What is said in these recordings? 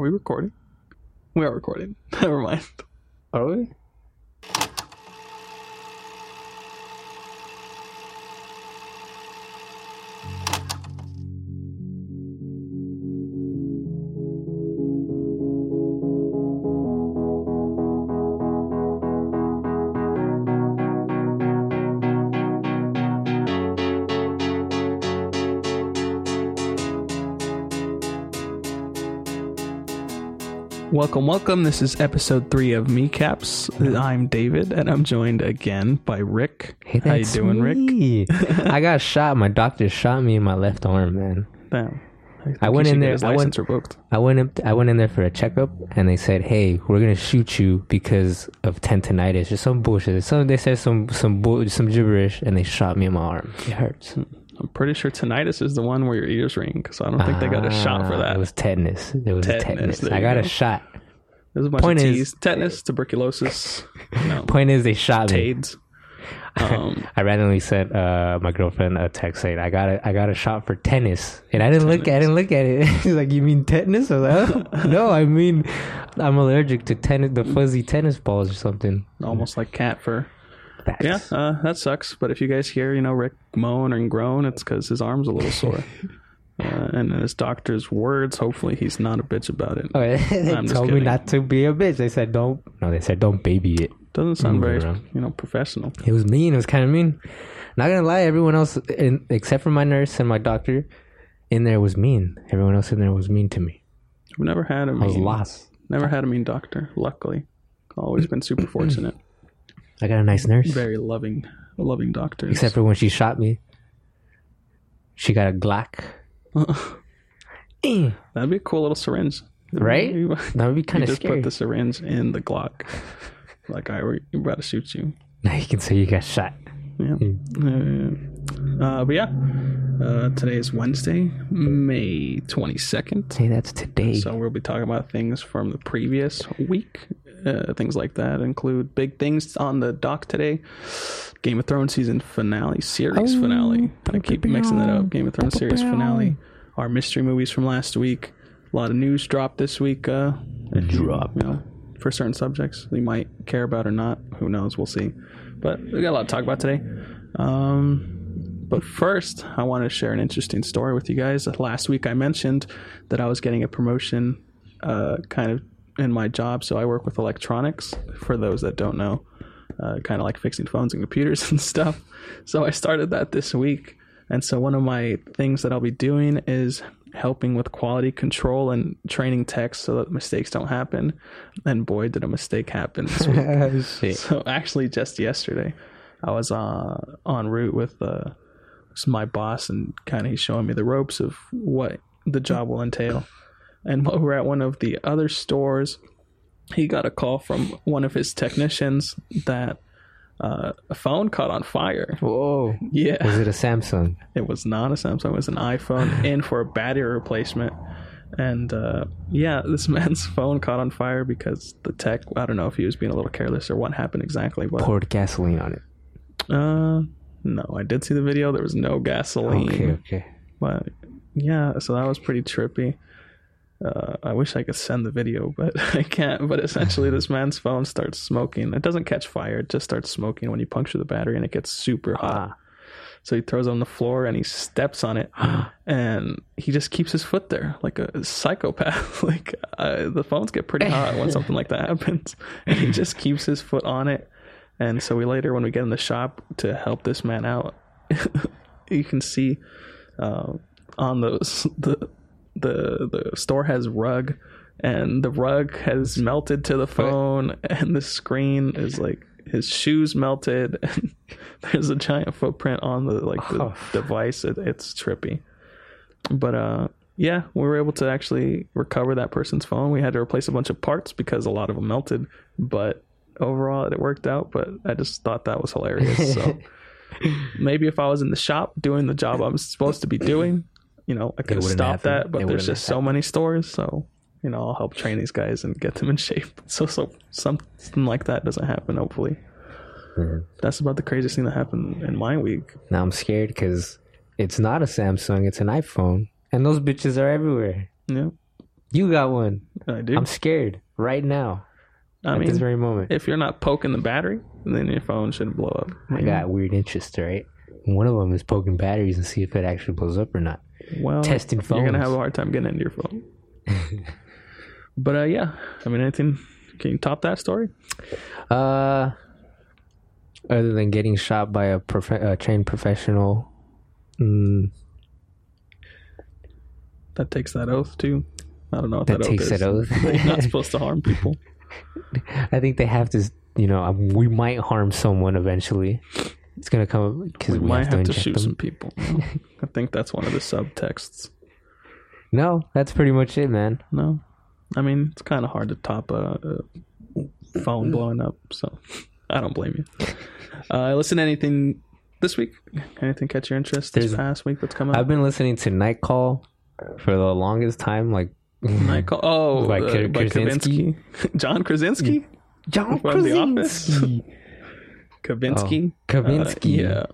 Are we recording? We are recording. Never mind. Are we? Welcome, welcome. This is episode three of Me Caps. I'm David, and I'm joined again by Rick. Hey, How you doing, Rick? I got shot. My doctor shot me in my left arm, man. Damn. think I went in there- I went- license revoked. I went in, I went in there for a checkup, and they said, "Hey, we're gonna shoot you because of tendonitis." Just some bullshit. Some they said some some bull, some gibberish, and they shot me in my arm. It hurts. I'm pretty sure tinnitus is the one where your ears ring, so I don't think they got a shot for Ah, that. It was tetanus. It was Tetanus, tetanus. I got go. a shot. There's a bunch point of is- Tetanus, tuberculosis, no, Point is, they shot me. TAIDS. Um, I randomly sent uh, my girlfriend a text saying, "I got a, I got a shot for tennis," and I didn't look, I didn't look at it. She's like, "You mean tetanus?" I was like, oh, "No, I mean, I'm allergic to tennis, the fuzzy tennis balls or something." almost like cat fur. That's- Yeah, uh, that sucks. But if you guys hear, you know, Rick moan and groan, it's because his arm's a little sore. Uh, and his doctor's words, hopefully he's not a bitch about it. Oh, they I'm just told me kidding. not to be a bitch. They said, "Don't." No, they said, "Don't baby it." Doesn't sound very, around. you know, professional. It was mean. It was kind of mean. Not gonna lie, everyone else, in, except for my nurse and my doctor, in there was mean. Everyone else in there was mean to me. I've never had a I was lost. never had a mean doctor. Luckily, always been super fortunate. I got a nice nurse. Very loving, loving doctor. Except for when she shot me. She got a Glock. That'd be a cool little syringe, Right? You, That would be kind of scary. just put the syringe in the Glock, like I were about to shoot you. Now you can say you got shot. Yeah. Uh, uh, but yeah, uh, today is Wednesday, May 22nd. Hey, that's today. So we'll be talking about things from the previous week. Uh, things like that include big things on the dock today. Game of Thrones season finale, series Oh, finale. I keep mixing that up. Game of Thrones series finale. Our mystery movies from last week. A lot of news dropped this week. Uh, if Drop. You know, for certain subjects we might care about or not. Who knows? We'll see. But we got a lot to talk about today. Um, but first, I want to share an interesting story with you guys. Last week, I mentioned that I was getting a promotion, uh, kind of in my job. So I work with electronics. For those that don't know, uh, kind of like fixing phones and computers and stuff. So I started that this week. And so one of my things that I'll be doing is helping with quality control and training techs so that mistakes don't happen. And boy, did a mistake happen this week. So actually, just yesterday, I was uh, en route with uh, my boss, and kind of he's showing me the ropes of what the job will entail. And while we're at one of the other stores, he got a call from one of his technicians that uh, a phone caught on fire. Whoa. Yeah, Was it a Samsung? it was not a Samsung; it was an iPhone in for a battery replacement. And uh, yeah, this man's phone caught on fire because the tech. I don't know if he was being a little careless or what happened exactly, but Poured gasoline on it. uh, no, I did see the video. There was no gasoline, Okay, okay. but yeah, so that was pretty trippy. Uh, I wish I could send the video, but I can't. But essentially, this man's phone starts smoking. It doesn't catch fire; it just starts smoking when you puncture the battery, and it gets super hot. Ah. So he throws it on the floor and he steps on it, and he just keeps his foot there like a psychopath. like uh, the phones get pretty hot when something like that happens, and he just keeps his foot on it. And so we later, when we get in the shop to help this man out, you can see uh, on those the the the store has rug, and the rug has melted to the phone, and the screen is like his shoes melted, and there's a giant footprint on the like the Oh. device. It, it's trippy, but uh. Yeah, we were able to actually recover that person's phone. We had to replace a bunch of parts because a lot of them melted, but overall it worked out. But I just thought that was hilarious. So maybe if I was in the shop doing the job I'm supposed to be doing, you know, I could have stopped that. But there's just so many stores, so you know, I'll help train these guys and get them in shape. So so something like that doesn't happen. Hopefully, Mhm. that's about the craziest thing that happened in my week. Now I'm scared because it's not a Samsung, it's an iPhone. And those bitches are everywhere. Yeah, You got one. I do. I'm scared right now I at mean, this very moment. if you're not poking the battery, then your phone shouldn't blow up. I got weird interests, right? One of them is poking batteries and see if it actually blows up or not. Well, testing You're gonna have a hard time getting into your phone. but uh, yeah, I mean, anything? Can you top that story? Uh, other than getting shot by a, prof- a trained professional, mm, That takes that oath too. I don't know what That that, takes oath that oath? you're not supposed to harm people. I think they have to. You know, um, we might harm someone eventually. It's gonna come because We we, might have to, have to shoot them. some people. I think that's one of the subtexts. No, that's pretty much it, man. No, I mean it's kind of hard to top a, a phone blowing up. So I don't blame you. Uh, listen to anything this week? Anything catch your interest this past week that's coming up I've been listening to Night Call for the longest time. Like I call, oh, By uh, Krasinski? Krasinski. John Krasinski, John From The Office? Krasinski. Kavinsky, Kavinsky. Uh, yeah,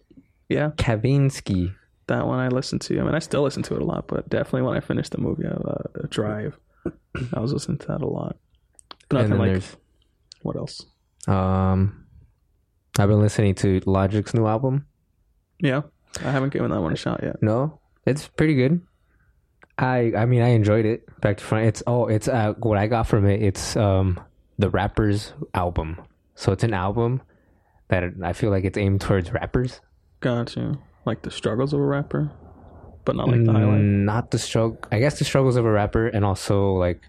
yeah. Kavinsky. That one I listened to. I mean, I still listen to it a lot, but definitely when I finished the movie, uh, Drive, I was listening to that a lot. But nothing like there's what else? um, I've been listening to Logic's new album. Yeah, I haven't given that one a shot yet. No, it's pretty good. I I mean I enjoyed it. Back to front. It's oh it's uh what I got from it. It's um the rappers album. So it's an album that I feel like it's aimed towards rappers. Gotcha. Like the struggles of a rapper, but not like the highlight. Mm, Not the struggle. I guess the struggles of a rapper, and also like,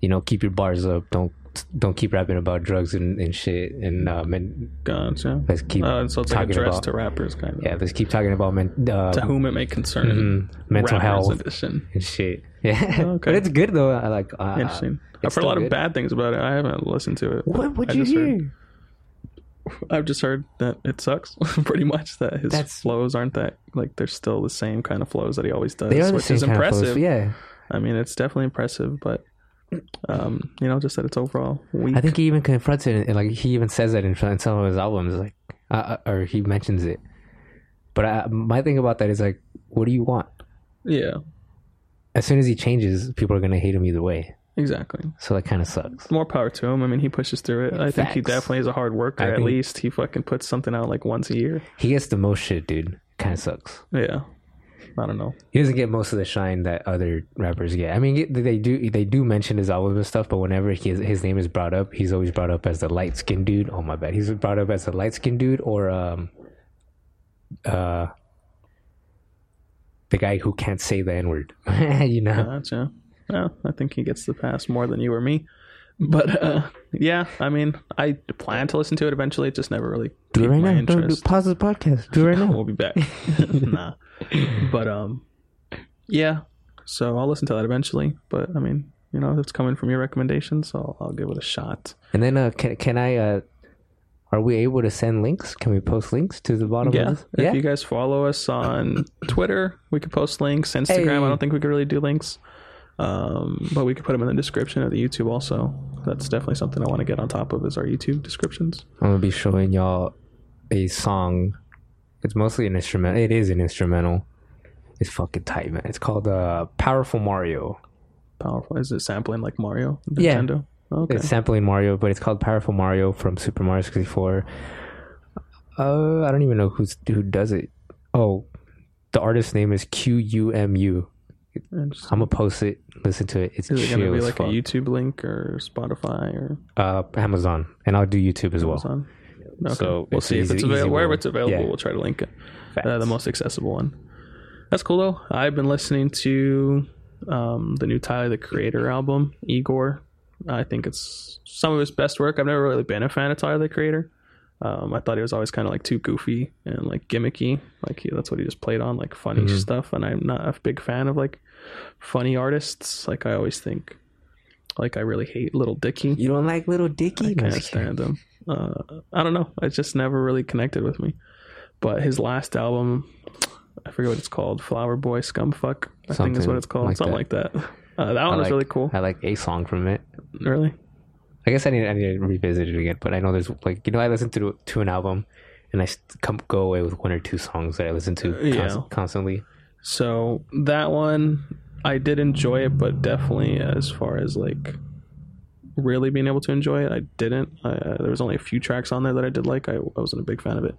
you know, keep your bars up. Don't don't keep rapping about drugs and, and shit. And um, and Gotcha. let's keep Uh, so it's like talking addressed about to rappers, kind of. yeah. Let's keep talking about men, uh, To whom it may concern. mhm, mental health Edition. and shit. Yeah, Okay. but it's good though. I like. Uh, Interesting. I've heard a lot still of bad things about it. I haven't listened to it. What would you just heard- hear? I've just heard that it sucks pretty much. That his That's- flows aren't that like they're still the same kind of flows that he always does, They are the which is impressive. flows. Yeah, I mean, it's definitely impressive, but um, you know, just that it's overall weak. I think he even confronts it, and like he even says that in, some of his albums, like, uh, uh, or he mentions it. But I, my thing about that is like, what do you want? yeah, As soon as he changes, people are gonna hate him either way. Exactly. So that kind of sucks. More power to him. I mean, he pushes through it. I think he definitely is a hard worker. I At think- least he fucking puts something out like once a year. He gets the most shit, dude. Kind of sucks. Yeah, I don't know. He doesn't get most of the shine that other rappers get. I mean, they do they do mention his albums and stuff, but whenever his his name is brought up, he's always brought up as the light skinned dude. Oh my bad, he's brought up as the light skinned dude or um uh the guy who can't say the n word. you know, Gotcha. Well, I think he gets the pass more than you or me. But uh, yeah, I mean, I plan to listen to it eventually. It just never really do it right my now. Don't do, interest. pause the podcast. Do it right now. we'll be back. nah, but um, yeah. So I'll listen to that eventually. But I mean, you know, it's coming from your recommendation, so I'll give it a shot. And then uh, can can I uh are we able to send links? Can we post links to the bottom Yeah. of this? If you guys follow us on Twitter, we could post links. Instagram, Hey. I don't think we could really do links. Um, but we could put them in the description of the YouTube also. That's definitely something I want to get on top of is our YouTube descriptions. I'm gonna be showing y'all a song. It's mostly an instrument. It is an instrumental. It's fucking tight, man. It's called uh, "Powerful Mario." Powerful. Is it sampling like Mario? Yeah. Nintendo? Okay. It's sampling Mario, but it's called "Powerful Mario" from Super Mario 64. Uh, I don't even know who's who does it. Oh, the artist's name is Q U M U. Interesting. I'm gonna post it. Listen to it. It's Is it going to be as like a. YouTube link or Spotify or uh, Amazon, and I'll do YouTube as well. Amazon? Okay. So we'll it's see if it's available. Wherever it's available, Yeah. we'll try to link it. Uh, the most accessible one. That's cool though. I've been listening to um, the new Tyler the Creator album, Igor. I think it's some of his best work. I've never really been a fan of Tyler the Creator. Um, I thought he was always kind of like too goofy and like gimmicky. Like he, that's what he just played on, like funny Mhm. stuff. And I'm not a big fan of like funny artists. Like I always think, like I really hate Little Dicky. You don't like Little Dicky? I can't stand him. Uh, I don't know. It just never really connected with me. But his last album, I forget what it's called. Flower Boy Scumfuck. I think is what it's called. like Something like that. Uh, that I one was like- really cool. I like a song from it. Really? I guess I need I need to revisit it again, but I know there's like you know I listen to to an album, and I come go away with one or two songs that I listen to Yeah. const- constantly. So that one, I did enjoy it, but definitely as far as like really being able to enjoy it, I didn't. Uh, there was only a few tracks on there that I did like. I, I wasn't a big fan of it.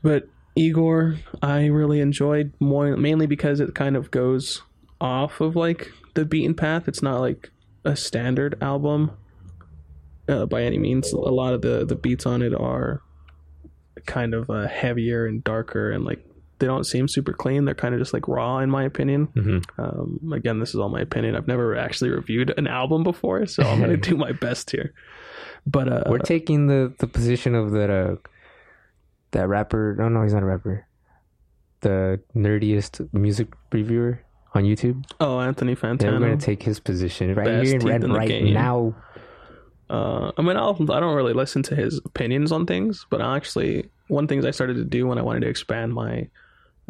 But Igor, I really enjoyed more mainly because it kind of goes off of like the beaten path. It's not like a standard album uh, by any means. A lot of the the beats on it are kind of uh, heavier and darker and like they don't seem super clean. They're kind of just like raw, in my opinion. Mm-hmm. Um, again, this is all my opinion. I've never actually reviewed an album before, so I'm gonna do my best here. But uh, We're taking the the position of that uh that rapper. No, no, he's not a rapper. The nerdiest music reviewer on YouTube. oh, Anthony Yeah, we're gonna take his position right Best here teeth and in right game. now. uh, I mean, I'll, I don't really listen to his opinions on things, but I actually one things I started to do when I wanted to expand my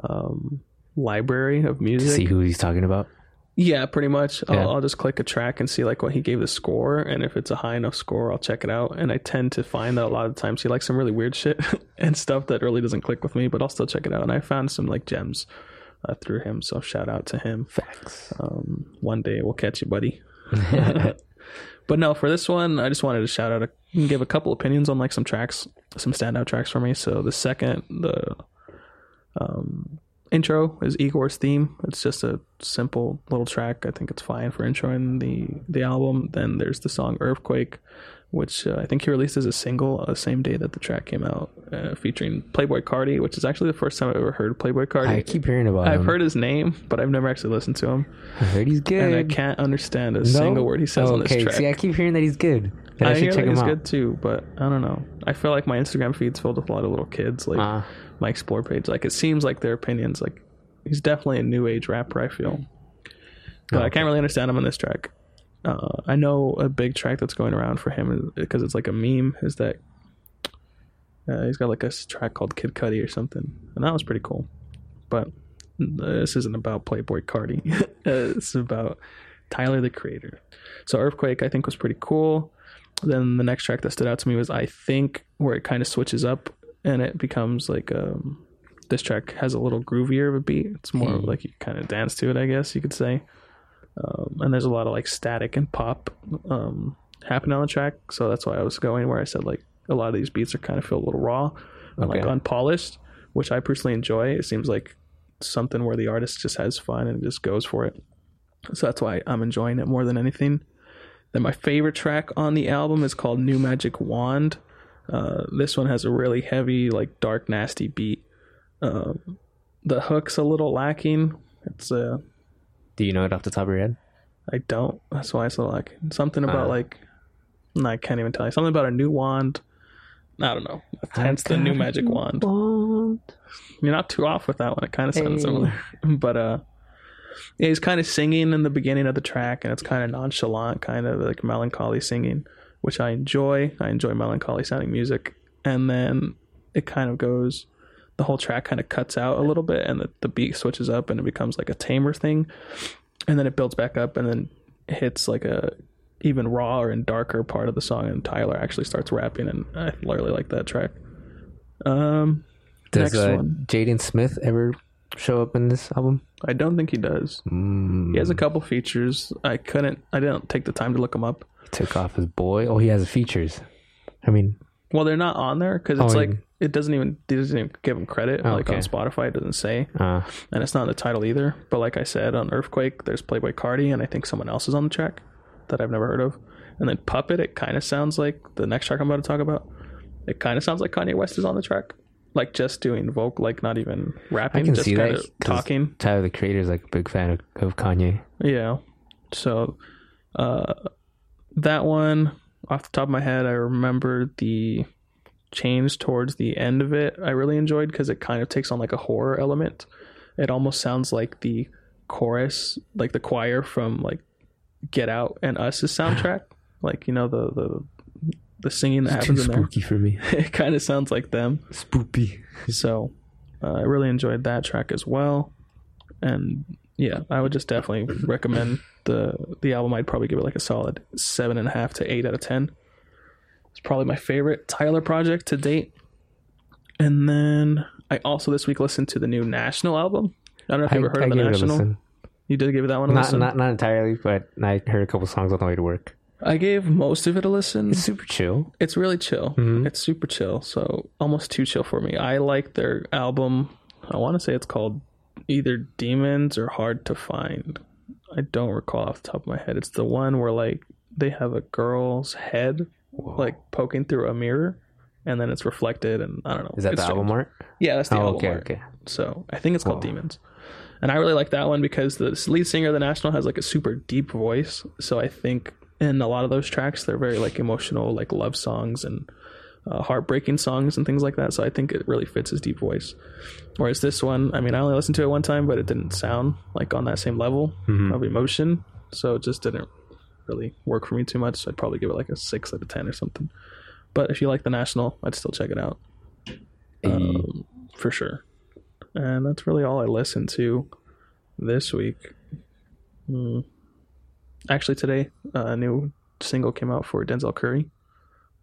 um, library of music. To see who he's talking about. Yeah, pretty much. Yeah. I'll, I'll just click a track and see like what he gave the score, and if it's a high enough score, I'll check it out. And I tend to find that a lot of times he likes some really weird shit and stuff that really doesn't click with me, but I'll still check it out. And I found some like gems uh, through him, so shout out to him. Facts. Um, one day we'll catch you, buddy. but no, for this one, I just wanted to shout out, a, give a couple opinions on like some tracks, some standout tracks for me. So the second, the um, intro is Igor's theme. It's just a simple little track. I think it's fine for introing the the album. Then there's the song Earthquake, which uh, I think he released as a single uh, same day that the track came out, uh, featuring Playboi Carti, which is actually the first time I've ever heard Playboi Carti. I keep hearing about I've him. heard his name, but I've never actually listened to him, I heard he's good. and I can't understand a No? single word he says on okay. this track. See, I keep hearing that he's good. I, I, should hear check that he's out. good too, but I don't know. I feel like my Instagram feed's filled with a lot of little kids, like Uh, my explore page. Like it seems like their opinions. Like he's definitely a new age rapper. I feel, but I Okay. can't really understand him on this track. Uh, I know a big track that's going around for him because it's like a meme. Is that uh, he's got like a track called Kid Cudi or something, and that was pretty cool. But this isn't about Playboi Carti. it's about Tyler the Creator. So Earthquake, I think, was pretty cool. Then the next track that stood out to me was I think, where it kind of switches up and it becomes like um, this track has a little groovier of a beat. It's more Hmm. like you kind of dance to it, I guess you could say. Um, and there's a lot of like static and pop um, happening on the track, so that's why I was going where I said like a lot of these beats are kind of feel a little raw and like unpolished, which I personally enjoy. It seems like something where the artist just has fun and just goes for it. So that's why I'm enjoying it more than anything. Then my favorite track on the album is called New Magic Wand. Uh, this one has a really heavy, like dark, nasty beat. Um, the hook's a little lacking. It's uh, do you know it off the top of your head? I don't. That's why it's a lacking. Something about Ah. like, no, I can't even tell you. Something about a new wand. I don't know. Hence the new magic wand. You're not too off with that one. It kind of sounds Hey. similar, but uh, yeah, he's kind of singing in the beginning of the track, and it's kind of nonchalant, kind of like melancholy singing, which I enjoy. I enjoy melancholy sounding music, and then it kind of goes. The whole track kind of cuts out a little bit, and the, the beat switches up, and it becomes like a tamer thing, and then it builds back up, and then hits like a even rawer and darker part of the song, and Tyler actually starts rapping, and I really like that track. Um, Does Next uh, one. Jaden Smith ever show up in this album? I don't think he does. Mm, He has a couple features. I couldn't. I didn't take the time to look him up. he took off his boy. Oh, he has features. I mean, Well, they're not on there because it's Oh, like it doesn't even it doesn't even give him credit. Oh, like on. Spotify, it doesn't say, uh, and it's not in the title either. But like I said, on Earthquake, there's Playboi Carti, and I think someone else is on the track that I've never heard of. And then Puppet, it kind of sounds like the next track I'm about to talk about. It kind of sounds like Kanye West is on the track, like just doing vocal, like not even rapping, can just see that, talking. Tyler the Creator is like a big fan of, of Kanye. Yeah. So uh that one off the top of my head I remember the change towards the end of it I really enjoyed because it kind of takes on like a horror element. It almost sounds like the chorus, like the choir from like Get Out and Us's soundtrack. like, you know, the the the singing that happens in there. for me. It kind of sounds like them. Spoopy. So uh, I really enjoyed that track as well. And yeah, I would just definitely recommend the the album. I'd probably give it like a solid seven and a half to eight out of ten. It's probably my favorite Tyler project to date. And then I also this week listened to the new National album. I don't know if you I, ever heard I of the gave it a National. You did give that one a Not listen. not not entirely, but I heard a couple songs on the way to work. I gave most of it a listen. It's super chill. It's really chill. Mhm. It's super chill. So almost too chill for me. I like their album. I want to say it's called either Demons or Hard to Find. I don't recall off the top of my head. It's the one where like they have a girl's head like poking through a mirror, and then it's reflected, and I don't know. Is that It's the album art? Yeah, that's the Oh, album okay, art. okay. So I think it's called Whoa. Demons. And I really like that one because the lead singer of the National has like a super deep voice. So I think in a lot of those tracks they're very like emotional, like love songs and uh, heartbreaking songs and things like that. So I think it really fits his deep voice. Whereas this one, I mean, I only listened to it one time, but it didn't sound like on that same level Mhm. of emotion. So it just didn't really work for me too much. So I'd probably give it like a six out of ten or something. But if you like the National, I'd still check it out um, for sure. And that's really all I listened to this week. Hmm. Actually, today a new single came out for Denzel Curry.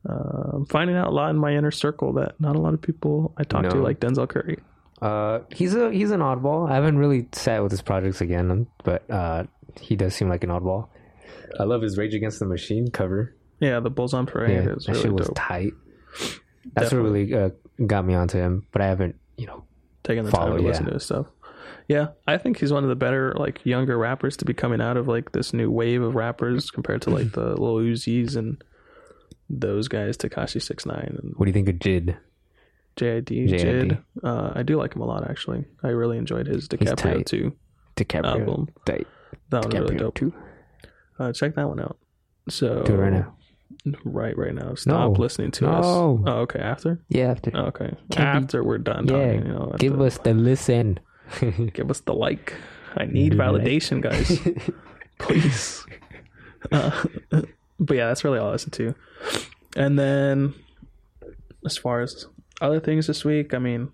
Uh, I'm finding out a lot in my inner circle that not a lot of people I talk to like Denzel Curry. Uh, he's a he's an oddball. I haven't really sat with his projects again, but uh, he does seem like an oddball. I love his Rage Against the Machine cover. Yeah, the Bulls on Parade Yeah, is that really shit was dope. tight. That's what really uh, got me onto him, but I haven't, you know, taken the follow, time to yeah. listen to his stuff. Yeah, I think he's one of the better like younger rappers to be coming out of like this new wave of rappers compared to like the Lil Uzis and those guys, Tekashi Six Nine and what do you think of Jid? JID, JID. Jid. Uh, I do like him a lot actually. I really enjoyed his DiCaprio too. DiCaprio. Album. Tight. That one was really dope. too. Uh, check that one out. So Do it right now. Right, right now. Stop No. listening to us. Oh, okay. After. Yeah, after. Okay. Can't be- after we're done yeah, talking, you know, give us the listen. give us the like. I need validation, guys. Please. Uh, but yeah, that's really all I listen to. And then, as far as other things this week, I mean,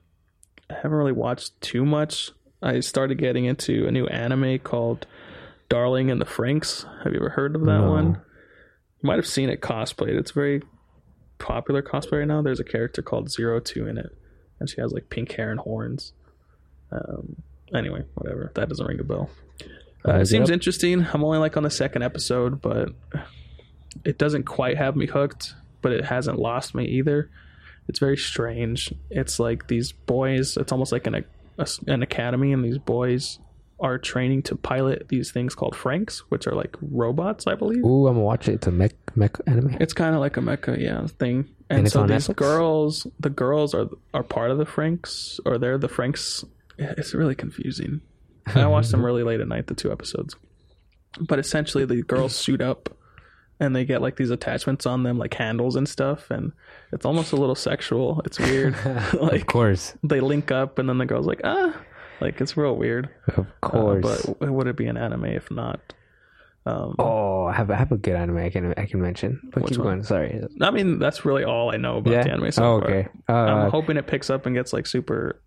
I haven't really watched too much. I started getting into a new anime called Darling in the Franxx. Have you ever heard of that No. one? You might have seen it cosplayed. It's very popular cosplay right now. There's a character called Zero Two in it, and she has like pink hair and horns. Um, anyway, whatever. That doesn't ring a bell. Uh, it it seems up. interesting. I'm only like on the second episode, but it doesn't quite have me hooked, but it hasn't lost me either. It's very strange. It's like these boys. It's almost like an a, an academy, and these boys are training to pilot these things called Franxx, which are like robots, I believe. Ooh, I'm it. It's a mech mech anime. It's kind of like a mecha, yeah, thing. And, And it's so on these Netflix? girls, the girls are are part of the Franxx, or they're the Franxx. It's really confusing. I watched them really late at night, the two episodes. But essentially, the girls suit up, and they get like these attachments on them, like handles and stuff, and it's almost a little sexual. It's weird. like of course, they link up, and then the girl's like, ah, like it's real weird. of Uh, course. but would it be an anime if not? Um, oh, I have I have a good anime I can I can mention. But Which keep one? going. Sorry. I mean, that's really all I know about yeah. the anime so oh, far. okay. I'm Uh, hoping it picks up and gets like super.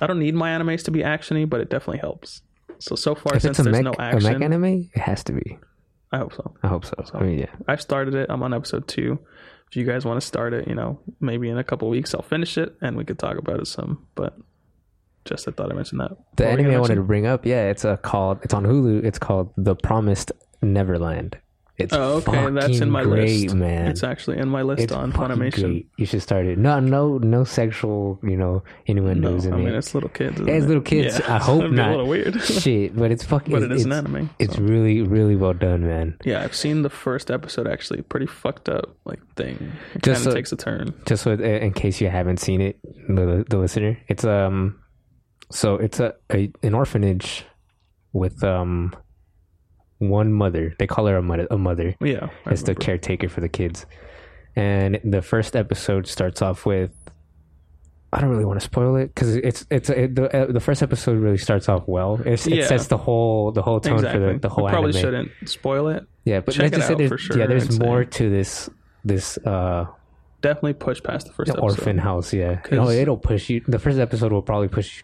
I don't need my animes to be actiony, but it definitely helps. So so far, since there's mech, no a action, mech anime, it has to be. I hope so. I hope so. I mean, yeah. I've started it. I'm on episode two. If you guys want to start it, you know, maybe in a couple weeks I'll finish it and we could talk about it some. But just I thought I mentioned that. The What anime I wanted to bring up, yeah, it's uh, called. It's on Hulu. It's called The Promised Neverland. It's Oh, okay, that's in my great, list. man. It's actually in my list It's on Funimation. great. You should start it. No, no, no sexual, you know, anyone? No, innuendos I in mean it. it's little kids. It's it? little kids. I hope not. A little weird, Shit, but it's fucking. but it is it's, an anime. It's so. really, really well done, man. Yeah, I've seen the first episode. Actually, pretty fucked up like thing. It Just so- takes a turn. Just so, uh, in case you haven't seen it, the the listener, it's um, so it's a, a an orphanage with um, one mother. They call her a mother. A mother. Yeah, I It's the caretaker for the kids. And the first episode starts off with I don't really want to spoil it because it's it's it, the uh, the first episode really starts off well. It's, Yeah. It sets the whole the whole tone exactly. for the, the whole we probably anime. shouldn't spoil it. Yeah, but check it just say out there's, for sure, yeah, there's I'd more say. to this this uh Definitely push past the first episode. orphan house. Yeah, no, it'll push you. The first episode will probably push.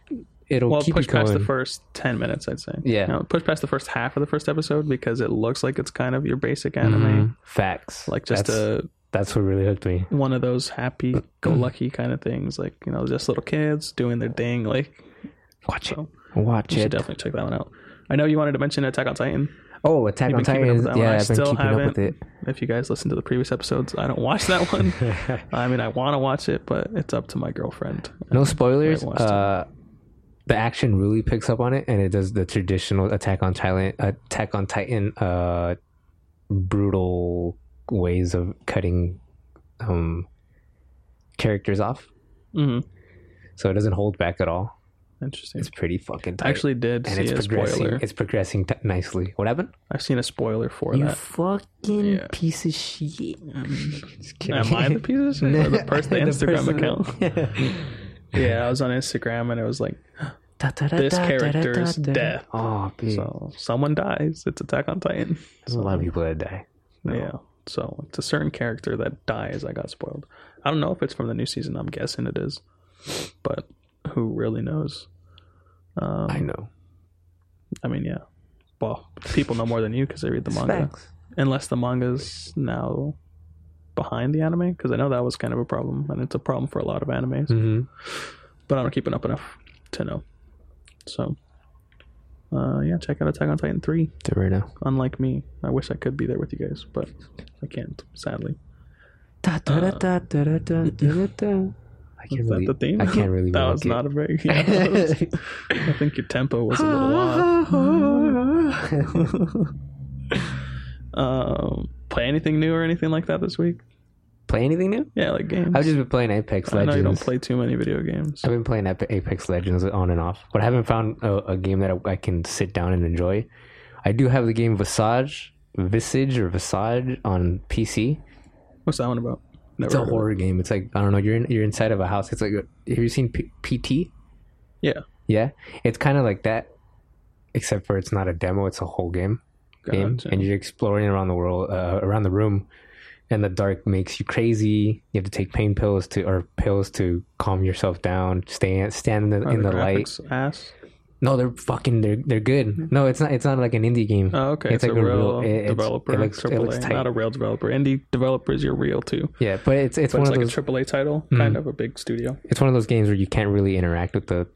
It'll Well, keep push you going. past the first ten minutes, I'd say. Yeah. You know, push past the first half of the first episode because it looks like it's kind of your basic anime, Mhm. Facts. like just that's, a that's what really hooked me. one of those happy-go-lucky kind of things, like you know, just little kids doing their thing. Like, Watch it. Watch you should it. definitely check that one out. I know you wanted to mention Attack on Titan. Oh, Attack You've on Titan. up is- with that one. Yeah, I I've been still keeping up with haven't. it. If you guys listen to the previous episodes, I don't watch that one. I mean, I want to watch it, but it's up to my girlfriend. No spoilers. I watched it. Uh, the action really picks up on it, and it does the traditional Attack on Titan, Attack on Titan, uh, brutal ways of cutting um, characters off. hmm So it doesn't hold back at all. Interesting. It's pretty fucking tight. I actually did and see it's a progressing. spoiler. It's progressing t- nicely. What happened? I've seen a spoiler for You that. fucking Yeah. piece of shit. Just kidding. Am I the piece of shit? Or the person, the Instagram person- account? Yeah, I was on Instagram and it was like, Da, da, da, This da, da, character's da, da. death. Oh, big. so someone dies. It's Attack on Titan. There's a lot of people that die. No. Yeah. So it's a certain character that dies. I got spoiled. I don't know if it's from the new season. I'm guessing it is, but who really knows? Um, I know. I mean, yeah. Well, people know more than you because they read the manga. Facts. Unless the manga's now behind the anime because I know that was kind of a problem, and it's a problem for a lot of animes. Mm-hmm. But I'm keeping up enough to know. So, uh, yeah, check out Attack on Titan three. Do right now. Unlike me, I wish I could be there with you guys, but I can't, sadly. Da, da, da, da, da, da, da. I can't really, the theme? I can't really. that was not a very. I think your tempo was a little off. um play anything new or anything like that this week? Play anything new? Yeah, like games. I've just been playing Apex I know Legends. you don't play too many video games. I've been playing Apex Legends on and off, but I haven't found a, a game that I, I can sit down and enjoy. I do have the game Visage, Visage or Visage on PC. What's that one about? Never It's a of it. horror game. It's like I don't know. You're in, you're inside of a house. It's like have you seen P- PT? Yeah, Yeah, it's kind of like that, except for it's not a demo. It's a whole game. Game, gotcha. and you're exploring around the world, uh, around the room, and the dark makes you crazy. You have to take pain pills to or pills to calm yourself down. Stay stand in the, in the, light. Ass. No, they're fucking. They're they're good. No, it's not. It's not like an indie game. Oh, okay. It's It's, like a a real real- it's- developer. it looks- it looks not a real developer. Indie developers, you're real too. yeah, but it's it's But one it's of like those. a AAA title, kind of a big studio. it's one of those games where you can't really interact with the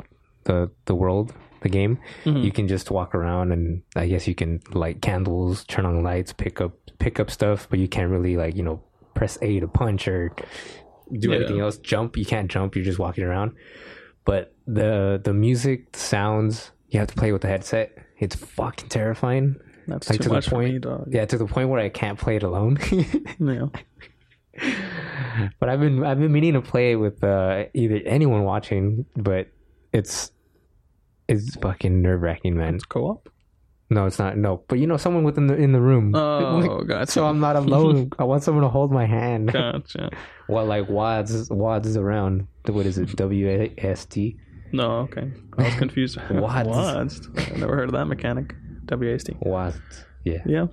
the the world, the game. Mhm. You can just walk around and I guess you can light candles, turn on lights, pick up pick up stuff, but you can't really like you know press A to punch or do Yeah. anything else. Jump, you can't jump. You're just walking around. But the the music, the sounds, you have to play with the headset. It's fucking terrifying. That's Like too to the much for point- me, dog. Yeah, to the point where I can't play it alone. Yeah. but I've been I've been meaning to play it with uh, either anyone watching, but it's it's fucking nerve wracking, man. It's co-op. No, it's not. No, but you know, someone within the in the room. Oh, gotcha. so I'm not alone. I want someone to hold my hand. Gotcha. Well, like Wads Wads is around. What is it? W A S T. No, okay. I was confused. What? What? I never heard of that mechanic. W A S T. Wads. Yeah. Yeah.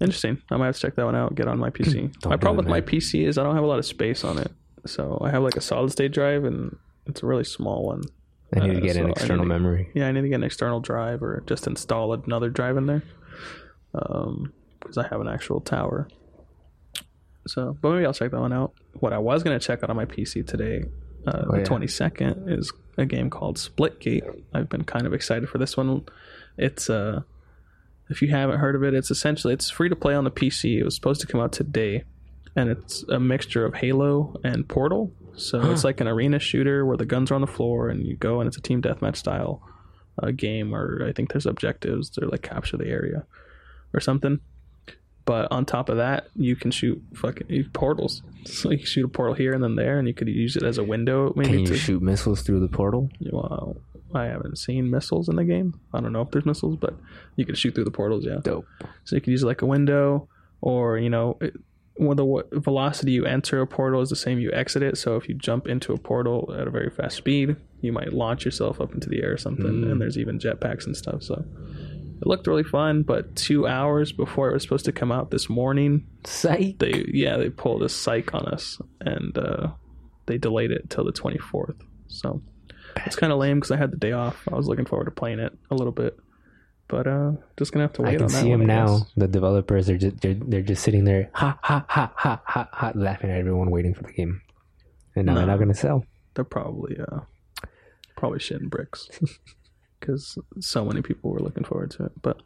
Interesting. I might have to check that one out. Get on my PC. My problem it, with my. PC is I don't have a lot of space on it. So I have like a solid state drive and it's a really small one. I need Uh, to get so an external to- memory. Yeah, I need to get an external drive or just install another drive in there. Um, because I have an actual tower. So, but maybe I'll check that one out. What I was gonna check out on my PC today, uh, Oh, the yeah. twenty second, is a game called Splitgate. I've been kind of excited for this one. It's uh, if you haven't heard of it, it's essentially it's free to play on the PC. It was supposed to come out today, and it's a mixture of Halo and Portal. So it's like an arena shooter where the guns are on the floor and you go and it's a team deathmatch style uh, game. Or I think there's objectives. They're like capture the area or something. But on top of that, you can shoot fucking portals. So you can shoot a portal here and then there, and you could use it as a window. Maybe Can you to shoot missiles through the portal? well, I haven't seen missiles in the game. I don't know if there's missiles, but you can shoot through the portals. Yeah. Dope. So you could use it like a window, or you know, it, when the velocity you enter a portal is the same you exit it. So if you jump into a portal at a very fast speed, you might launch yourself up into the air or something. Mm. And there's even jetpacks and stuff. So it looked really fun. But two hours before it was supposed to come out this morning, Psych. they yeah they pulled a psych on us and uh, they delayed it till the 24th. So it's kind of lame because I had the day off. I was looking forward to playing it a little bit. But uh, just gonna have to wait I can on see them now. The developers are just they're, they're just sitting there, ha ha ha ha ha ha, laughing at everyone waiting for the game, and now they're not gonna sell. They're probably uh probably shitting bricks. because so many people were looking forward to it. But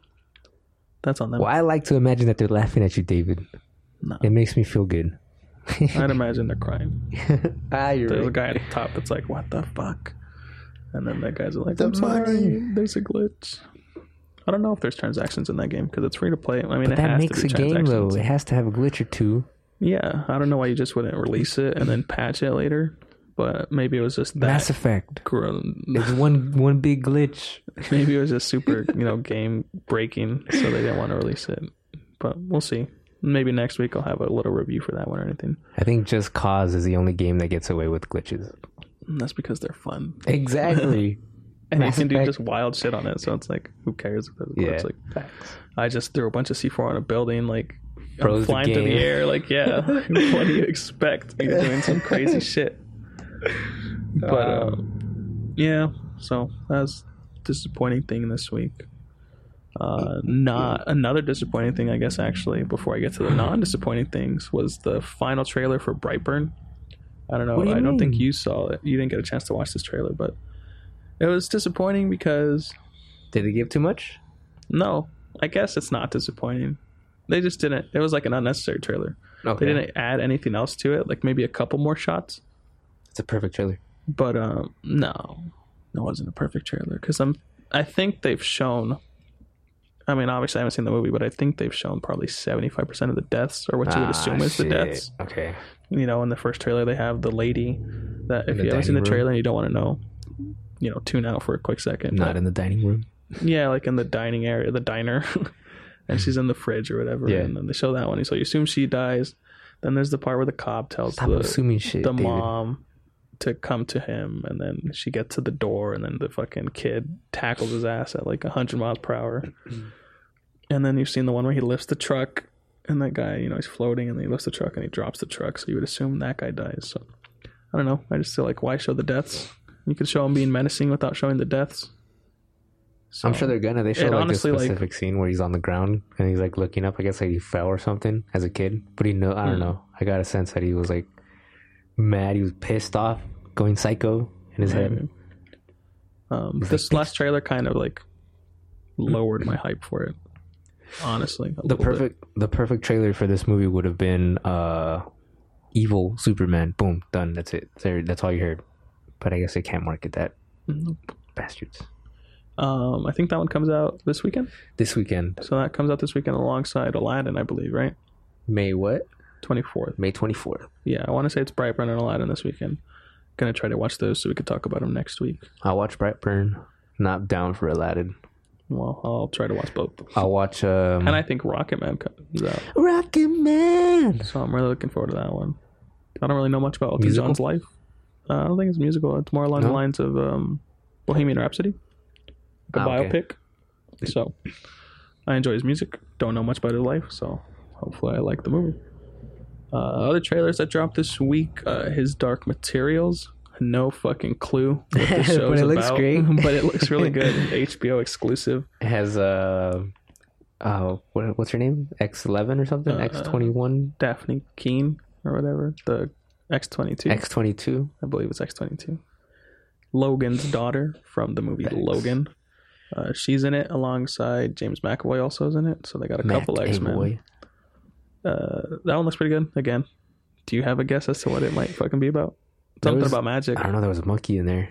that's on them. Well, I like to imagine that they're laughing at you, David. No. It makes me feel good. I'd imagine they're crying. ah, There's a guy at the top that's like, "What the fuck," and then that guy's are like, The "I'm sorry, money." there's a glitch." I don't know if there's transactions in that game because it's free to play. I mean, that has makes to a game though. It has to have a glitch or two. Yeah, I don't know why you just wouldn't release it and then patch it later, but maybe it was just that. Mass Effect. grown. It's one one big glitch. Maybe it was just super, you know, game breaking, so they didn't want to release it. But we'll see. Maybe next week I'll have a little review for that one or anything. I think Just Cause is the only game that gets away with glitches. And that's because they're fun. Exactly. And Mass you can do Effect- just wild shit on it, so it's like, who cares if glitch? yeah. Like, I just threw a bunch of C4 on a building, like, I'm Froze the flying through the game. air. Like, yeah, what do you expect? You're doing some crazy shit. But, Um, um, yeah, so that's disappointing thing this week. Uh, not another disappointing thing, I guess. Actually, before I get to the non-disappointing things, was the final trailer for Brightburn. I don't know. What do you I don't think mean? you saw it. You didn't get a chance to watch this trailer, but it was disappointing because Did they give too much? no, I guess it's not disappointing. They just didn't. It was like an unnecessary trailer. Okay. They didn't add anything else to it, like maybe a couple more shots. It's a perfect trailer. But um, no, it wasn't a perfect trailer because I'm. I think they've shown. I mean, obviously, I haven't seen the movie, but I think they've shown probably seventy-five percent of the deaths, or what you would Ah, assume is the shit. deaths. Okay. You know, in the first trailer, they have the lady that if the you haven't seen the room. trailer and you don't want to know, you know, tune out for a quick second. Not But- in the dining room. Yeah, like in the dining area, the diner, and she's in the fridge or whatever. Yeah. And then they show that one. So you assume she dies. Then there's the part where the cop tells Stop the assuming shit. the David. mom to come to him, and then she gets to the door, and then the fucking kid tackles his ass at like hundred miles per hour. and then you've seen the one where he lifts the truck, and that guy, you know, he's floating, and he lifts the truck, and he drops the truck. So you would assume that guy dies. So I don't know. I just feel like why show the deaths? You could show him being menacing without showing the deaths. I'm sure they're gonna. They show like honestly, this like- specific scene where he's on the ground and he's like looking up. I guess like he fell or something as a kid. But he know. I don't Hmm. know. I got a sense that he was like mad. He was pissed off, going psycho in his head. Um, He's this like, last trailer kind of like lowered my hype for it. Honestly, The little bit. perfect, the perfect trailer for this movie would have been uh, evil Superman. Boom, done. That's it. There, that's all you heard. But I guess they can't market that. Bastards. Um, I think that one comes out this weekend. This weekend, So that comes out this weekend alongside Aladdin, I believe, right? May what? Twenty fourth. May 24th. Yeah, I want to say it's Brightburn and Aladdin this weekend. Gonna try to watch those so we could talk about them next week. I'll watch Brightburn. Not down for Aladdin. Well, I'll try to watch both. I'll watch. Um, And I think Rocket Man comes out, Rocket Man. so I'm really looking forward to that one. I don't really know much about Elton Musical? John's life. Uh, I don't think it's musical. It's more along the lines of um, Bohemian Rhapsody, like a Ah, okay. biopic. So I enjoy his music. Don't know much about his life, so hopefully I like the movie. Uh, other trailers that dropped this week: uh, His Dark Materials. No fucking clue what But show's it looks about, great. but it looks really good. HBO exclusive. It has uh, uh, what, what's her name? X eleven or something? Uh, X twenty one, Dafne Keen or whatever. The X twenty two. X twenty two. I believe it's X twenty two. Logan's daughter from the movie Thanks. Logan. Uh, she's in it alongside James McAvoy. Also is in it, so they got a couple X Men. Uh, that one looks pretty good. Again, do you have a guess as to what it might fucking be about? Something was- about magic. I don't know. There was a monkey in there.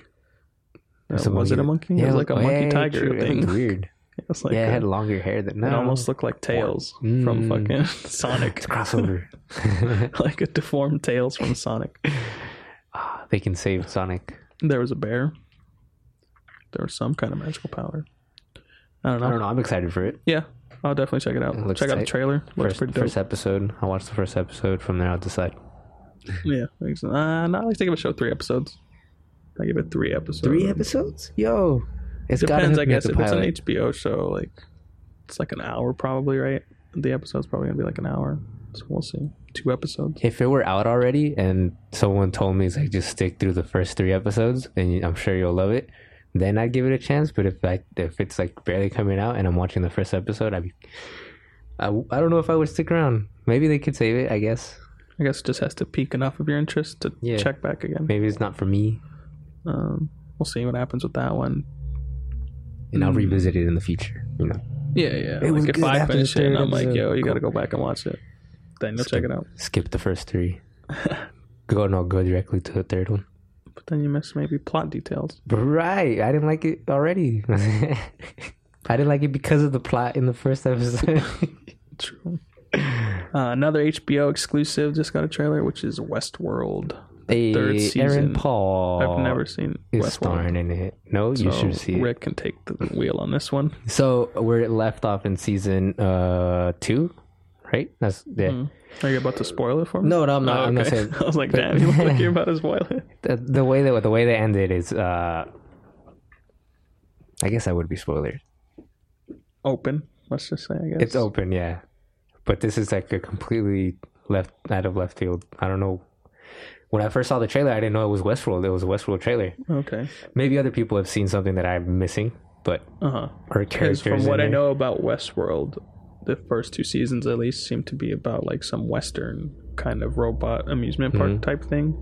Uh, There's a was it a monkey- monkey? it was Yeah, like a monkey yeah, tiger. Thing. weird. It was like yeah, it had longer hair than no. it almost looked like tails from Mm. fucking Sonic, It's a crossover. like a deformed tails from Sonic. Ah, they can save Sonic. There was a bear. There was some kind of magical power. I don't know. I don't know. I'm excited for it. Yeah, I'll definitely check it out. It check out the trailer. Looks First, pretty dope. first episode. I'll watch the first episode. From there, I'll decide. Yeah. Uh, no, I like to give a show three episodes. I give it three episodes. Three episodes? Yo, it's Depends, I guess. If to it's an. HBO show, like it's like an hour probably, right? The episode's probably gonna be like an hour. So we'll see. Two episodes. If it were out already and someone told me it's like just stick through the first three episodes and I'm sure you'll love it, then I'd give it a chance. But if I if it's like barely coming out and I'm watching the first episode, I'd be, I I don't know if I would stick around. Maybe they could save it. I guess I guess it just has to pique enough of your interest to Yeah. check back again. maybe it's not for me. Um, we'll see what happens with that one. And I'll revisit it in the future. You know, Yeah, yeah. It was like if good I finish it, and I'm like, yo, you got to go back and watch it. Then you'll check it out. skip the first three. go no, go directly to the third one. But then you miss maybe plot details. Right, I didn't like it already. I didn't like it because of the plot in the first episode. True. Uh, another HBO exclusive just got a trailer, which is Westworld. Hey, Third season. Aaron Paul. I've never seen is Westworld. starring in it. No, you So should see it. Rick can take the wheel on this one. So where it left off in season uh two, right? That's yeah. Mm. Are you about to spoil it for me? No, no, I'm not. I'm not okay. saying I was like, but- damn, you look like you're about to spoil it. the, the way that the way they ended is. uh I guess I would be spoilers. Open. Let's just say. I guess It's open, yeah. But this is like a completely left out of left field. I don't know. When I first saw the trailer, I didn't know it was Westworld. It was a Westworld trailer. Okay. Maybe other people have seen something that I'm missing, but Uh huh. our characters. from what I know about Westworld, the first two seasons at least seem to be about like some Western kind of robot amusement park Mhm. type thing.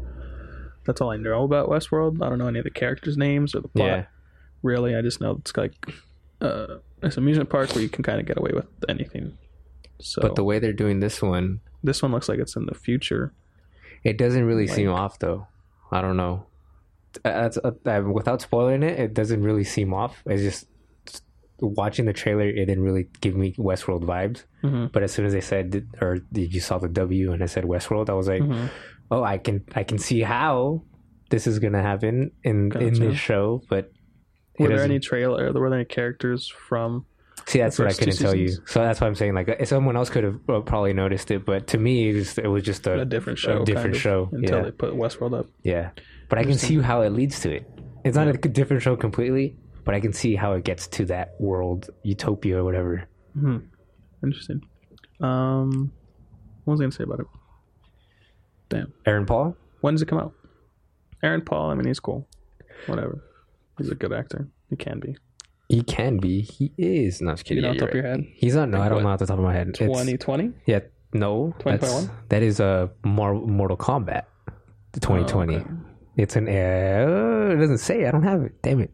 That's all I know about Westworld. I don't know any of the characters' names or the plot. yeah, Really, I just know it's like uh, it's an amusement park where you can kind of get away with anything. So, but the way they're doing this one, this one looks like it's in the future. It doesn't really seem off though. I don't know. Uh, That's uh, uh, without spoiling it. It doesn't really seem off. It's just watching the trailer. It didn't really give me Westworld vibes. Mhm. But as soon as they said, or did you saw the W and I said Westworld, I was like, Mhm. oh, I can I can see how this is gonna happen in in this show. But Were there any trailer? Were there any characters from? See that's what I couldn't tell you. So that's why I'm saying like someone else could have probably noticed it, but to me it was, it was just a, A different show, a different kind of, show. until yeah. they put Westworld up. Yeah, but I can see how it leads to it. It's not a different show completely, but I can see how it gets to that world, utopia or whatever. Hmm. Interesting. Um, what was I gonna say about it? Damn. Aaron Paul, When does it come out? Aaron Paul. I mean, he's cool. Whatever. He's a good actor. He can be. He can be, he is. Not just You kidding. know, yeah, the you're top of your head. He's not. No, Like I don't what? know off the top of my head. Twenty twenty. Yeah, no, that's 2021? that is a Mar- Mortal Kombat, the 2020. Oh, okay. It's an. Uh, it doesn't say. I don't have it. Damn it.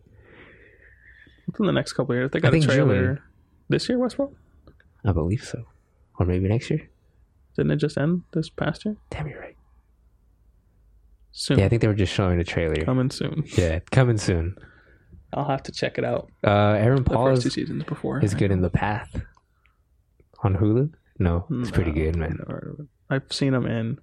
Within the next couple of years, they got a think trailer. June. This year, Westworld. I believe so, or maybe next year. Didn't it just end this past year? Damn, you're right. Soon. Yeah, I think they were just showing a trailer. Coming soon. Yeah, coming soon. I'll have to check it out. Uh, Aaron The Paul first two is, seasons before. is good in the path on Hulu. No, it's pretty good, man. never heard of it. I've seen him in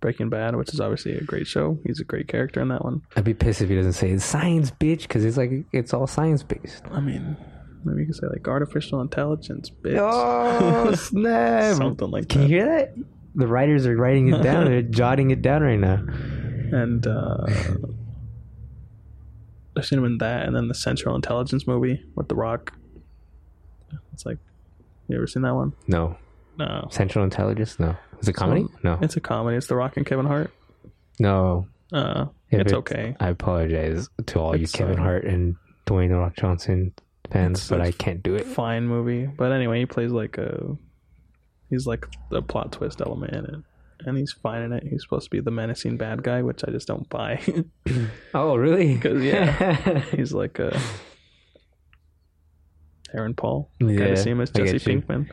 Breaking Bad, which is obviously a great show. He's a great character in that one. I'd be pissed if he doesn't say it's science, bitch, because it's like it's all science based. I mean, maybe you could say like artificial intelligence, bitch. Oh snap! Something like Can that. you hear that? The writers are writing it down. They're jotting it down right now. And uh, I've seen him in that, and then the Central Intelligence movie with The Rock. It's like, you ever seen that one? No, No, Central Intelligence. No, is it comedy? No, it's a comedy. It's The Rock and Kevin Hart. no. Uh, If it's okay. I apologize to all you Kevin uh, Hart and Dwayne the Rock Johnson fans, but I can't do it. Fine movie, but anyway, he plays like a. He's like the plot twist element in it, and he's fine in it. He's supposed to be the menacing bad guy, which I just don't buy. Oh, really? 'Cause, yeah. he's like a Aaron Paul. Yeah, kind of him as Jesse. Pinkman.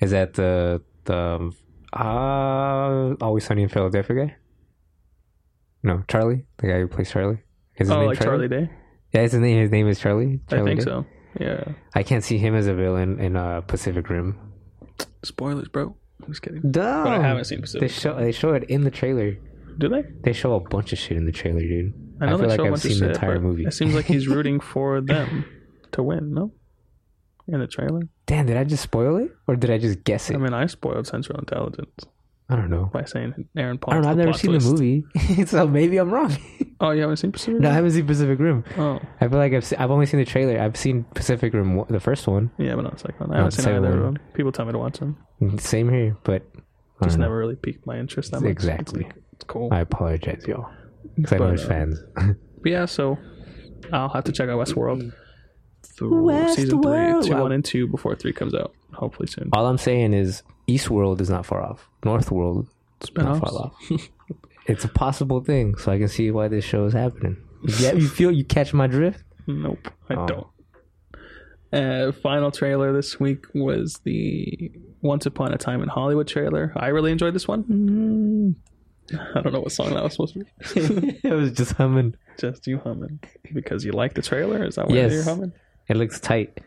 Is that the the um, uh, Always Sunny in Philadelphia guy? No, Charlie, the guy who plays Charlie. Is his Oh, name like Charlie Day. Yeah, his name. His name is Charlie. I Charlie think Day? so. Yeah. I can't see him as a villain in uh, Pacific Rim. Spoilers, bro. I'm just kidding. Dumb. But I haven't seen They show they show it in the trailer. Do they? They show a bunch of shit in the trailer, dude. I know feel they like show a I've bunch of seen the entire movie. It seems like he's rooting for them to win. No, in the trailer. Damn, did I just spoil it or did I just guess it? I mean, I spoiled Central Intelligence I don't know. by saying Aaron Paul. I don't know. I've never seen the movie, so maybe I'm wrong. Oh, you haven't seen Pacific? no, I haven't seen Pacific Rim. Oh, I feel like I've se- I've only seen the trailer. I've seen Pacific Rim, the first one. yeah, but not the second one. I haven't seen either of one. them. People tell me to watch them. Same here, but I Just don't know. never really piqued my interest that much. Exactly. It's, like, it's cool. I apologize, y'all. Because I know But, there's fans. But yeah, so I'll have to check out Westworld through season three, Westworld. two, Wow. one, and two before three comes out. Hopefully soon. All I'm saying is Eastworld is not far off. Northworld is not far off. it's a possible thing, so I can see why this show is happening. Yeah, you feel you catch my drift? Nope, I Oh. don't. Uh, final trailer this week was the Once Upon a Time in Hollywood trailer. I really enjoyed this one. I don't know what song that was supposed to be. it was just humming. Just you humming because you like the trailer. Is that why Yes. you're humming? It looks tight.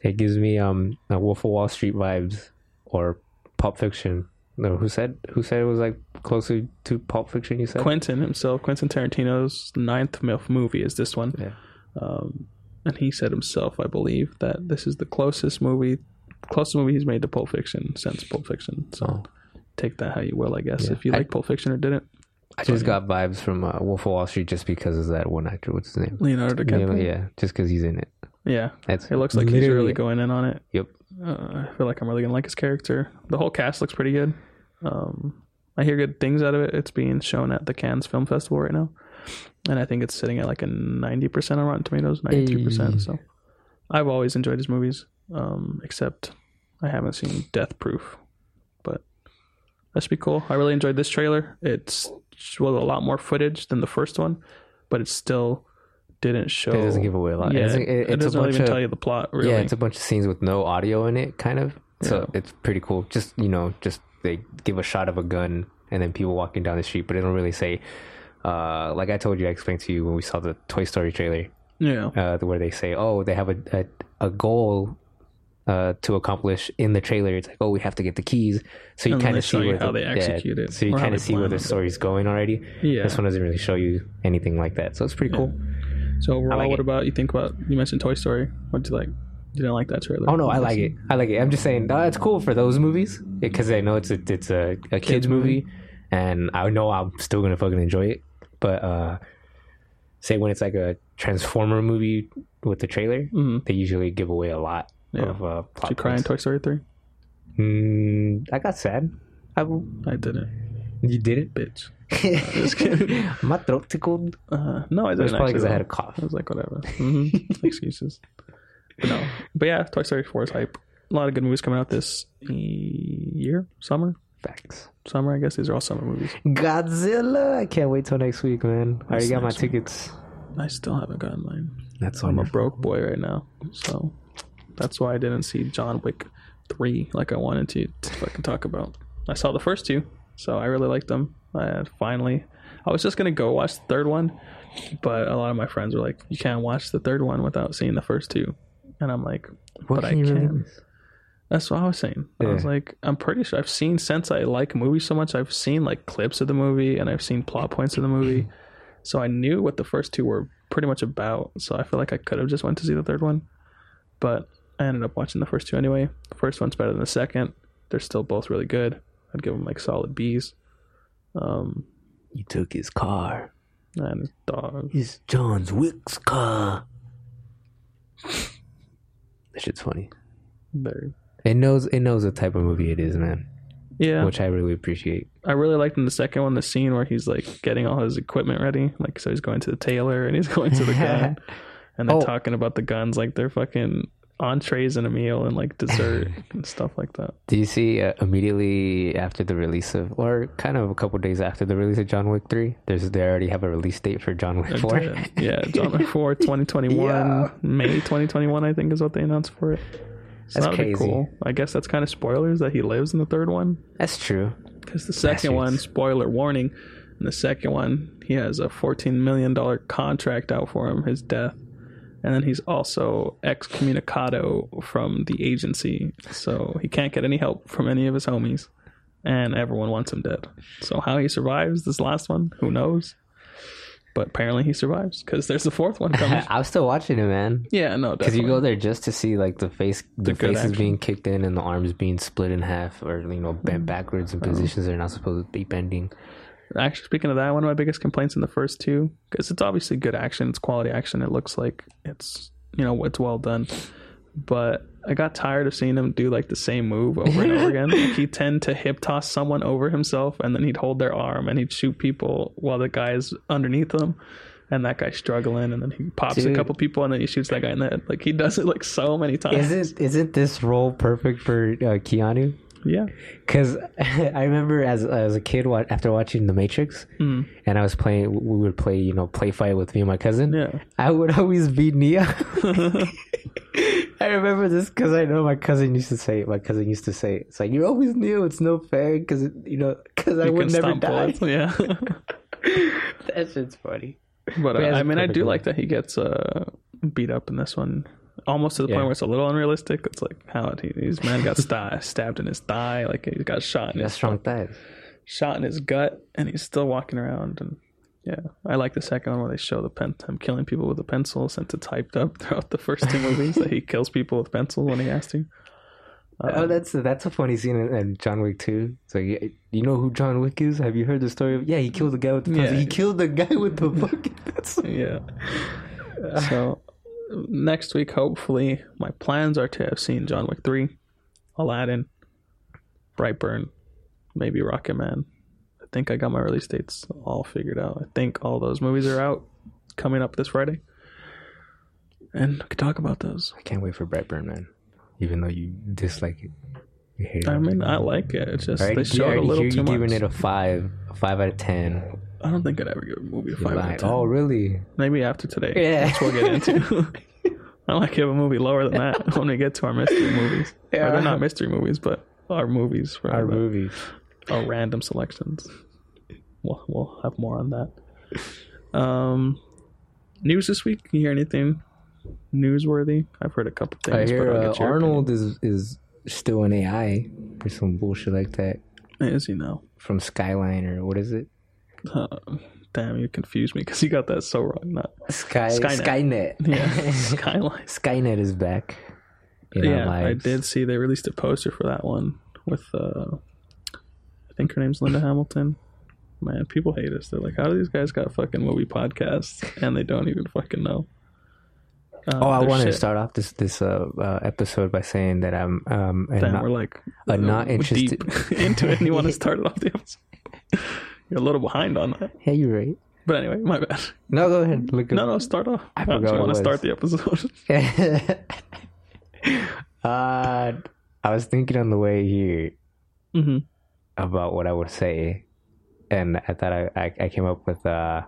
It gives me um a Wolf of Wall Street vibes or Pulp Fiction. No, who said who said it was like closer to Pulp Fiction? You said Quentin himself, Quentin Tarantino's ninth movie is this one. Yeah. Um, and he said himself, I believe, that this is the closest movie, closest movie he's made to Pulp Fiction since Pulp Fiction. So Oh. take that how you will, I guess. Yeah. If you I- like Pulp Fiction or didn't, I just got vibes from uh, Wolf of Wall Street just because of that one actor. What's his name? Leonardo Yeah, DiCaprio. yeah, just because he's in it. Yeah, That's it looks like he's really going in on it. Yep. Uh, I feel like I'm really gonna like his character. The whole cast looks pretty good. Um, I hear good things out of it. It's being shown at the Cannes Film Festival right now, and I think it's sitting at like a ninety percent on Rotten Tomatoes, ninety three percent. So, I've always enjoyed his movies, um, except I haven't seen Death Proof, but that should be cool. I really enjoyed this trailer. It's well a lot more footage than the first one, but it still didn't show. It doesn't give away a lot. Yeah, it doesn't, it, it, it's a doesn't bunch even of, tell you the plot. Really, Yeah, it's a bunch of scenes with no audio in it, kind of. So Yeah. it's pretty cool. Just you know, just they give a shot of a gun and then people walking down the street, but they don't really say. Uh, like I told you, I explained to you when we saw the Toy Story trailer, yeah. uh, where they say, "Oh, they have a a, a goal." Uh, to accomplish in the trailer, it's like, oh, we have to get the keys. So you kind of see where how the, they yeah, execute it, So you kind of see where the on it. going already. Yeah. This one doesn't really show you anything like that, so it's pretty cool. So overall, like what it. about you think about? You mentioned Toy Story. What do you like? You didn't like that trailer? Oh no, I like it. I like it. I'm just saying uh, it's cool for those movies because I know it's a it's a, a kids, movie, and I know I'm still gonna fucking enjoy it. But uh say when it's like a Transformer movie with the trailer, Mhm. they usually give away a lot Yeah. of uh, Did you cry in. Toy Story three? Mm, I got sad. I, I didn't, you did it. bitch. My throat tickled. Uh, no, I didn't. was probably because I had a cough. I was like, whatever. hmm Excuses. But no, but yeah, Toy Story four is hype. A lot of good movies coming out this year, summer, Facts. summer. I guess these are all summer movies. Godzilla! I can't wait till next week, man. I already got my week. tickets. I still haven't gotten mine. That's I'm a broke boy right now, so that's why I didn't see John Wick three like I wanted to, to fucking talk about. I saw the first two, so I really liked them. I finally, I was just gonna go watch the third one, but a lot of my friends were like, "You can't watch the third one without seeing the first two. and I'm like, What but I can you can. miss? That's what I was saying. I was like, I'm pretty sure I've seen since I like movies so much, I've seen like clips of the movie and I've seen plot points of the movie. so I knew what the first two were pretty much about. So I feel like I could have just went to see the third one. But I ended up watching the first two anyway. The first one's better than the second. They're still both really good. I'd give them like solid B's. Um, You took his car. and his dog. It's John's Wick's car. That shit's funny. Very. It knows it knows the type of movie it is, man. Yeah. Which I really appreciate. I really liked in the second one the scene where he's like getting all his equipment ready. Like so he's going to the tailor and he's going to the gun. and they're Oh. talking about the guns like they're fucking entrees and a meal and like dessert and stuff like that. Do you see uh, immediately after the release of, or kind of a couple days after the release of John Wick three? There's they already have a release date for John Wick four. yeah, John Wick 4 2021 Yeah. May 2021 I think is what they announced for it. So That's crazy. cool. I guess that's kind of spoilers that he lives in the third one That's true. because the second one spoiler warning in the second one he has a 14 million dollar contract out for him his death and then he's also excommunicado from the agency so he can't get any help from any of his homies and everyone wants him dead so how he survives this last one who knows but apparently he survives because there's the fourth one coming I was still watching it, man. yeah no Because you go there just to see like the face, the, good faces action. being kicked in and the arms being split in half, or you know bent backwards in uh-huh. positions they're not supposed to be bending. Actually, speaking of that, one of my biggest complaints in the first two, because it's obviously good action, it's quality action. It looks like it's you know it's well done, but I got tired of seeing him do like the same move over and over again. Like he'd tend to hip toss someone over himself, and then he'd hold their arm and he'd shoot people while the guy's underneath him. And that guy's struggling, and then he pops a couple people, and then he shoots that guy in the head. Like he does it like so many times. Isn't isn't this role perfect for uh, Keanu? Yeah. Because I remember as as a kid, after watching The Matrix, Mm. and I was playing, we would play, you know, play fight with me and my cousin. Yeah. I would always beat Neo, I remember this because I know my cousin used to say. My cousin used to say, "It's like you're always knew it's no fair because you know because I You would never die." bullets, Yeah. that shit's funny. But uh, I mean, I do like that he gets uh, beat up in this one, almost to the Yeah. point where it's a little unrealistic. It's like how he, his man got sta- stabbed in his thigh, like he got shot in his strong thighs. shot in his gut, and he's still walking around. And yeah, I like the second one where they show the pen him killing people with a pencil, since it's hyped up throughout the first two movies that he kills people with pencils when he has to. oh, uh, that's that's a funny scene in, in John Wick 2. So like, yeah, you know who John Wick is? Have you heard the story of? Yeah, he killed the guy with the pencil. Yeah. He killed the guy with the fucking pencil. yeah. So next week, hopefully, my plans are to have seen John Wick three, Aladdin, Brightburn, maybe Rocketman. I think I got my release dates all figured out. I think all those movies are out coming up this Friday, and we can talk about those. I can't wait for Brightburn, man. Even though you dislike it, you hate it. I mean, I like it. It's just I they showed a already little too you much. giving it a five, a five out of ten. I don't think I'd ever give a movie a five out of ten. Oh, really? Maybe after today. Yeah. Which we'll get into. I like give a movie lower than that when we get to our mystery movies. Or Yeah. they're not mystery movies, but our movies for Our movies. our random selections. We'll we'll have more on that. Um, news this week. You hear anything newsworthy? I've heard a couple things. I hear but uh, Arnold is is still an AI or some bullshit like that opinion. Is he now? from Skyline or what is it? Uh, damn, you confused me because you got that so wrong. Not Sky Skynet. Skynet. yeah, Skyline. Skynet is back. in our yeah, I did see they released a poster for that one with uh I think her name's Linda Hamilton. Man, people hate us. They're like, how do these guys got fucking movie podcasts and they don't even fucking know? Uh, Oh, I wanted to start off this this uh, uh, episode by saying that I'm um Damn, not- we're like a not uh, interested- deep into it, and you want to start it off the episode. You're a little behind on that, yeah, you're right. but anyway, my bad. No, go ahead. Look. No, no, start off. I, what it want to start the episode. uh, I was thinking on the way here hmm about what I would say, and I thought I I, I came up with uh.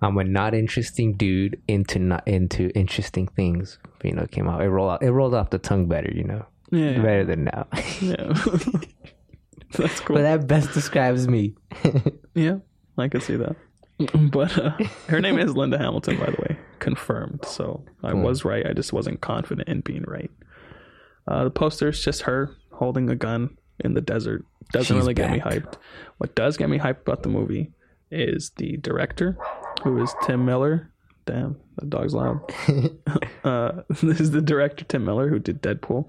I'm a not interesting dude into not into interesting things. You know, it came out. It rolled out. It rolled off the tongue better. You know, Yeah, yeah. better than now. yeah. That's cool. but that best describes me. Yeah, I could see that. But uh, her name is Linda Hamilton, by the way, confirmed. So I Hmm. was right. I just wasn't confident in being right. Uh, the poster is just her holding a gun in the desert. Doesn't She's really get me hyped. What does get me hyped about the movie is the director, who is Tim Miller. Damn, that dog's loud. uh, this is the director Tim Miller who did Deadpool,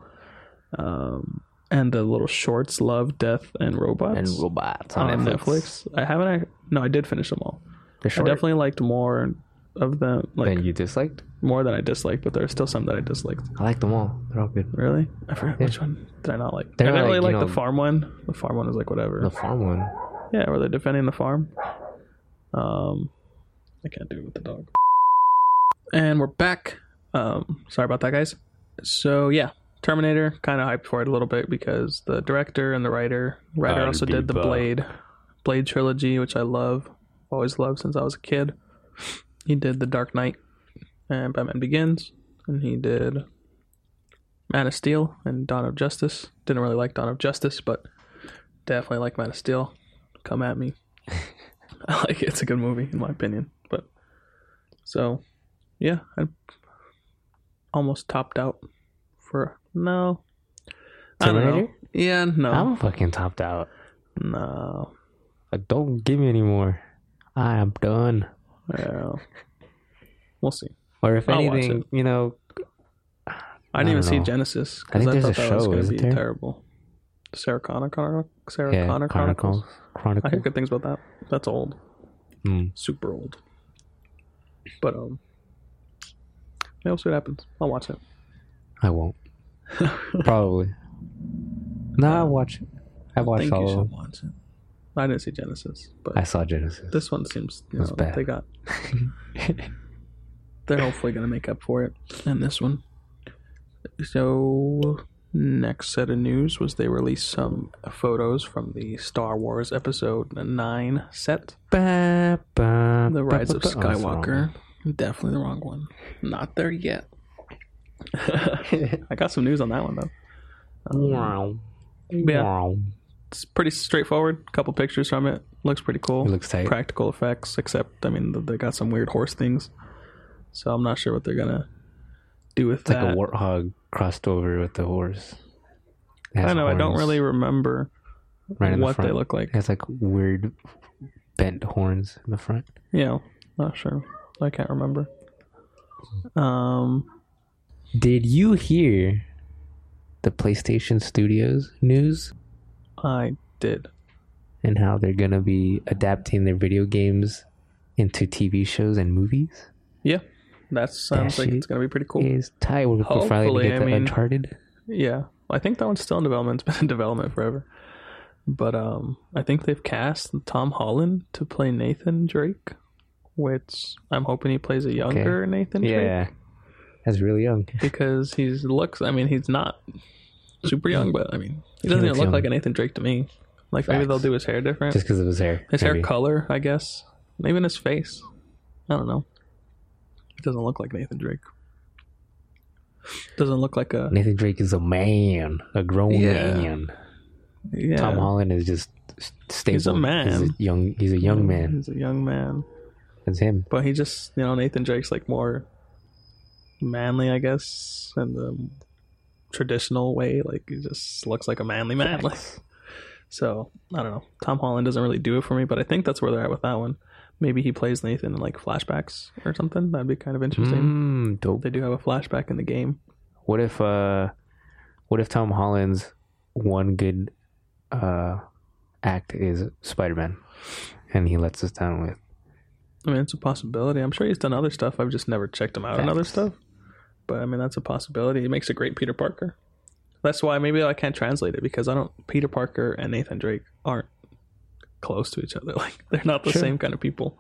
um, and the little shorts Love, Death, and Robots and robots on, on, Netflix. I haven't. I, no, I did finish them all. They're I short definitely liked more of them, like than you disliked. more than I disliked, but there are still some that I disliked. I like them all. They're all good. Really, I forgot which one did I not like. They're I didn't like, really you like the know- farm one. The farm one is like whatever. The farm one. yeah, where they're defending the farm. Um, I can't do it with the dog. And we're back. Um, sorry about that, guys. So yeah, Terminator. Kind of hyped for it a little bit because the director and the writer writer uh, also did the. Blade Blade trilogy, which I love. Always loved since I was a kid. He did the Dark Knight and Batman Begins, and he did Man of Steel and Dawn of Justice. Didn't really like Dawn of Justice, but definitely like Man of Steel. Come at me. I like it. It's a good movie in my opinion. But so, yeah, I almost topped out for no. I don't know. Terminator? Yeah, no, I'm fucking topped out. no. Like, don't give me any more. I am done. Yeah. We'll see. Or if I'll anything, you know, I didn't I even don't see. Genisys I think because I, there's thought a that was show, going to be there? terrible. Sarah Connor, Connor Sarah yeah, Connor Chronicles. Chronicles. I heard good things about that. That's old, Mm. super old. But um, yeah, we'll see what happens. I'll watch it. I won't. Probably. No, I'll watch. I I watched think you all of should them. watch it. I didn't see Genisys, but I saw Genisys. this one seems you know, bad. they got. They're hopefully going to make up for it in this one. So, next set of news was they released some photos from the Star Wars Episode 9 set. Ba, ba, The Rise ba, of oh, that's the wrong Skywalker. one. Definitely the wrong one. Not there yet. I got some news on that one though. Um, Wow. yeah. Wow. it's pretty straightforward. A Couple pictures from it. Looks pretty cool. It looks tight. Practical effects, except I mean they got some weird horse things. So I'm not sure what they're gonna do with It's like a warthog crossed over with the horse. It I has know. I don't really remember right in the what they look like. It has like weird bent horns in the front. Yeah, not sure. I can't remember. Um, Did you hear the PlayStation Studios news I did. and how they're gonna be adapting their video games into TV shows and movies? Yeah, that sounds That like it's gonna be pretty cool. Is tight. We're finally to get I mean- Uncharted. Yeah, I think that one's still in development. It's been in development forever. But um, I think they've cast Tom Holland to play Nathan Drake, which I'm hoping he plays a younger Nathan Drake Yeah, that's really young. because he's looks. I mean, he's not super young, but I mean, he doesn't even looks look young. like a Nathan Drake to me. Like maybe they'll do his hair different, Just because of his hair. his hair maybe. color, I guess. Maybe even his face. I don't know. It doesn't look like Nathan Drake. Doesn't look like a Nathan Drake is a man, a grown Yeah. man. yeah. Tom Holland is just s- stable. He's a man. He's a young. He's a young man. He's a young man. That's him. But he just, you know, Nathan Drake's like more manly, I guess, in the traditional way. Like he just looks like a manly man. Like, so I don't know. Tom Holland doesn't really do it for me, but I think that's where they're at with that one. Maybe he plays Nathan in like flashbacks or something. That'd be kind of interesting. Mm, dope. They do have a flashback in the game. What if uh, what if Tom Holland's one good uh act is Spider Man, and he lets us down with I mean, it's a possibility. I'm sure he's done other stuff. I've just never checked him out on other stuff. But I mean, that's a possibility. He makes a great Peter Parker. That's why maybe I can't translate it because I don't. Peter Parker and Nathan Drake aren't close to each other. Like they're not the Sure. same kind of people.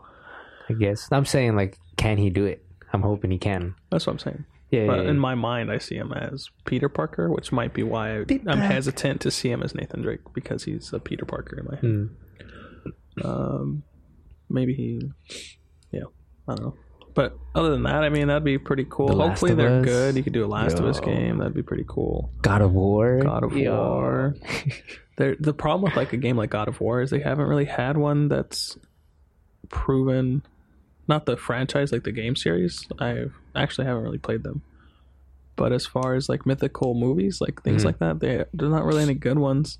I guess I'm saying like, can he do it? I'm hoping he can. That's what I'm saying. Yeah, But yeah, yeah. in my mind, I see him as Peter Parker, which might be why I, I'm hesitant to see him as Nathan Drake because he's a Peter Parker in my head. Mm. Um, maybe he, yeah, I don't know. But other than that, I mean, that'd be pretty cool. The Hopefully, they're Us. good. You could do a Last of Us game. That'd be pretty cool. God of War. God of Yo. War. They're, the problem with like a game like God of War is they haven't really had one that's proven, not the franchise like the game series. I actually haven't really played them. But as far as like mythical movies, like things Mhm. like that, they there's not really any good ones.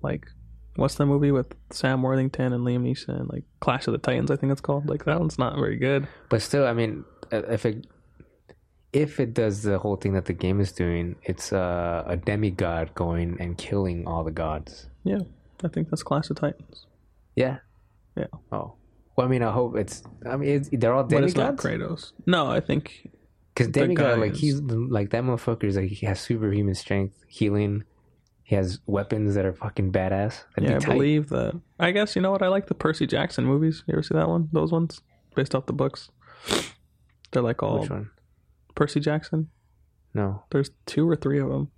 Like, what's the movie with Sam Worthington and Liam Neeson? Like Clash of the Titans, I think it's called. Like that one's not very good. But still, I mean, uh, if it if it does the whole thing that the game is doing, it's uh, a demigod going and killing all the gods. Yeah, I think that's Clash of Titans. Yeah. Yeah. Oh. Well, I mean, I hope it's. I mean, it's, they're all But it's not. Kratos. No, I think Because demigod, like is- he's like that motherfucker is like he has superhuman strength, healing. He has weapons that are fucking badass. That'd yeah, I be tight. believe that. I guess you know what? I like the Percy Jackson movies. You ever see that one? Those ones based off the books. They're like all Which one? Percy Jackson. No. There's two or three of them.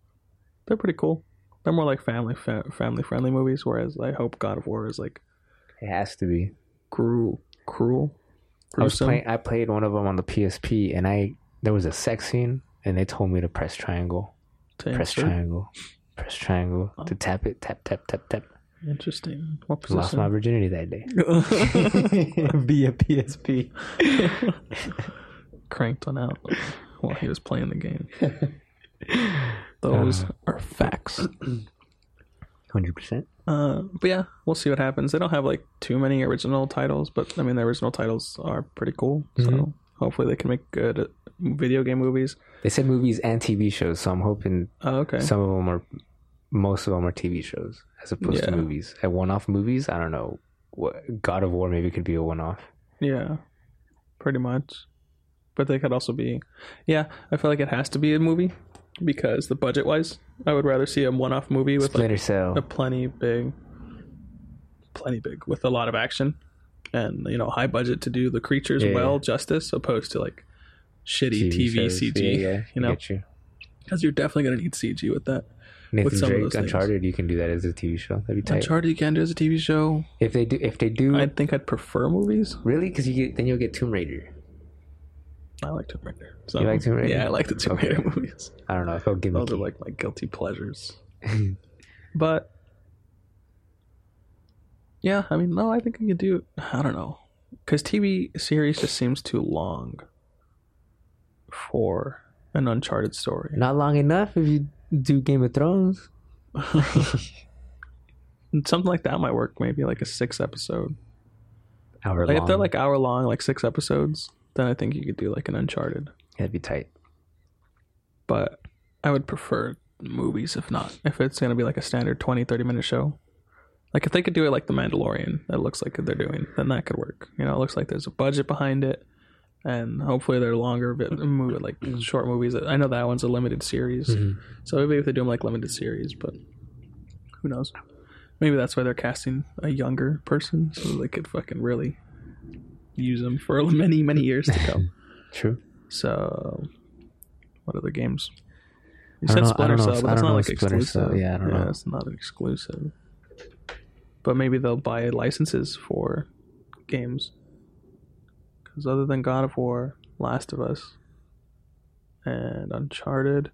They're pretty cool. They're more like family fa- family friendly movies. Whereas I hope God of War is like It has to be. cruel, cruel, I was playing. I played one of them on the PSP, and I there was a sex scene, and they told me to press triangle, to press triangle, press triangle Oh. to tap it, tap tap tap tap. Interesting. What Lost my virginity that day. Via PSP. Cranked one out while he was playing the game. Those Uh. are facts. Hundred percent. Uh, but yeah, we'll see what happens. They don't have like too many original titles, but I mean the original titles are pretty cool. So Mhm. Hopefully they can make good video game movies. They said movies and TV shows, so I'm hoping Oh, okay. some of them are, most of them are TV shows as opposed Yeah. to movies. At one-off movies, I don't know. What God of War maybe could be a one-off. yeah, pretty much. But they could also be, yeah. I feel like it has to be a movie because the budget wise, I would rather see a one-off movie with like Cell. a plenty big, plenty big with a lot of action, and you know high budget to do the creatures Yeah. well justice, opposed to like shitty TV, shows. CG. Yeah, yeah, you know, get you. because you're definitely gonna need CG with that. Nathan some of Drake, those things. Uncharted. You can do that as a TV show. That'd be tight. Uncharted you can do as a TV show. If they do, if they do, I think I'd prefer movies. really, because you get then you'll get Tomb Raider. I like Tomb Raider. So, You like Tomb Raider? Yeah, I like the Tomb Raider movies. I don't know. I felt Those are like my guilty pleasures. but yeah, I mean, no, I think I could do. I don't know, because TV series just seems too long for an Uncharted story. Not long enough if you do Game of Thrones. Something like that might work. Maybe like a six episode. Hour Like long. if they're like hour long, like six episodes, then I think you could do like an Uncharted. That'd be tight. But I would prefer movies if not. If it's going to be like a standard 20, 30 minute show. Like if they could do it like The Mandalorian, that looks like they're doing, then that could work. You know, it looks like there's a budget behind it. And hopefully they're longer, bit movie, like short movies. I know that one's a limited series, Mhm. so maybe if they do them like limited series, but who knows? Maybe that's why they're casting a younger person so they could fucking really use them for many many years to come. True. So, what other games? You said know- Splinter Cell, if- but it's know like Cell- exclusive. yeah, I don't know. it's not exclusive. But maybe they'll buy licenses for games. Because other than God of War, Last of Us, and Uncharted.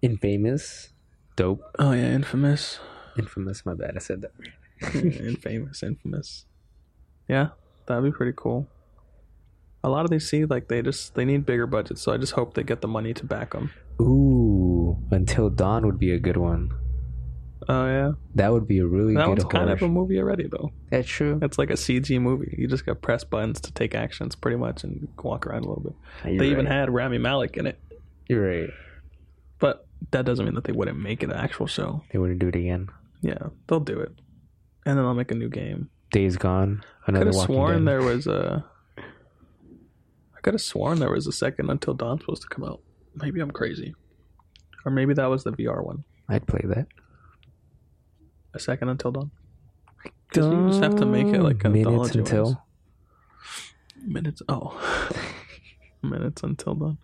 Infamous. Dope. Oh yeah, Infamous. Infamous. My bad. I said that. infamous, infamous. Yeah, that'd be pretty cool. A lot of these see like they just they need bigger budgets, so I just hope they get the money to back them. Ooh. Until Dawn would be a good one. Oh yeah, That would be a really that good one's kind of a movie already though. That's true. It's like a CG movie. You just got press buttons to take actions pretty much and walk around a little bit. You're they even had Rami Malek in it, You're right. but that doesn't mean that they wouldn't make it an actual show. They wouldn't do it again. Yeah, they'll do it, and then they'll make a new game. Days Gone. Could Another have sworn Dead. there was a. I could have sworn there was a second Until Dawn supposed to come out. Maybe I'm crazy, or maybe that was the VR one. I'd play that. A second Until Dawn. Because you just have to make it like minutes until. minutes. Oh, minutes until dawn.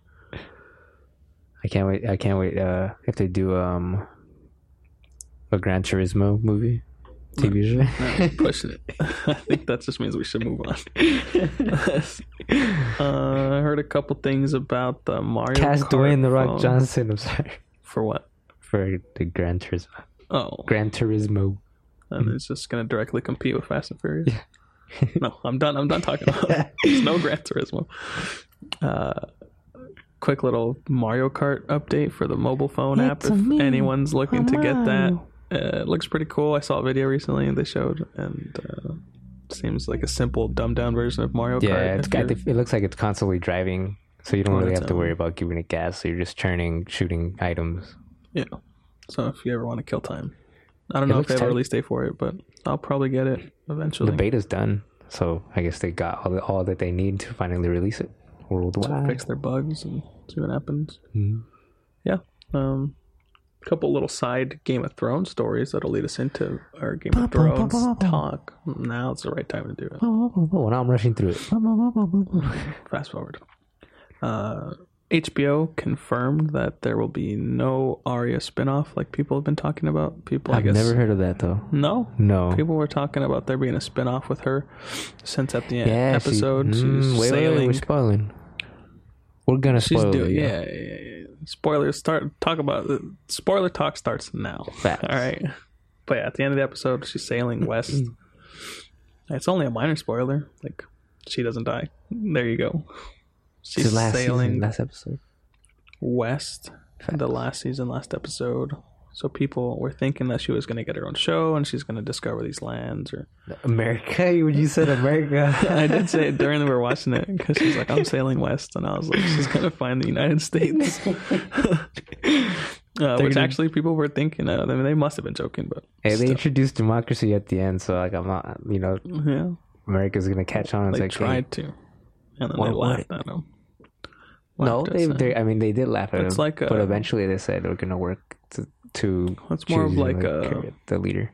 I can't wait. I can't wait. Uh, if they do um a Gran Turismo movie, TV show. No, pushing it. I think that just means we should move on. uh, I heard a couple things about the Mario. Cast Kart Dwayne the Rock phone. Johnson. I'm sorry For what? for the Gran Turismo. Oh, Gran Turismo. and it's just going to directly compete with Fast and Furious. no, I'm done. I'm done talking about. it. There's no Gran Turismo. Uh, quick little Mario Kart update for the mobile phone app. If me, anyone's looking to get that, uh, it looks pretty cool. I saw a video recently and they showed, and uh, seems like a simple, dumbed down version of Mario Yeah, Kart. it's if got. you're- It looks like it's constantly driving, so you don't really have to worry about giving it gas. So you're just churning, shooting items. Yeah. So if you ever want to kill time, I don't It know if looks they have a tight. release date for it, but I'll probably get it eventually. The beta's done, so I guess they got all, the, all that they need to finally release it worldwide. fix their bugs and see what happens. Mhm. Yeah. Um, a couple little side Game of Thrones stories that'll lead us into our Game of Thrones talk. Now it's the right time to do it. Oh, now I'm rushing through it. Fast forward. Uh, HBO confirmed that there will be no Arya spinoff like people have been talking about. People, I I've guess. never heard of that though. No. No. People were talking about there being a spinoff with her since at the end yeah, she- episode mm, she's wait, wait, wait, we're spoiling. We're gonna she's spoil doing it. yeah, yeah, yeah, yeah. Spoilers start talk about spoiler talk starts now. Facts. All right. But yeah, at the end of the episode, she's sailing west. it's only a minor spoiler. Like she doesn't die. There you go. She's the last sailing season, last episode. west. The last season, last episode. So people were thinking that she was going to get her own show and she's going to discover these lands. Or America, when you said America, I did say it during we were watching it because she's like, "I'm sailing west," and I was like, "She's going to find the United States." Uh, which actually people were thinking. Uh, I mean, they must have been joking, but Hey, they introduced democracy at the end, so like I'm not, you know, yeah, America's gonna catch on. They like, hey, tried to, and then they laughed at them. No, they, they, I mean, they did laugh at It's him, like but eventually they said they're gonna work to, to It's more of like the, a- the leader,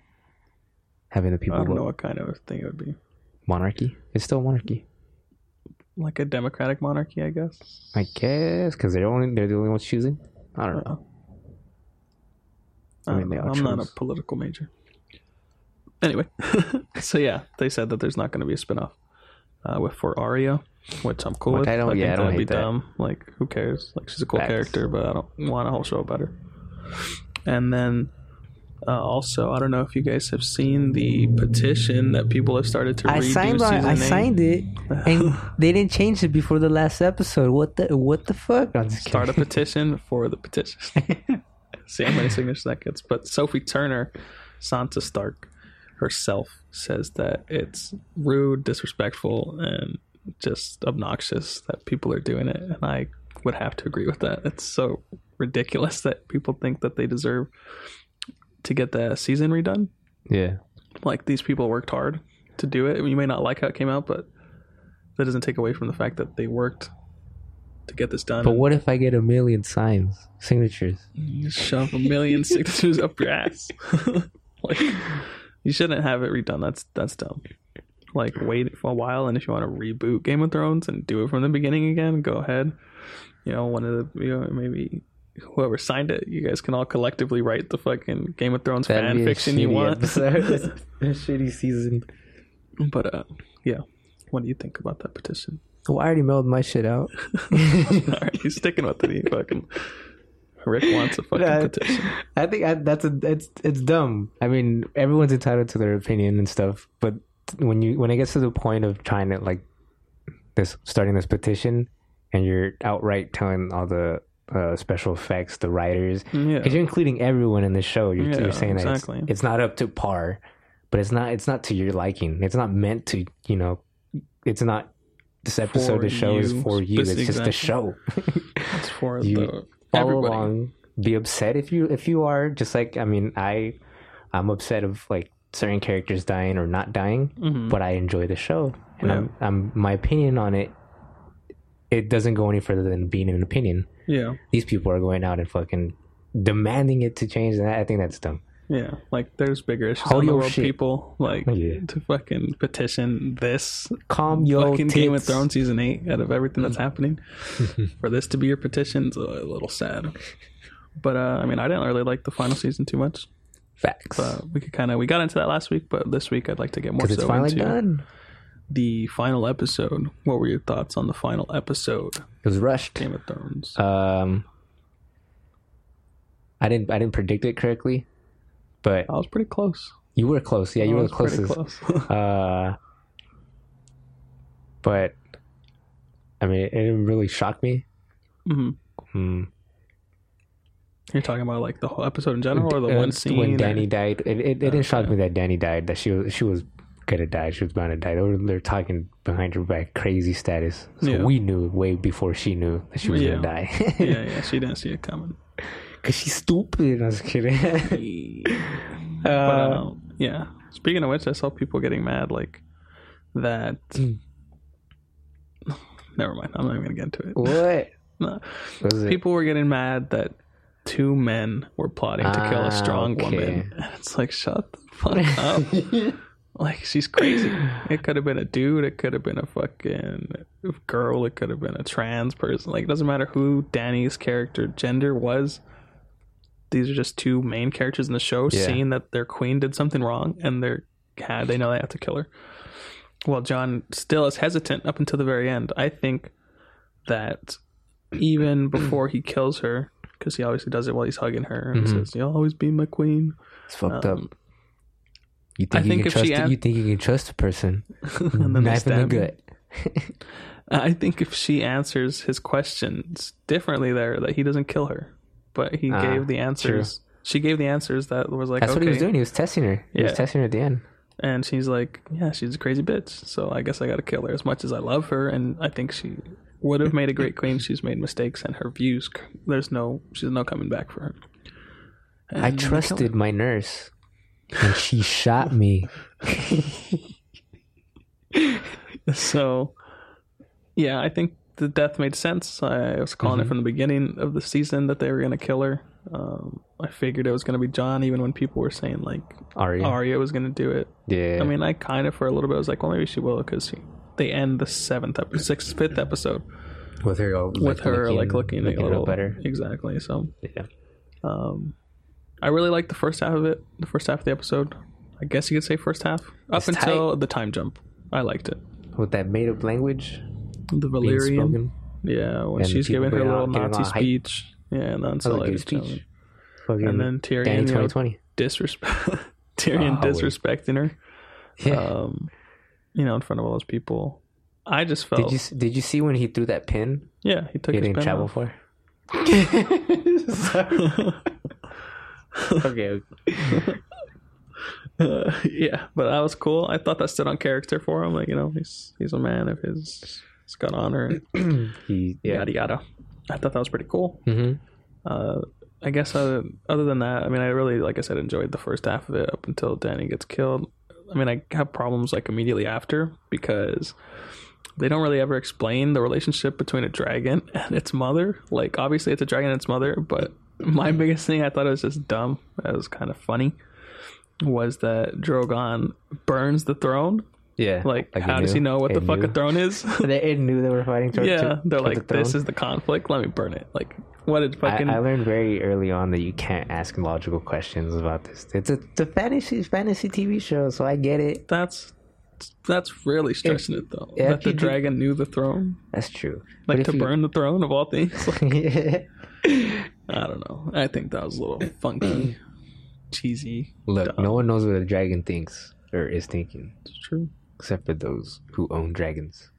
having the people. I don't know what kind of thing it would be. Monarchy, it's still monarchy, Like a democratic monarchy, I guess. I guess, because they're only they're the only ones choosing. I don't know. I I mean, am not a political major. Anyway, so yeah, they said that there's not going to be a spinoff uh, with for Arya. Which I'm cool Which with. I don't- yeah, I don't that'd be hate that. dumb. Like, who cares? Like, she's a cool Facts. character, but I don't want a whole show about her. And then. Uh, also, I don't know if you guys have seen the petition that people have started to I redo signed on, season I signed it, and they didn't change it before the last episode. What the what the fuck? Start a petition for the petition. See how many signatures that gets. But Sophie Turner, Sansa Stark herself, says that it's rude, disrespectful, and just obnoxious that people are doing it. And I would have to agree with that. It's so ridiculous that people think that they deserve to get the season redone. yeah. Like these people worked hard to do it. You may not like how it came out, but that doesn't take away from the fact that they worked to get this done. But what if I get a million signs, signatures? You shove a million signatures up your ass. like you shouldn't have it redone. That's that's dumb. Like wait for a while, and if you want to reboot Game of Thrones and do it from the beginning again, go ahead. You know, one of the you know maybe whoever signed it, you guys can all collectively write the fucking Game of Thrones That'd fan fiction you want. episode. a shitty season. but uh, yeah, what do you think about that petition? Well, I already mailed my shit out. all right, he's sticking with it. He fucking Rick wants a fucking Nah, petition. I think I, that's a it's it's dumb. I mean, everyone's entitled to their opinion and stuff, but when you when it gets to the point of trying to like this starting this petition, and you're outright telling all the uh, special effects, the writers, Yeah. because you're including everyone in the show. You're, Yeah, you're saying that it's, it's not up to par, but it's not it's not to your liking. It's not meant to you know. It's not this episode. For the show is for you. It's speci- just a show. It's for You the follow everybody. along be upset if you if you are just like i mean i i'm upset of like certain characters dying or not dying Mhm. but i enjoy the show and Yeah. I'm, I'm my opinion on it it doesn't go any further than being an opinion Yeah. these people are going out and fucking demanding it to change and i think that's dumb Yeah, like there's bigger issues Hold on the world, shit. people. Like Yeah. to fucking petition this calm your fucking Game of tits. Thrones season eight out of everything that's happening. For this to be your petition's a little sad. But uh, I mean, I didn't really like the final season too much. Facts But we could kind of we got into that last week, but this week I'd like to get more because it's so finally into done the final episode. What were your thoughts on the final episode, it was rushed Game of Thrones? um i didn't i didn't predict it correctly but I was pretty close. you were close yeah you I were the closest close. Uh, but I mean, it didn't really shock me. Hmm. You're talking about like the whole episode in general, or the Uh, one scene when or- Dany died, it, it, it didn't shock Okay. me that Dany died. That she was she was gonna die. She was bound to die. They were they're talking behind her back, crazy status. So Yeah. we knew way before she knew that she was Yeah. gonna die. yeah, yeah, she didn't see it coming. Cause she's stupid. I was kidding. but uh, um, yeah. Speaking of which, I saw people getting mad like that. Mm. Never mind. I'm not even gonna get into it. what No. was it? People were getting mad that two men were plotting to kill Ah, a strong okay. woman. And it's like, shut the fuck up. like she's crazy. It could have been a dude. It could have been a fucking girl. It could have been a trans person. Like it doesn't matter who Dany's character gender was. These are just two main characters in the show, Yeah. seeing that their queen did something wrong, and they're yeah, they know they have to kill her. Well, Jon still is hesitant up until the very end. I think that even before he kills her, because he obviously does it while he's hugging her and Mhm. says, "You'll always be my queen." It's fucked Um, up. You I think, you think can trust she an- you think you can trust a person? and then Knife in the stab gut. I think if she answers his questions differently, there that he doesn't kill her, but he Ah, gave the answers. She gave the answers that was like, That's okay, what he was doing. He was testing her. He was testing her at the end. and she's like, yeah, she's a crazy bitch. So I guess I got to kill her. As much as I love her, and I think she would have made a great queen, she's made mistakes, and her views. There's no, she's no coming back for her. And I they kill her. trusted my nurse, and she shot me. So, yeah, I think the death made sense. I was calling it Mhm. from the beginning of the season that they were going to kill her. Um, I figured it was going to be Jon, even when people were saying like Arya. Arya was going to do it. Yeah. I mean, I kind of for a little bit I was like, well, maybe she will because they end the seventh, ep- sixth, fifth episode with her, all, with her like looking, looking a little better. Exactly. So, Yeah. um, I really liked the first half of it. The first half of the episode. I guess you could say first half up It's until the time jump. I liked it. With that made up language. The Valyrian. Yeah, when And she's giving her little Nazi all hype. speech. Yeah, and then That was a Unsullied good speech. Fucking And then Tyrion, you know, disrespect Tyrion Oh, disrespecting her. Yeah. Um, you know, in front of all those people. I just felt. did you did you see when he threw that pin? yeah, he took He didn't travel off. for. okay. Uh, yeah, but that was cool. I thought that stood on character for him. Like you know, he's he's a man of his. He's got honor. He yeah. Yada yada. I thought that was pretty cool. hmm Uh, I guess other, other than that, I mean, I really, like I said, enjoyed the first half of it up until Dany gets killed. I mean, I have problems like immediately after because they don't really ever explain the relationship between a dragon and its mother. Like, obviously, it's a dragon and its mother, but my biggest thing I thought it was just dumb. It was kind of funny. Was that Drogon burns the throne? Yeah. Like, it how does he know what the It fuck a throne is? they it knew they were fighting. To, yeah, to- they're like, the this is the conflict. Let me burn it. Like, what did fucking I learned very early on that you can't ask logical questions about this. It's a, it's a fantasy fantasy TV show, so I get it. That's that's really stressing it though. yeah, that the dragon knew the throne, That's true. like to you- burn the throne of all things. Like, Yeah. I don't know. I think that was a little funky, cheesy. Look, Dumb. no one knows what a dragon thinks or is thinking, It's true. Except for those who own dragons.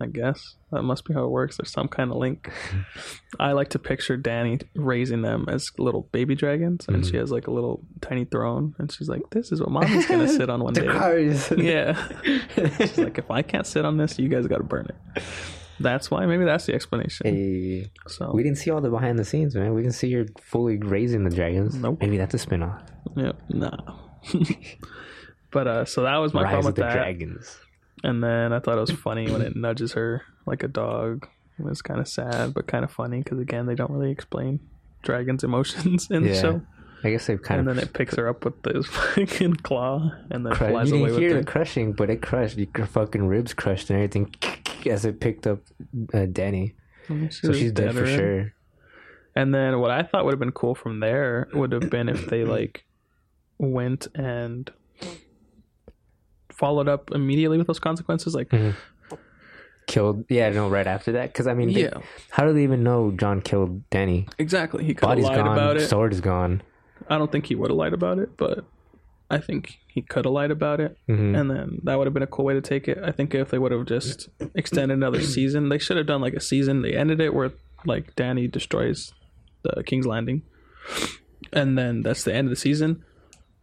I guess that must be how it works. There's some kind of link. I like to picture Dany raising them as little baby dragons, and Mm-hmm. she has like a little tiny throne, and she's like, "This is what mommy's gonna sit on one day." cars. Yeah. She's like, if I can't sit on this, you guys got to burn it. That's why. Maybe that's the explanation. Hey, So we didn't see all the behind the scenes, man. We didn't see her fully raising the dragons. Nope. Maybe that's a spinoff. Yeah, no. But uh, so that was my Rise problem with the that. Dragons. And then I thought it was funny when it nudges her like a dog. It was kind of sad, but kind of funny because again, they don't really explain dragons' emotions in the show. I guess they've kind And of And then it picks her up with this fucking claw and then flies You away with hear it. the crushing, but it crushed. Your fucking ribs crushed and everything as it picked up uh, Dany. So she's dead for already. sure. And then what I thought would have been cool from there would have been if they like went and followed up immediately with those consequences. Like, Killed. Yeah, no, right after that. Because I mean, they- yeah, how do they even know Jon killed Dany? exactly. He could have lied gone. about it. Sword is gone. I don't think he would have lied about it, but I think he could have lied about it. Mhm. And then that would have been a cool way to take it. I think if they would have just extended another season, they should have done like a season. They ended it where like Dany destroys the King's Landing, and then that's the end of the season.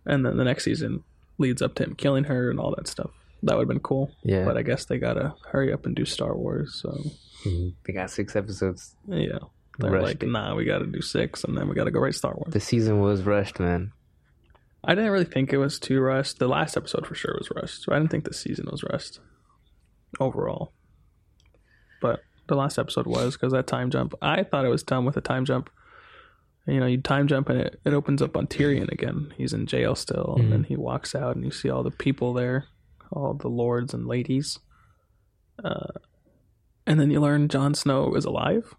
And then the next season leads up to him killing her and all that stuff. That would have been cool. Yeah. But I guess they gotta hurry up and do Star Wars. So Mhm. They got six episodes. yeah, they're Rushed like, it. nah, we gotta do six, and then we gotta go write Star Wars. The season was rushed, man. I didn't really think it was too rushed. The last episode for sure was rushed. So I didn't think the season was rushed overall. But the last episode was because that time jump. I thought it was done with a time jump. You know, you time jump and it, it opens up on Tyrion again. He's in jail still, and then he walks out and you see all the people there, all the lords and ladies. Uh, and then you learn Jon Snow is alive,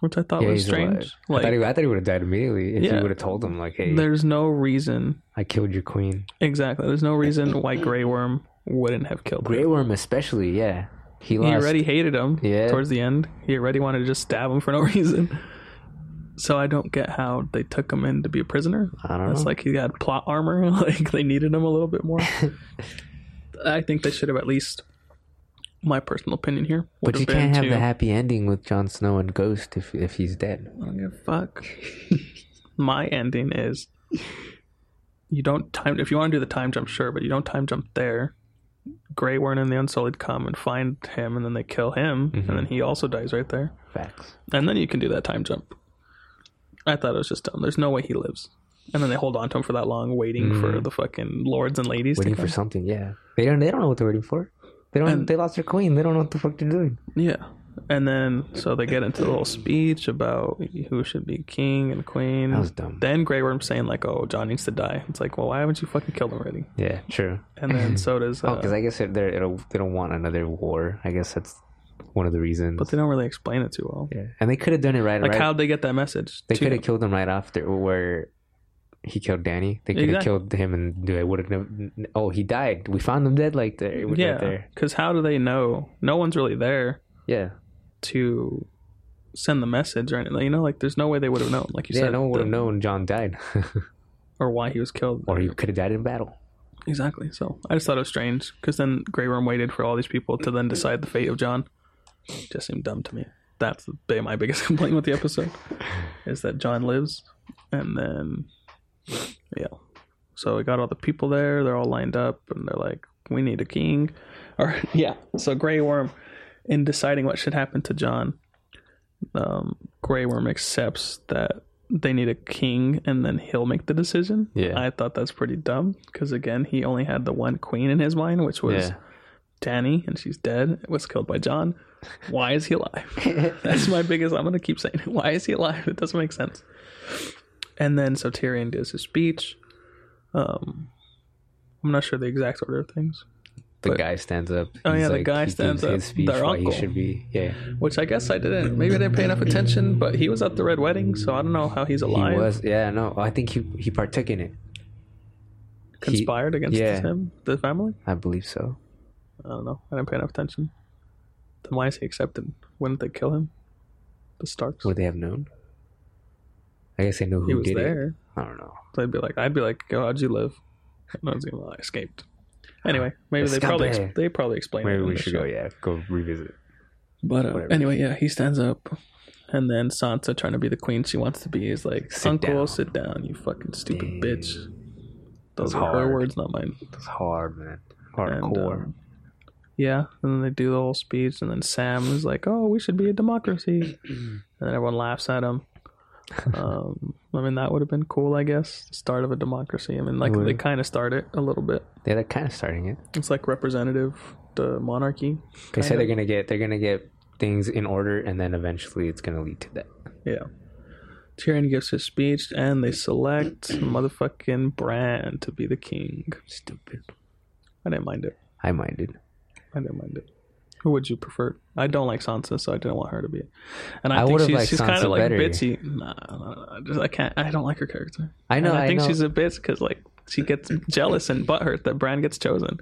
which I thought Yeah, was strange. Like, I thought he, I thought he would have died immediately if Yeah. you would have told him, like, "Hey, there's no reason I killed your queen." Exactly. There's no reason why Grey Worm wouldn't have killed Grey him. Worm, especially, yeah, he He already hated him Yeah. towards the end. He already wanted to just stab him for no reason. So I don't get how they took him in to be a prisoner. I don't know. It's know. like he got plot armor. Like they needed him a little bit more. I think they should have at least, my personal opinion here. would but you been can't have to- the happy ending with Jon Snow and Ghost if if he's dead. I don't give a fuck. My ending is you don't time if you want to do the time jump, sure, but you don't time jump there. Grey Worm and the Unsullied come and find him, and then they kill him, and mm-hmm. then he also dies right there. Facts. And then you can do that time jump. I thought it was just dumb. There's no way he lives. And then they hold on to him for that long, waiting for the fucking lords and ladies Waiting for something. Yeah, they don't. They don't know what they're waiting for. They don't. And- they lost their queen. They don't know what the fuck they're doing. Yeah. And then so they get into the little speech about who should be king and queen. That was dumb. Then Grey Worm saying like, "Oh, Jon needs to die." It's like, well, why haven't you fucking killed him already? Yeah, true. And then so does. Oh, Uh, because I guess they're, they're, they don't want another war. I guess that's one of the reasons. but they don't really explain it too well. yeah, and they could have done it right. Like, right how'd they get that message? They could have killed him right after where he killed Dany. They could have Exactly. killed him and they would have. never Oh, he died. We found him dead. Like there, Yeah, right there. because how do they know? No one's really there. Yeah. to send the message or anything. You know, like there's no way they would have known, like you yeah, said, no one would have known Jon died. or why he was killed. or he could have died in battle. Exactly. So I just thought it was strange because then Grey Worm waited for all these people to then decide the fate of Jon. Just seemed dumb to me. That's my biggest complaint with the episode is that Jon lives, and then yeah. So we got all the people there. They're all lined up, and they're like, "We need a king," or yeah. So Grey Worm, in deciding what should happen to Jon, um, Grey Worm accepts that they need a king, and then he'll make the decision. Yeah. I thought that's pretty dumb because again, he only had the one queen in his mind, which was Yeah. Dany, and she's dead. It Was killed by Jon. Why is he alive? That's my biggest. I'm gonna keep saying, it. why is he alive? It doesn't make sense. And then so Tyrion does his speech. Um, I'm not sure the exact order of things, The But- guy stands up. Oh, yeah, the like- guy he stands up. His speech Their why he uncle. should be. Yeah, which I guess I didn't. Maybe I didn't pay enough attention, but he was at the red wedding, so I don't know how he's alive. he was. Yeah, no, I think he he partook in it. He- conspired against yeah. him, the family. I believe so. I don't know. I didn't pay enough attention. Then why is he accepted? Wouldn't they kill him? The Starks. Would they have known? I guess they knew who he was did it. I don't know. So I'd be like, I'd be like, "Yo, how'd you live?" No. I escaped. Anyway, maybe they probably ex- they probably explained. Maybe we should show. go. Yeah, go revisit. But uh, anyway, yeah, he stands up, and then Sansa, trying to be the queen she wants to be, is like, Sit "Uncle, down." sit down, you fucking stupid Dang. bitch." Those That's are her hard. words, not mine. It's hard, man. And, Hardcore. um, yeah, and then they do the whole speech, and then Sam is like, "Oh, we should be a democracy," and then everyone laughs at him. um, I mean, that would have been cool, I guess. The start of a democracy. I mean, like Would've. they kind of start it a little bit. yeah, they're kind of starting it. It's like representative, the monarchy. They of. they're gonna get they're gonna get things in order, and then eventually it's gonna lead to that. Yeah. Tyrion gives his speech, and they select motherfucking Bran to be the king. Stupid. I didn't mind it. I minded. I didn't mind it. Who would you prefer? I don't like Sansa, so I didn't want her to be. it. And I, I think she's, she's kind of like bitchy. Nah, nah, nah, I just I can't. I don't like her character. I know. And I, I think know. she's a bitch because like she gets jealous and butthurt that Bran gets chosen.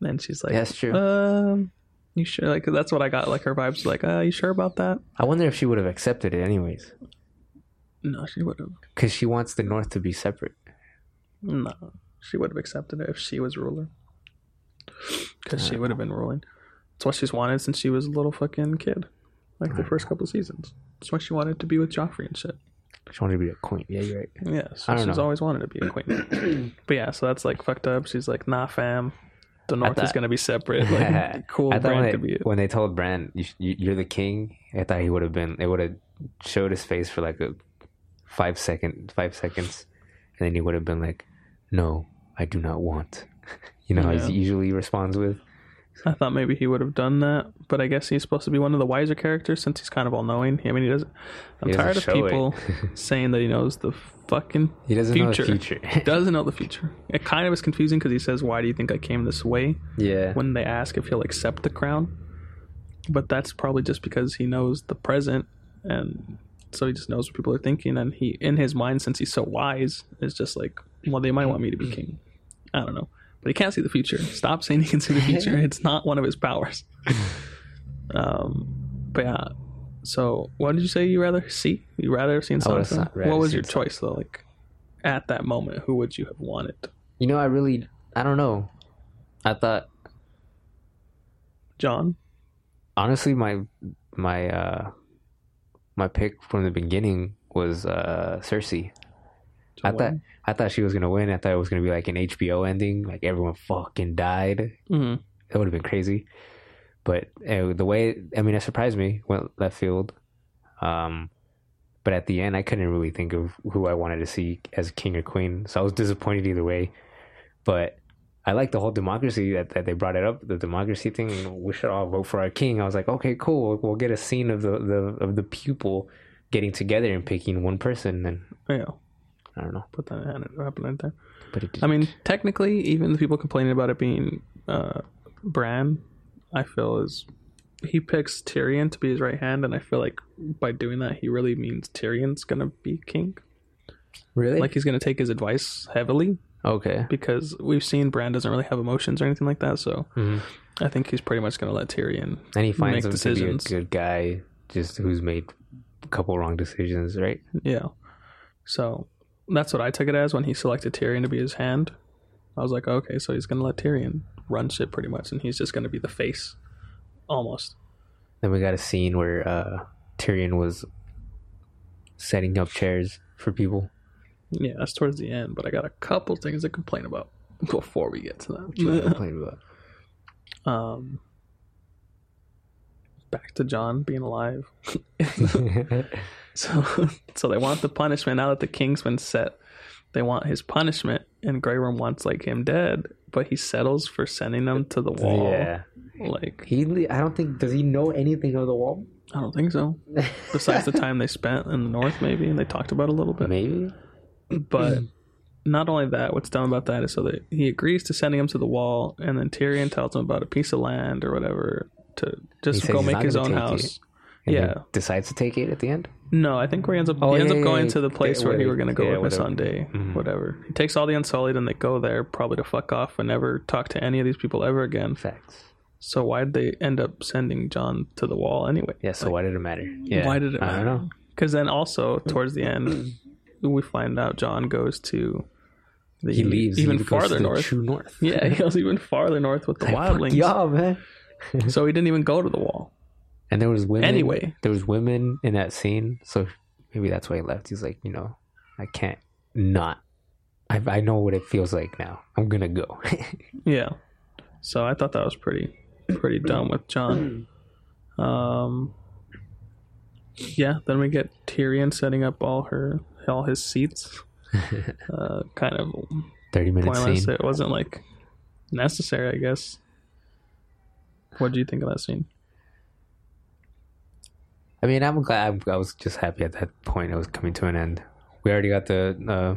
And she's like, That's true. Um, you sure? Like that's what I got. Like her vibes, like, uh, you sure about that? I wonder if she would have accepted it anyways, No, she would have. because she wants the North to be separate. No, she would have accepted it if she was ruler. Because she would have been ruling. That's what she's wanted since she was a little fucking kid, like the first couple seasons. That's why she wanted to be with Joffrey and shit. She wanted to be a queen. Yeah, you're right. Yeah, so I don't she's know. always wanted to be a queen. but yeah, so that's like fucked up. She's like, nah, fam. The North is thought- gonna be separate. Like, cool, I thought Bran when, could be they, it. when they told Bran you, you, you're the king, I thought he would have been. They would have showed his face for like a five second, five seconds, and then he would have been like, "No, I do not want." You know Yeah. he usually responds with. I thought maybe he would have done that, but I guess he's supposed to be one of the wiser characters since he's kind of all knowing. I mean, he doesn't. I'm He doesn't tired of people saying that he knows the fucking He doesn't future. know the future. He doesn't know the future. It kind of is confusing because he says, "Why do you think I came this way?" yeah, When they ask if he'll accept the crown, but that's probably just because he knows the present, and so he just knows what people are thinking, and he, in his mind, since he's so wise, is just like, "Well, they might want me to be king." I don't know, but he can't see the future. Stop saying he can see the future. it's not one of his powers. um, but yeah. So, what did you say you rather see? You rather have seen Sansa? What was your choice though? Like at that moment, who would you have wanted? you know, I really, I don't know. I thought Jon. honestly, my my uh my pick from the beginning was uh Cersei. I thought I thought she was gonna win. I thought it was gonna be like an HBO ending, like everyone fucking died. Mhm. That would have been crazy. But uh, the way, I mean, it surprised me. Went left field. Um, but at the end, I couldn't really think of who I wanted to see as king or queen. So I was disappointed either way. But I like the whole democracy that, that they brought it up, the democracy thing. We should all vote for our king. I was like, okay, cool. We'll, we'll get a scene of the, the of the people getting together and picking one person. And Yeah, I don't know, put that in hand happen right there. but it. I mean, technically, even the people complaining about it being uh, Bran, I feel is he picks Tyrion to be his right hand, and I feel like by doing that, he really means Tyrion's gonna be king. really Like he's gonna take his advice heavily okay. because we've seen Bran doesn't really have emotions or anything like that. So Mhm. I think he's pretty much going to let Tyrion. And he finds Make him to be a decisions. good guy, just who's made a couple wrong decisions, right? Yeah. So that's what I took it as when he selected Tyrion to be his hand. I was like, okay, so he's going to let Tyrion run shit pretty much, and he's just going to be the face, almost. Then we got a scene where uh, Tyrion was setting up chairs for people. Yeah, that's towards the end, but I got a couple things to complain about before we get to that. complain about? um, back to Jon being alive. So, so they want the punishment now that the king's been set. They want his punishment, and Grey Worm wants like him dead, but he settles for sending them to the wall. yeah, Like he. I don't think does he know anything of the wall. I don't think so. Besides the time they spent in the north, maybe, and they talked about it a little bit. Maybe. But not only that, what's dumb about that is so that he agrees to sending him to the wall, and then Tyrion tells him about a piece of land or whatever to just go make his own house. Yeah. decides to take it at the end. No, I think where he ends up Oh, he ends yeah, up going yeah. to the place where he were going to go yeah, with whatever. Missandei, Mhm. whatever. He takes all the Unsullied and they go there probably to fuck off and never talk to any of these people ever again. Facts. So why did they end up sending Jon to the wall anyway? Yeah. So why did it matter? Yeah. Why did it I don't know. Because then also towards the end, we find out Jon goes to the He leaves even he farther north. True north. Yeah, he goes even farther north with the Like, wildlings. y'all, man. So he didn't even go to the wall. And there was women. Anyway. there was women in that scene, so maybe that's why he left. He's like, you know, I can't not. I I know what it feels like now. I'm gonna go. Yeah. So I thought that was pretty pretty dumb with Jon. Um Yeah, then we get Tyrion setting up all her all his seats. Uh kind of Thirty minute pointless. scene. It wasn't like necessary, I guess. What do you think of that scene? I mean, I'm glad. I was just happy at that point. It was coming to an end. We already got the uh,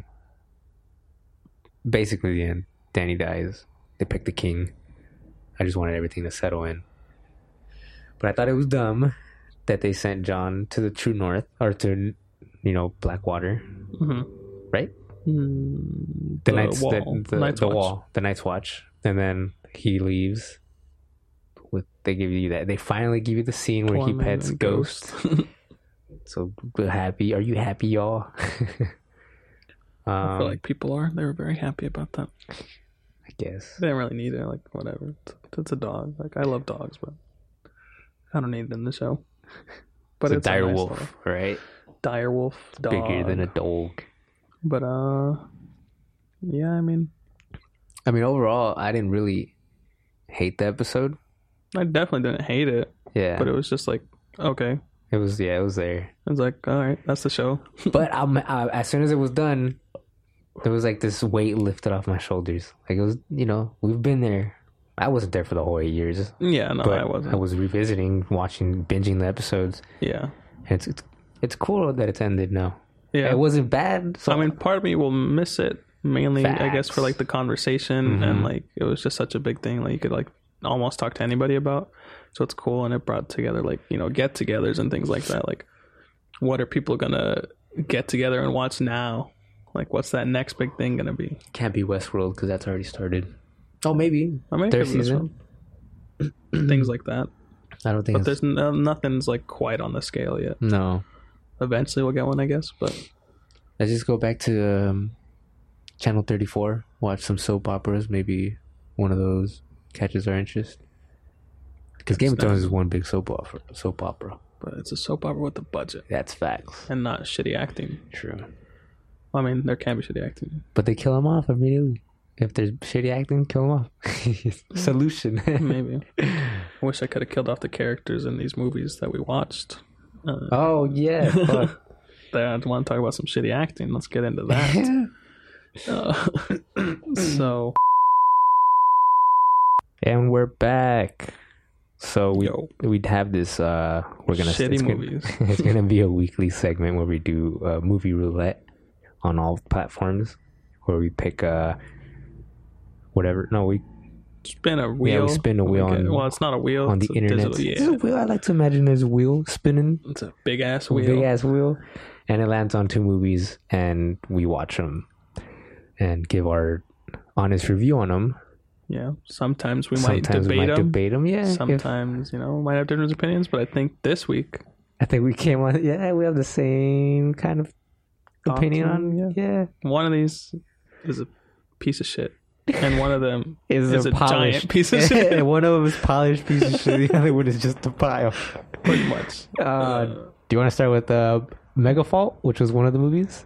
basically the end. Dany dies. They pick the king. I just wanted everything to settle in. But I thought it was dumb that they sent Jon to the True North or to, you know, Blackwater, Mm-hmm. right? Mm, The, Night's wall. the, the, Night's the wall, the Night's Watch, and then he leaves. They give you that, they finally give you the scene where he pets ghosts. Ghost. So happy. Are you happy, y'all? I um, feel like people are. They were very happy about that. I guess. They didn't really need it. Like whatever. It's, it's a dog. Like I love dogs, but I don't need it in the show. But it's, it's, a dire nice wolf, little right? dire wolf dog. Bigger than a dog. But uh, yeah. I mean, I mean, overall, I didn't really hate the episode. I definitely didn't hate it, Yeah, but it was just like okay. it was. Yeah, it was there. It's like all right, that's the show. But um, uh, as soon as it was done, there was like this weight lifted off my shoulders. Like it was, you know, we've been there. I wasn't there for the whole eight years, yeah, no, but I wasn't. I was revisiting, watching, binging the episodes. yeah, And it's it's, it's cool that it's ended now. yeah. It wasn't bad. So I mean, part of me will miss it mainly, I guess, for like the conversation and Mhm. like it was just such a big thing. Like you could like almost talk to anybody about. So it's cool, and it brought together like you know get-togethers and things like that. Like, what are people gonna get together and watch now? Like, what's that next big thing gonna be? can't be Westworld because that's already started. Oh, maybe I mean, third give it this season. things like that. I don't think. But it's, there's no, nothing's like quite on the scale yet. no. Eventually, we'll get one, I guess. But Let's just go back to um, channel thirty four. Watch some soap operas. Maybe one of those catches our interest. Because Game of Thrones is one big soap opera. Soap opera. but it's a soap opera with a budget That's facts. and not shitty acting. True. I mean, there can be shitty acting. But they kill him off immediately. If there's shitty acting, kill him off. Solution. Maybe. I wish I could have killed off the characters in these movies that we watched. Uh, oh yeah. Fuck. I want to talk about some shitty acting. Let's get into that. Uh, so, and we're back. So we Yo. we'd have this. uh We're gonna Shitty it's gonna- it's gonna be a weekly segment where we do uh, movie roulette on all platforms, where we pick uh whatever. No, we spin a wheel. We spin a wheel Okay, on- well, it's not a wheel. on the internet. digital- yeah, wheel. I like to imagine there's a wheel spinning, it's a big ass wheel. big ass wheel, and it lands on two movies, and we watch them and give our honest review on them. Yeah. Sometimes we might Sometimes we debate might them. debate them. Yeah. if- Sometimes, you know, we might have different opinions, but I think this week I think we came on. Yeah, we have the same kind of opinion on- yeah. Yeah. one of these is a piece of shit. And one of them Is, is a, a polished giant piece of shit. and one of them is polished piece of shit. The other one is just a pile. pretty much. Uh, do you want to start with uh, Megafault, which was one of the movies?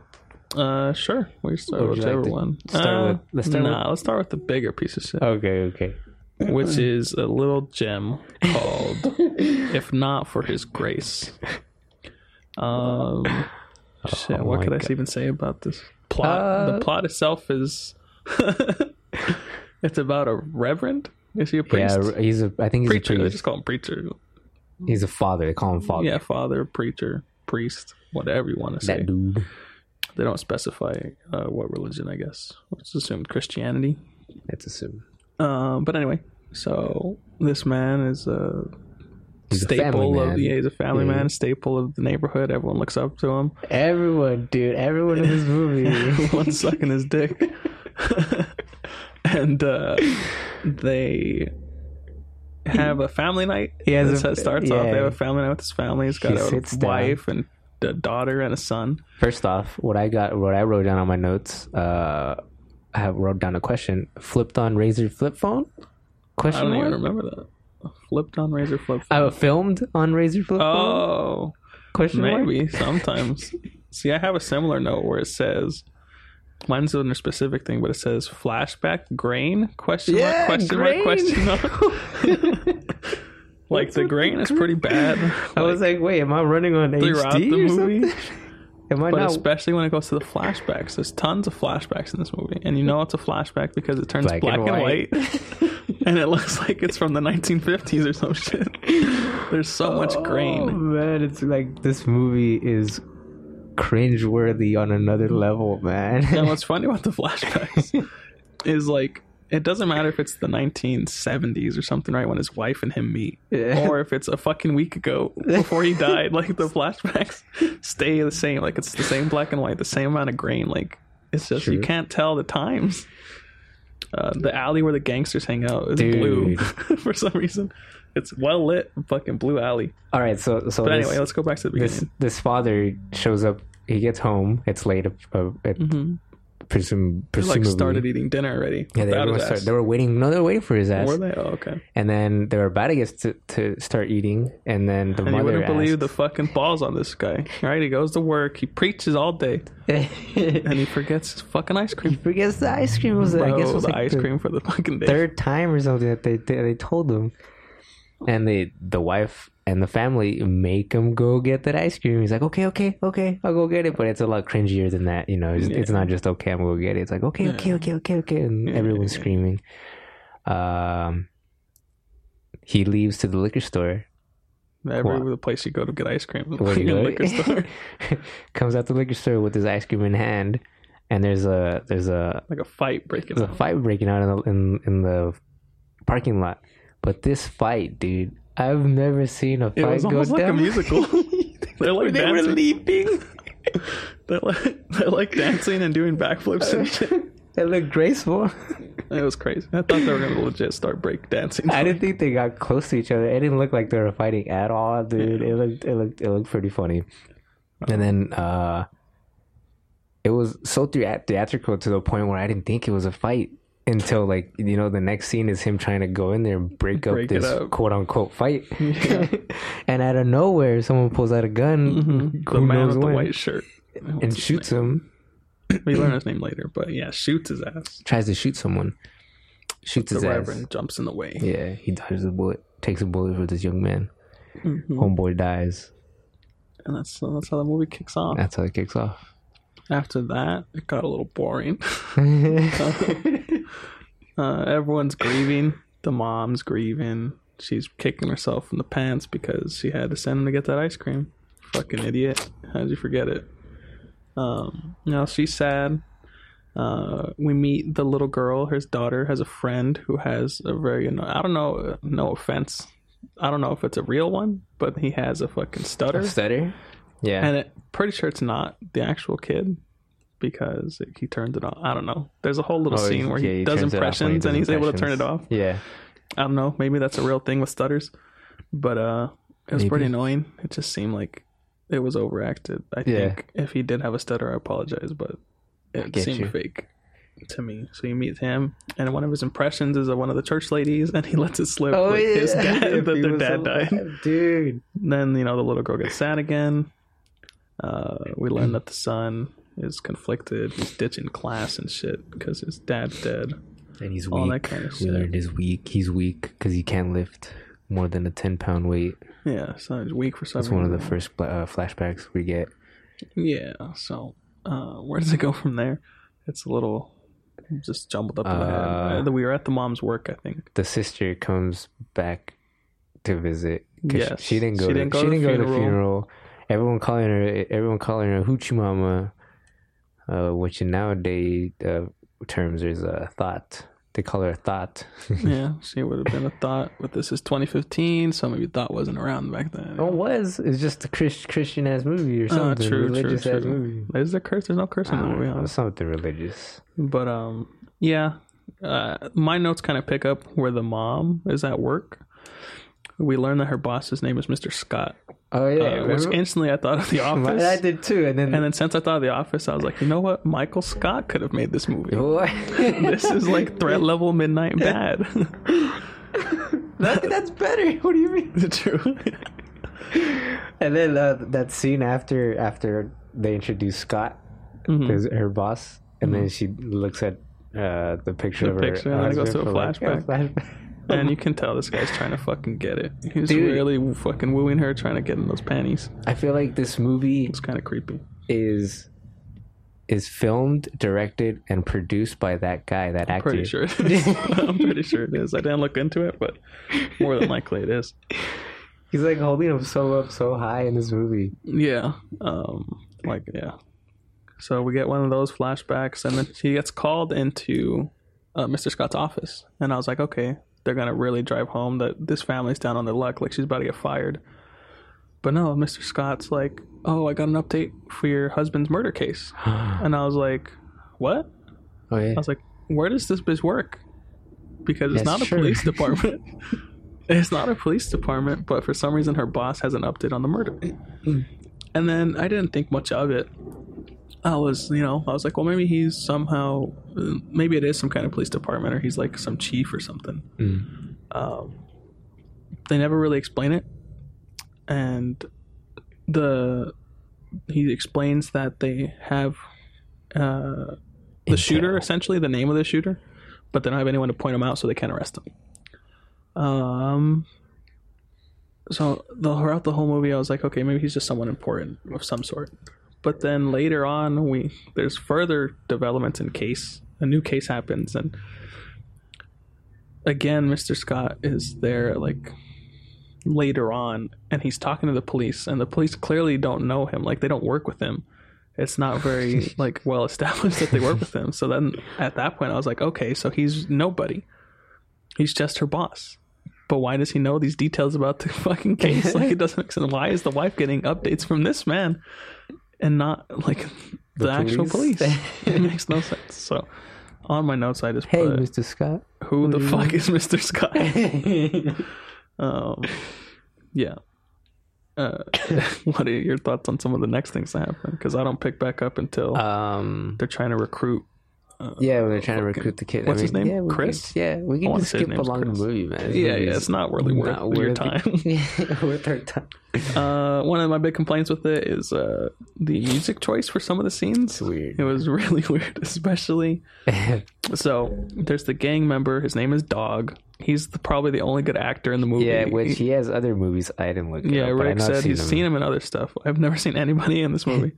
Uh, sure. We start would you like one. start Uh, with? Let's start nah, let's start with the bigger piece of shit, Okay, okay. which is a little gem called "If Not for His Grace." Um, shit. Oh what could I even say about this plot? Uh, the plot itself is. it's about a reverend. Is he a priest? Yeah, he's a. I think he's preacher. a They just call him preacher. He's a father. They call him father. Yeah, father, preacher, priest, whatever you want to say. that dude. They don't specify uh, what religion, I guess. Let's assume Christianity. Let's assume. Um, but anyway, so this man is a He's a staple of the. yeah, he's a family Yeah. man, a staple of the neighborhood. Everyone looks up to him. Everyone, dude. Everyone in this movie. Everyone's sucking his dick. and uh, they have a family night. He has a- starts off. They have a family night with his family. He's got He a sits down. wife and a daughter and a son. First off, what I got, what I wrote down on my notes, uh, I have wrote down a question. Flipped on Razor flip phone? Question I don't even mark? remember that. Flipped on razor flip. Uh, filmed on Razor flip phone? Oh, Question mark? maybe sometimes. See, I have a similar note where it says, mine's under a specific thing, but it says flashback grain question Yeah, mark question grain. mark question mark. like the grain is pretty bad. I was like, wait, am I running on HD the or movie. something? Am I But not? especially when it goes to the flashbacks, there's tons of flashbacks in this movie, and you know it's a flashback because it turns Black black, and and, white. white, and it looks like it's from the 1950s or some shit. There's so much Oh grain. man, it's like this movie is cringeworthy on another level, man. And what's funny about the flashbacks is like it doesn't matter if it's the 1970s or something, right? When his wife and him meet, Yeah. or if it's a fucking week ago before he died. Like the flashbacks stay the same. Like it's the same black and white, the same amount of grain. Like it's just you can't tell the times. Uh, the alley where the gangsters hang out is Dude. blue for some reason. It's well lit, fucking blue alley. All right, so so But this, anyway, let's go back to the beginning. this this father shows up. He gets home. It's late. Uh, at Mhm. Presum, They, like presumably. started eating dinner already. yeah, they, everyone his they were waiting. No, they were waiting for his ass. Were they? Oh, okay. And then they were about to get to, to start eating. And then the And you mother wouldn't believe the fucking balls on this guy. Right? He goes to work, he preaches all day, and he forgets his fucking ice cream. he forgets the ice cream was. Bro, I guess it was the like ice the cream for the fucking day. third time or something that they they, they told him. And they the wife and the family make him go get that ice cream. He's like, okay, okay, okay, I'll go get it. But it's a lot cringier than that, you know. It's, it's not just okay, I'm gonna go get it. It's like okay, okay, okay, okay, okay, and Yeah, everyone's yeah, yeah. screaming. Um, he leaves to the liquor store. Every the place you go to get ice cream, liquor store, comes out the liquor store with his ice cream in hand, and there's a there's a like a fight breaking there's a out. fight breaking out in the in, in the parking lot. But this fight, dude, I've never seen a fight. It was go almost like a musical. They're like they were dancing. leaping. They're like, they're like dancing and doing backflips and shit. They look graceful. It was crazy. I thought they were gonna legit start break dancing. I didn't think they got close to each other. It didn't look like they were fighting at all, dude. It looked it looked it looked pretty funny. And then uh it was so thea- theatrical to the point where I didn't think it was a fight until like you know the next scene is him trying to go in there and break, Break up this up. quote unquote fight. and out of nowhere, someone pulls out a gun, Mhm. who The man knows with the white shirt and shoots him. We learn his name later, but yeah, shoots his ass. Tries to shoot someone. Shoots The his ass. reverend jumps in the way. Yeah, he dodges a bullet. Takes a bullet for this young man. Mhm. Homeboy dies. and that's that's how the movie kicks off. That's how it kicks off. After that, it got a little boring. Uh, everyone's grieving. The mom's grieving. She's kicking herself in the pants because she had to send him to get that ice cream. Fucking idiot. How'd you forget it? Um, you know, she's sad. Uh, we meet the little girl. His daughter has a friend who has a very, I don't know, no offense. I don't know if it's a real one, but he has a fucking stutter. Stutter? Yeah. And it, pretty sure it's not the actual kid because he turned it on. I don't know. There's a whole little Oh, scene where yeah, he, he does it off when he impressions does and he's able to turn it off. Yeah. I don't know. Maybe that's a real thing with stutters, but uh, it was Maybe. pretty annoying. It just seemed like it was overacted. I Yeah. think if he did have a stutter, I apologize, but it seemed you. fake to me. So you meet him, and one of his impressions is of one of the church ladies, and he lets it slip Oh, like yeah. his dad that he their dad alive, died. Dude. Then you know the little girl gets sad again. Uh, we learn that the son is conflicted. He's ditching class and shit because his dad's dead. And he's All weak. that kind of we shit. learned he's weak. He's weak because he can't lift more than a 10 pound weight. Yeah, so he's weak for some That's one of the first uh, flashbacks we get. Yeah. So uh, where does it go from there? It's a little just jumbled up in my. Uh, we were at the mom's work, I think. The sister comes back to visit. Yes. She, she didn't go, She to, didn't go she to didn't go to the funeral. Everyone calling her, everyone calling her hoochie mama, uh, which in nowadays uh, terms is a thought. They call her a thought. yeah, she would have been a thought. But this is 2015, so maybe thought wasn't around back then. Oh, it was. It's just a Chris, Christian ass movie or Uh, something. true, true, religious ass true. movie. Is there curse? There's no curse in the movie. know, something religious. But um, yeah, uh, my notes kind of pick up where the mom is at work. We learned that her boss's name is Mr. Scott, Oh yeah, uh, which instantly I thought of The Office. I did too, and then And then since I thought of The Office, I was like, you know what? Michael Scott could have made this movie. This is like threat level midnight bad. that, that's better. What do you mean? True. And then uh, that scene after after they introduce Scott Mhm. as her boss, and then she looks at uh, the picture The of her picture, and then it goes to a for, like, flashback. flashback. And you can tell this guy's trying to fucking get it. He's Dude. really fucking wooing her, trying to get in those panties. I feel like this movie It's kind of creepy. is is filmed, directed, and produced by that guy, that actor. Pretty sure it is. I'm pretty sure it is. I didn't look into it, but more than likely it is. He's like holding him so up, so high in this movie. Yeah. Um. Like yeah. So we get one of those flashbacks, and then she gets called into uh, Mr. Scott's office, and I was like, okay, they're gonna really drive home that this family's down on their luck, like she's about to get fired. But no, Mr. Scott's like, oh, I got an update for your husband's murder case, oh and I was like, what? Oh, yeah. I was like, where does this bitch work? Because it's That's not a police department. it's not a police department, but for some reason her boss has an update on the murder. and then I didn't think much of it. I was, you know, I was like, well, maybe he's somehow, maybe it is some kind of police department or he's like some chief or something. Mm. Um, they never really explain it. And the, he explains that they have, uh, the shooter essentially the name of the shooter but they don't have anyone to point him out so they can't arrest him um so the, throughout the whole movie i was like okay maybe he's just someone important of some sort but then later on we there's further developments in case a new case happens. And again mr scott is there like later on and he's talking to the police and the police clearly don't know him. Like they don't work with him. It's not very like well established that they work with him. So then at that point i was like okay so he's nobody. He's just her boss. But why does he know these details about the fucking case? Like it doesn't make sense. Why is the wife getting updates from this man and not like the, The actual police? police it makes no sense so on my notes i just Hey, put Mr. Scott. who the do you fuck is mr scott um, yeah. Uh, what are your thoughts on some of the next things that happen? Because I don't pick back up until um. they're trying to recruit. Uh, Yeah, when they're trying to recruit the kid. what's his name? Yeah, we Chris? Can, yeah, we can just skip along Chris. the movie, man. This yeah, yeah, it's not really worth not your worth time. worth our time. uh, one of my big complaints with it is uh, the music choice for some of the scenes. It's weird. It was really weird, especially. So there's the gang member. His name is Dog. He's the, probably the only good actor in the movie. yeah, which he has other movies I didn't look. Yeah, up, I Rick said he's seen him in other stuff. I've never seen anybody in this movie.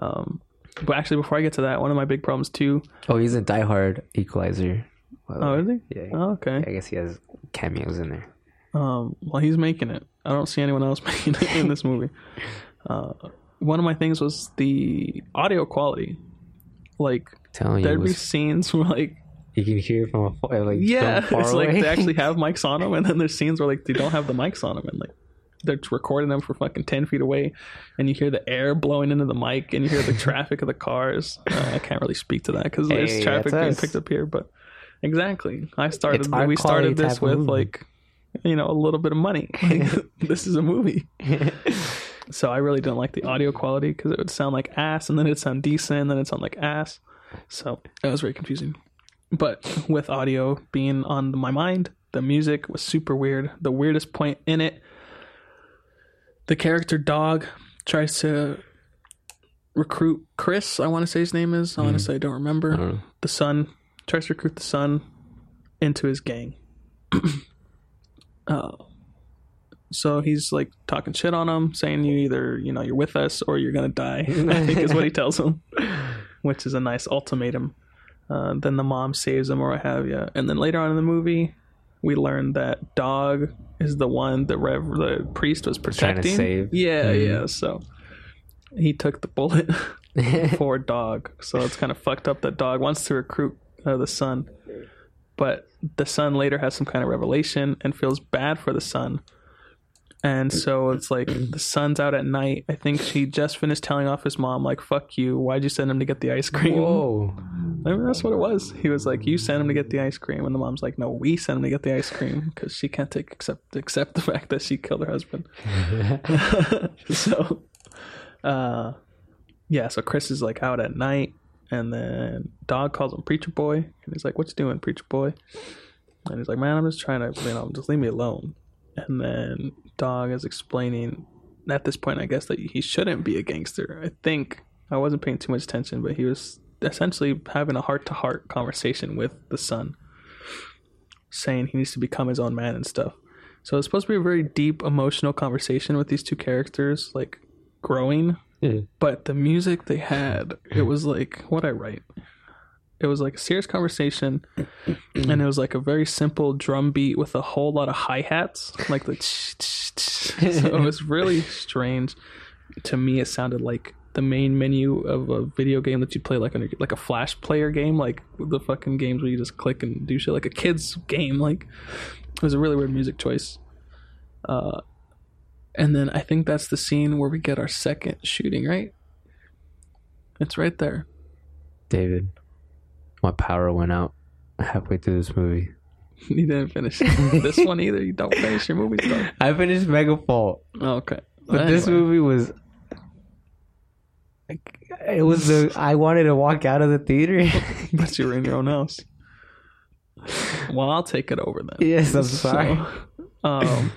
um, but actually, before I get to that, one of my big problems too. Oh, he's a diehard Equalizer. the Oh, is he? Yeah. Oh, okay. I guess he has cameos in there. Um, well, he's making it. I don't see anyone else making it in this movie. Uh, one of my things was the audio quality. Like telling you, there'd be scenes where like you can hear from afar, like yeah, it's like they actually have mics on them, and then there's scenes where like they don't have the mics on them, and like they're recording them for fucking ten feet away, and you hear the air blowing into the mic, and you hear the traffic of the cars. Uh, I can't really speak to that because Hey, there's traffic being picked up here, but exactly. I started. We started this with like, you know, a little bit of money. Like, this is a movie. So I really didn't like the audio quality because it would sound like ass, and then it'd sound decent, and then it'd sound like ass. So it was very confusing. But with audio being on my mind, the music was super weird. The weirdest point in it, the character dog tries to recruit Chris. I want to say his name is. Honestly, I don't remember. I don't. The son tries to recruit the son into his gang. uh, so he's like talking shit on him, saying you either you know you're with us or you're gonna die. I think is what he tells him, which is a nice ultimatum. Uh, then the mom saves him or what have you, and then later on in the movie, we learned that dog is the one that Rev the priest was Trying to protecting. save. Yeah, Mhm. yeah. So he took the bullet for dog. So it's kind of fucked up that dog wants to recruit uh, the son, but the son later has some kind of revelation and feels bad for the son. And so it's like the son's out at night. I think she just finished telling off his mom, like, fuck you. Why'd you send him to get the ice cream? Whoa. I mean, that's what it was. He was like, "You sent him to get the ice cream," and the mom's like, "No, we sent him to get the ice cream because she can't take accept accept the fact that she killed her husband." so, uh, yeah. So Chris is like out at night, and then Dog calls him Preacher Boy, and he's like, "What you doing, Preacher Boy?" And he's like, "Man, I'm just trying to, you know, just leave me alone." And then Dog is explaining at this point, I guess that he shouldn't be a gangster. I think I wasn't paying too much attention, but he was essentially having a heart to heart conversation with the son, saying he needs to become his own man and stuff. So it's supposed to be a very deep emotional conversation with these two characters, like growing. Yeah. But the music they had, it was like what I write. It was like a serious conversation, and it was like a very simple drum beat with a whole lot of hi hats, like the. so it was really strange. To me, it sounded like the main menu of a video game that you play, like a like a flash player game, like the fucking games where you just click and do shit, like a kid's game. Like it was a really weird music choice. Uh, and then I think that's the scene where we get our second shooting, right? It's right there. David, my power went out halfway through this movie. You didn't finish this one either. You don't finish your movies though. I finished Megafault, Okay, but this Anyway. movie was. It was the I wanted to walk out of the theater. but you were in your own house. Well, I'll take it over then. yes, I'm So, sorry. um,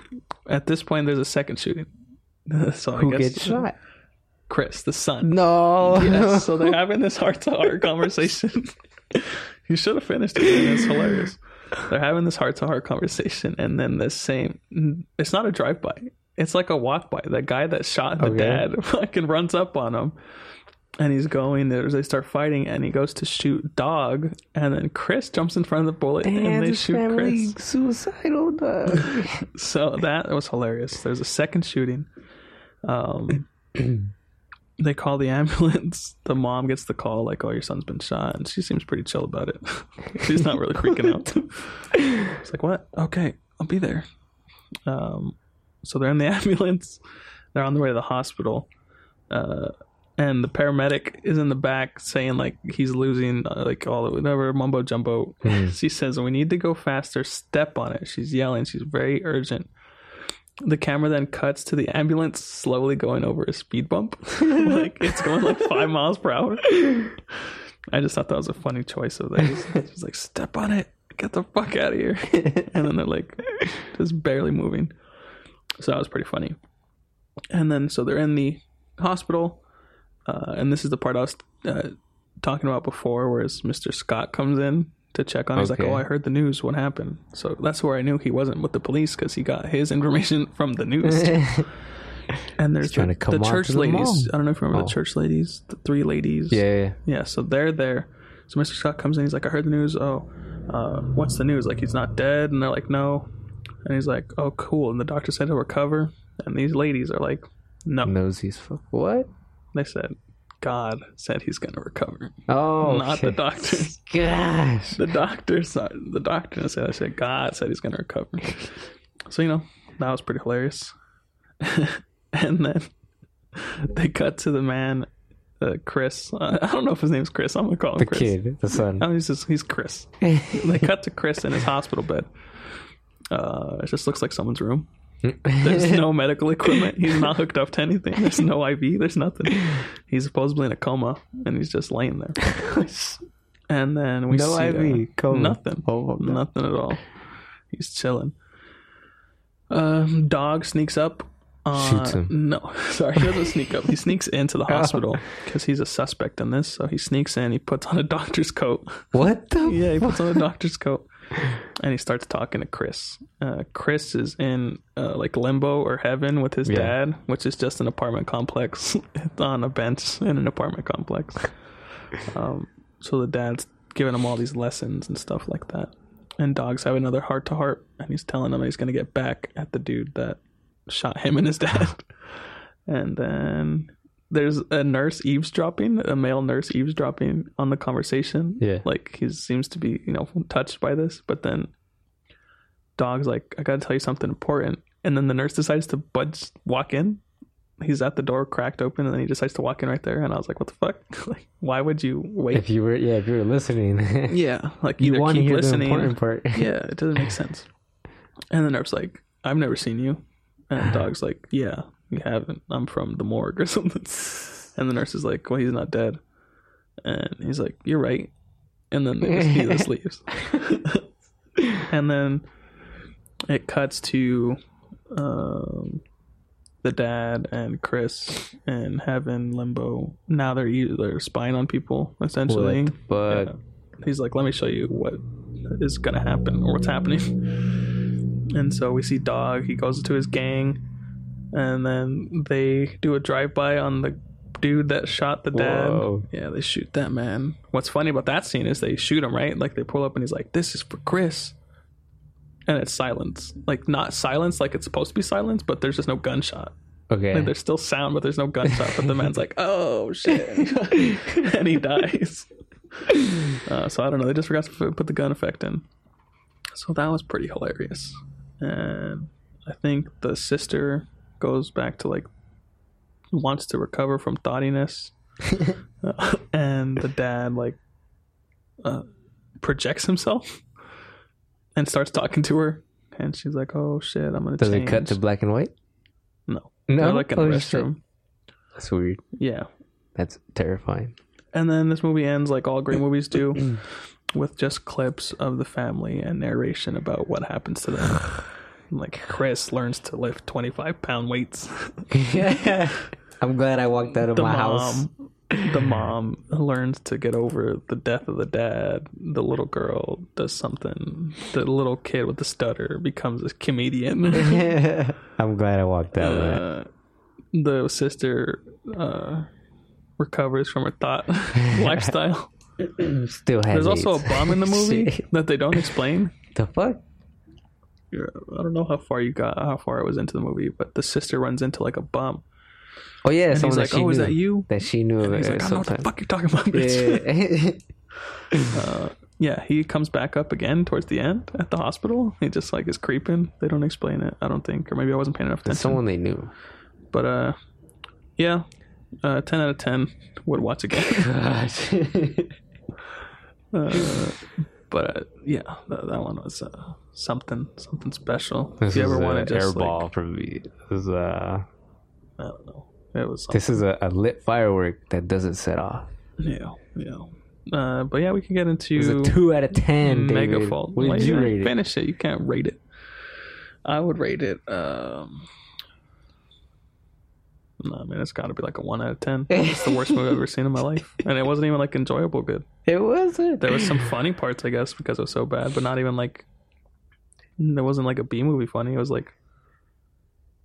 at this point, there's a second shooting. So I Who guess gets shot? Chris, the son. No. Yes. So they're having this heart to heart conversation. You should have finished it. man. It's hilarious. They're having this heart to heart conversation, and then the same. It's not a drive by. It's like a walk by. The guy that shot the Okay. dad fucking runs up on him, and he's going. There's they start fighting, and he goes to shoot dog, and then Chris jumps in front of the bullet, Damn, and they shoot Chris. suicidal. Dog. So that was hilarious. There's a second shooting. Um, they call the ambulance. The mom gets the call, like, "Oh, your son's been shot," and she seems pretty chill about it. She's not really freaking out. It's like, "What? Okay, I'll be there." Um, so they're in the ambulance. They're on the way to the hospital, uh, and the paramedic is in the back saying like he's losing uh, like all the whatever mumbo jumbo. Hmm. She says, "We need to go faster. Step on it." She's yelling. She's very urgent. The camera then cuts to the ambulance slowly going over a speed bump. like it's going like five miles per hour. I just thought that was a funny choice of theirs. She's like, step on it, get the fuck out of here. And then they're like just barely moving. So that was pretty funny. And then so they're in the hospital. Uh, and this is the part I was uh, talking about before, whereas Mr. Scott comes in to check on. He's like, "Oh, I heard the news. What happened?" So that's where I knew he wasn't with the police because he got his information from the news. And there's the, the church the ladies. mom. I don't know if you remember Oh. the church ladies, the three ladies. yeah. Yeah, so they're there. So Mr. Scott comes in. He's like, I heard the news. Oh, uh, what's the news? Like, he's not dead. And they're like, no. And he's like, oh, cool. And the doctor said he'll recover. And these ladies are like, no. Nosy as fuck. What? They said, God said he's going to recover. Oh, Not the okay. doctors. Gosh. The doctor said, the doctor said, I said, God said he's going to recover. So, you know, that was pretty hilarious. and then they cut to the man, uh, Chris. Uh, I don't know if his name's Chris. I'm gonna call him The Chris. kid, the son. Oh, he's just he's Chris. they cut to Chris in his hospital bed. Uh, it just looks like someone's room. There's no medical equipment. He's not hooked up to anything. There's no IV. There's nothing. He's supposedly in a coma, and he's just laying there. And then we No see IV, uh, coma. nothing, Oh, okay. nothing at all. He's chilling. Um, dog sneaks up. Uh, Shoots him. No, sorry, he doesn't sneak up. He sneaks into the hospital because he's a suspect in this. So he sneaks in. He puts on a doctor's coat. what the? Yeah, he puts on a doctor's coat and he starts talking to Chris. Uh, Chris is in uh, like limbo or heaven with his Yeah. dad, which is just an apartment complex on a bench in an apartment complex. Um, so the dad's giving him all these lessons and stuff like that. And dogs have another heart to heart, and he's telling him he's going to get back at the dude that shot him and his dad. and then there's a nurse eavesdropping, a male nurse eavesdropping on the conversation. Yeah. Like he seems to be, you know, touched by this, but then dog's like, I gotta tell you something important. And then the nurse decides to budge walk in. He's at the door cracked open and then he decides to walk in right there and I was like, What the fuck? like why would you wait? If you were, yeah, if you were listening, yeah. Like you want to keep hear listening. the important part. yeah, it doesn't make sense. And the nurse's like, I've never seen you. And dog's like, Yeah, you haven't. I'm from the morgue or something. And the nurse is like, Well, he's not dead. And he's like, You're right. And then they just, he just leaves. and then it cuts to um, the dad and Chris and Heaven Limbo. Now they're they're spying on people essentially. But Yeah. He's like, let me show you what is gonna happen or what's happening. And so we see Dog. He goes to his gang, and then they do a drive by on the dude that shot the dad. Whoa. Yeah, they shoot that man. What's funny about that scene is they shoot him right. Like they pull up and he's like, "This is for Chris," and it's silence. Like not silence, like it's supposed to be silence, but there's just no gunshot. okay, Like there's still sound, but there's no gunshot. But the man's like, "Oh shit," and he dies. Uh, so I don't know. They just forgot to put the gun effect in. So that was pretty hilarious. And I think the sister goes back to like wants to recover from thoughtiness, Uh, and the dad like uh, projects himself and starts talking to her. And she's like, "Oh shit, I'm gonna." does change. it cut to black and white? No, No, They're like in a Oh, restroom. That's weird. Yeah. That's terrifying. And then this movie ends like all great movies do, with just clips of the family and narration about what happens to them. Like Chris learns to lift twenty five pound weights. I'm glad I walked out of The my house. the mom learns to get over the death of the dad. The little girl does something. The little kid with the stutter becomes a comedian. I'm glad I walked out uh, the sister uh, recovers from her thought lifestyle. Still has There's also a bomb in the movie that they don't explain. the fuck? I don't know how far you got, how far I was into the movie, but the sister runs into like a bomb, Oh yeah, and he's like, "Oh, is that you?" That she knew And he's like, "I don't know what the fuck you're talking about." bitch." Yeah. Uh, yeah, he comes back up again towards the end at the hospital. He just like is creeping. They don't explain it, I don't think, or maybe I wasn't paying enough attention. someone they knew. But uh, yeah, uh, ten out of ten would watch again. Uh, but uh, yeah, that, that one was uh, something something special. this if you is ever want to just airball like, for me. This is a I don't know, it was this is a, a lit firework that doesn't set off. yeah, yeah. Uh, but yeah, we can get into a two out of ten. Megafault. What did you rate it? Finish it. You can't rate it. I would rate it. Um, no, I mean, it's got to be like a one out of ten. It's the worst movie I've ever seen in my life, and it wasn't even like enjoyable good. It wasn't. There was some funny parts, I guess, because it was so bad, but not even like. There wasn't like a B movie funny. It was like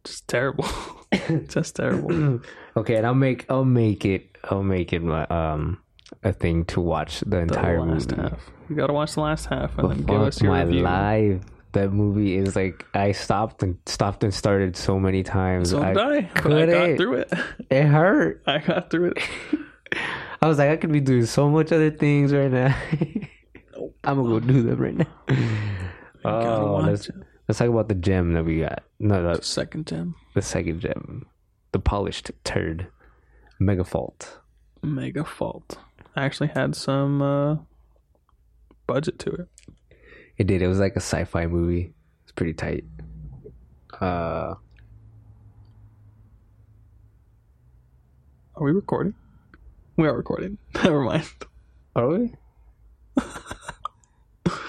just terrible, just terrible. okay, and I'll make I'll make it I'll make it my um a thing to watch the The entire last movie. half. You got to watch the last half and But then give us your my review. life. That movie is like I stopped and stopped and started so many times. So I. But I couldn't. got through it. It hurt. I got through it. I was like, I could be doing so much other things right now. I'm gonna go do them right now. Oh, let's it. Let's talk about the gem that we got. No, the, Second gem, the second gem, the polished turd, Megafault. Mega Fault. I actually had some uh, budget to it. It did. It was like a sci-fi movie. It's pretty tight. Uh, Are we recording? We are recording. Never mind. are we? oh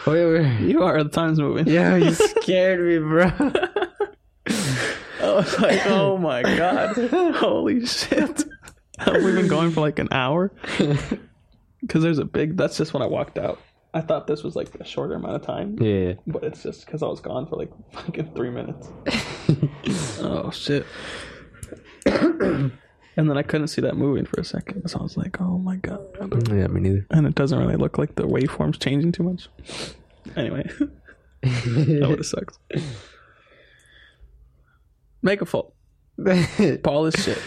yeah, we're. You are. The time's moving. Yeah, you scared me, bro. I was like, oh my god, holy shit! Have we been going for like an hour? Because there's a big. That's just when I walked out. I thought this was like a shorter amount of time, yeah. but it's just because I was gone for like fucking three minutes. oh shit! and then I couldn't see that moving for a second, so I was like, oh my god! Yeah, me neither. And it doesn't really look like the waveform's changing too much. Anyway, that would have sucked. Megafault. Polished shit.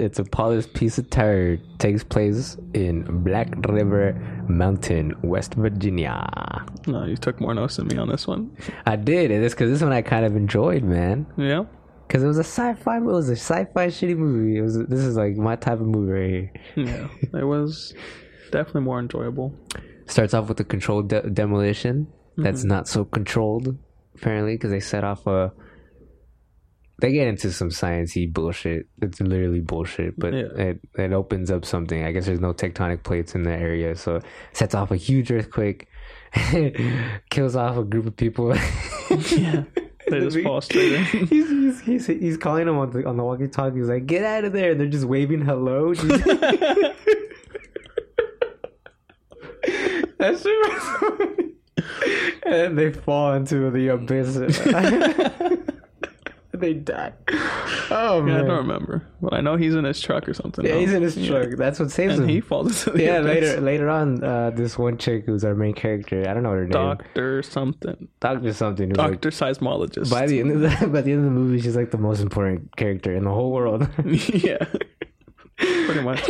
It's a polished piece of turd. Takes place in Black River Mountain, West Virginia. No, you took more notes than me on this one. I did, and it's because this one I kind of enjoyed, man. Yeah. Because it was a sci-fi. It was a sci-fi shitty movie. It was. This is like my type of movie right here. Yeah. It was definitely more enjoyable. Starts off with a controlled de- demolition. That's mm-hmm. not so controlled, apparently, because they set off a. They get into some sciencey bullshit. It's literally bullshit, but Yeah. it it opens up something. I guess there's no tectonic plates in the area, so it sets off a huge earthquake, kills off a group of people. Yeah. They just fall straight in. he's, he's, he's, he's calling them on the on the walkie-talkie. He's like, "Get out of there!" And they're just waving hello. That's true. and they fall into the abyss. They die. Oh Yeah, I don't remember. But I know he's in his truck or something. yeah, now. he's in his truck. That's what saves And him. he falls the yeah, abyss. later later on, uh, this one chick who's our main character. I don't know what her name. Doctor something. Doctor something. who's like- Doctor seismologist. by the end of the by the end of the movie, she's like the most important character in the whole world. yeah. pretty much.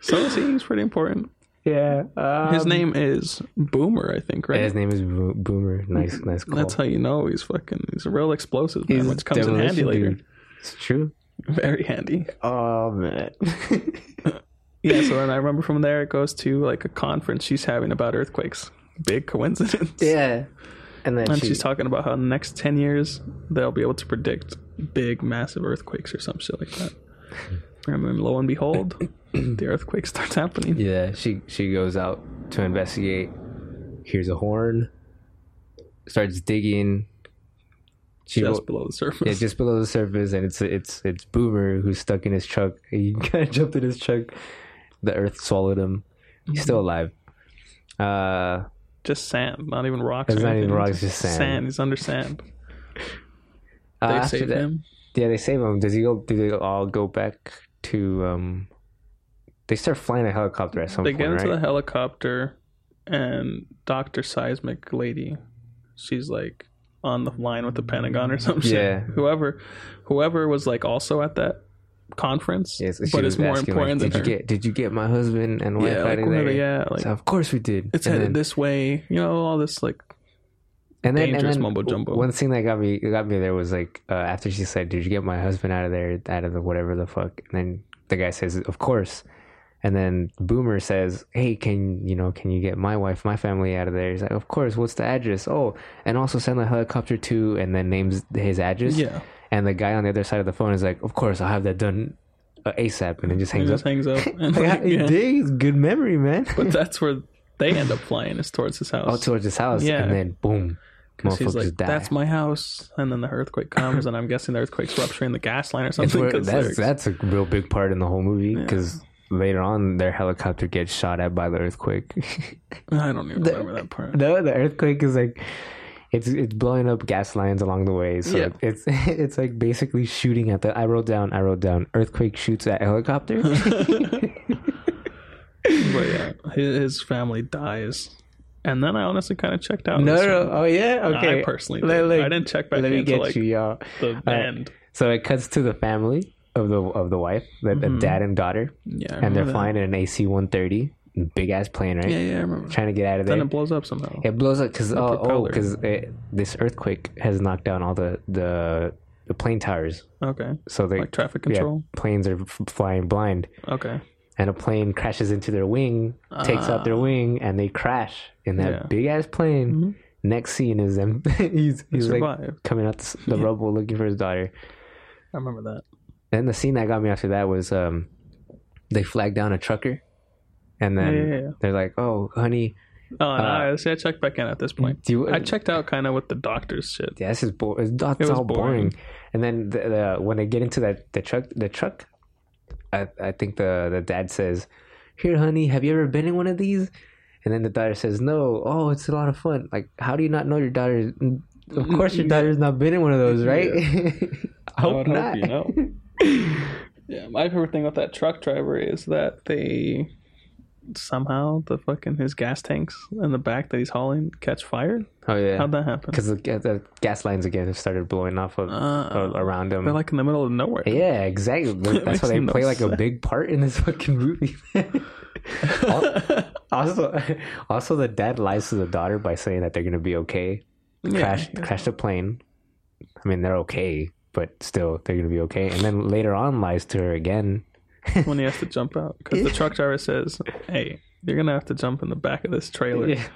So. He's pretty important. Yeah. Um, His name is Boomer, I think, right? His name is Bo- Boomer. Nice, nice call. That's how you know he's fucking. He's a real explosive man, He's which comes in handy later. dude. It's true. Very handy. Oh man. Yeah. So then I remember from there it goes to like a conference she's having about earthquakes. Big coincidence. yeah. And then And she, she's talking about how in the next ten years they'll be able to predict big, massive earthquakes or some shit like that. And then lo and behold, the earthquake starts happening. yeah, she she goes out to investigate. Hears a horn. Starts digging. She Just below the surface. yeah, just below the surface, and it's it's it's Boomer who's stuck in his truck. He kind of jumped in his truck. The earth swallowed him. He's still alive. Uh, just sand, not even rocks. It's or not even rocks, just sand. Sand. He's under sand. uh, They save that- him. Yeah, they save him. Does he go? Do they all go back to? um They start flying a helicopter at some They point, get into right? the helicopter, and Doctor Seismic Lady, she's like on the line with the Pentagon or some shit. Yeah. Whoever, whoever was like also at that conference, Yes, but it's more asking, important like, than did her. you get? Did you get my husband and wife yeah, like of where there? they, yeah, like So, of course we did. it's and headed then, this way. You know, all this like and then, dangerous and then mumbo jumbo. One thing that got me got me there was like uh, after she said, "Did you get my husband out of there? Out of the whatever the fuck?" And then the guy says, "Of course." And then Boomer says, "Hey, can you know? Can you get my wife, my family out of there?" He's like, "Of course. What's the address? Oh, and also send a helicopter to." And then names his address. yeah, And the guy on the other side of the phone is like, "Of course, I'll have that done uh, ASAP." And then just he hangs just up. hangs up, and Like, like, yeah. dig, good memory, man. but that's where they end up flying is towards his house. oh, towards his house, Yeah. and then boom, 'Cause he's like, die. "That's my house," and then the earthquake comes, and I'm guessing the earthquake's rupturing the gas line or something. where- that's that's a real big part in the whole movie because later on their helicopter gets shot at by the earthquake. I don't even The- remember that part. no, the earthquake is like it's it's blowing up gas lines along the way. So Yeah. it's it's like basically shooting at the. I wrote down. I wrote down. Earthquake shoots at helicopter. but yeah, his family dies, and then I honestly kind of checked out. no, no. Oh yeah. Okay. I personally did. Let- let- I didn't check back Let me until get like you, y'all. the right. end. So it cuts to the family of the of the wife, the, the Mhm. dad and daughter, Yeah, and they're that. flying in an AC 130. big ass plane, right? Yeah, yeah, I remember. Trying to get out of there. Then it blows up somehow. It blows up because oh, oh, because this earthquake has knocked down all the the the plane towers. Okay. So they Like traffic yeah, control. planes are f- flying blind, Okay. And a plane crashes into their wing, takes out their wing, and they crash in that Ah. Yeah. big ass plane. Mhm. Next scene is them. he's he's like coming out the, the rubble looking for his daughter. I remember that. And the scene that got me after that was um, they flag down a trucker, and then Yeah, yeah, yeah. they're like, "Oh, honey, Oh, and I, see, I checked back in at this point. do you?" I checked out kind of with the doctor's shit. yeah, this is bo- it's, all boring. boring. And then the, the, when they get into that the truck, the truck, I I think the the dad says, "Here, honey, have you ever been in one of these?" And then the daughter says, "No." Oh, it's a lot of fun. Like, how do you not know your daughter? Of course, your daughter's not been in one of those, right? I I hope would not. hope you know. yeah, my favorite thing about that truck driver is that they somehow the fucking his gas tanks in the back that he's hauling catch fire. Oh yeah, How'd that happen? because the, the gas lines again have started blowing off of, Uh, around him. They're like in the middle of nowhere. Yeah, exactly. That's why they no play like a big part in this fucking movie. also, also the dad lies to the daughter by saying that they're gonna be okay. Yeah, Crash, yeah. crash the plane. I mean, they're okay, but still, they're gonna be okay. And then later on, lies to her again. when he has to jump out because the truck driver says, "Hey, you're gonna have to jump in the back of this trailer Yeah.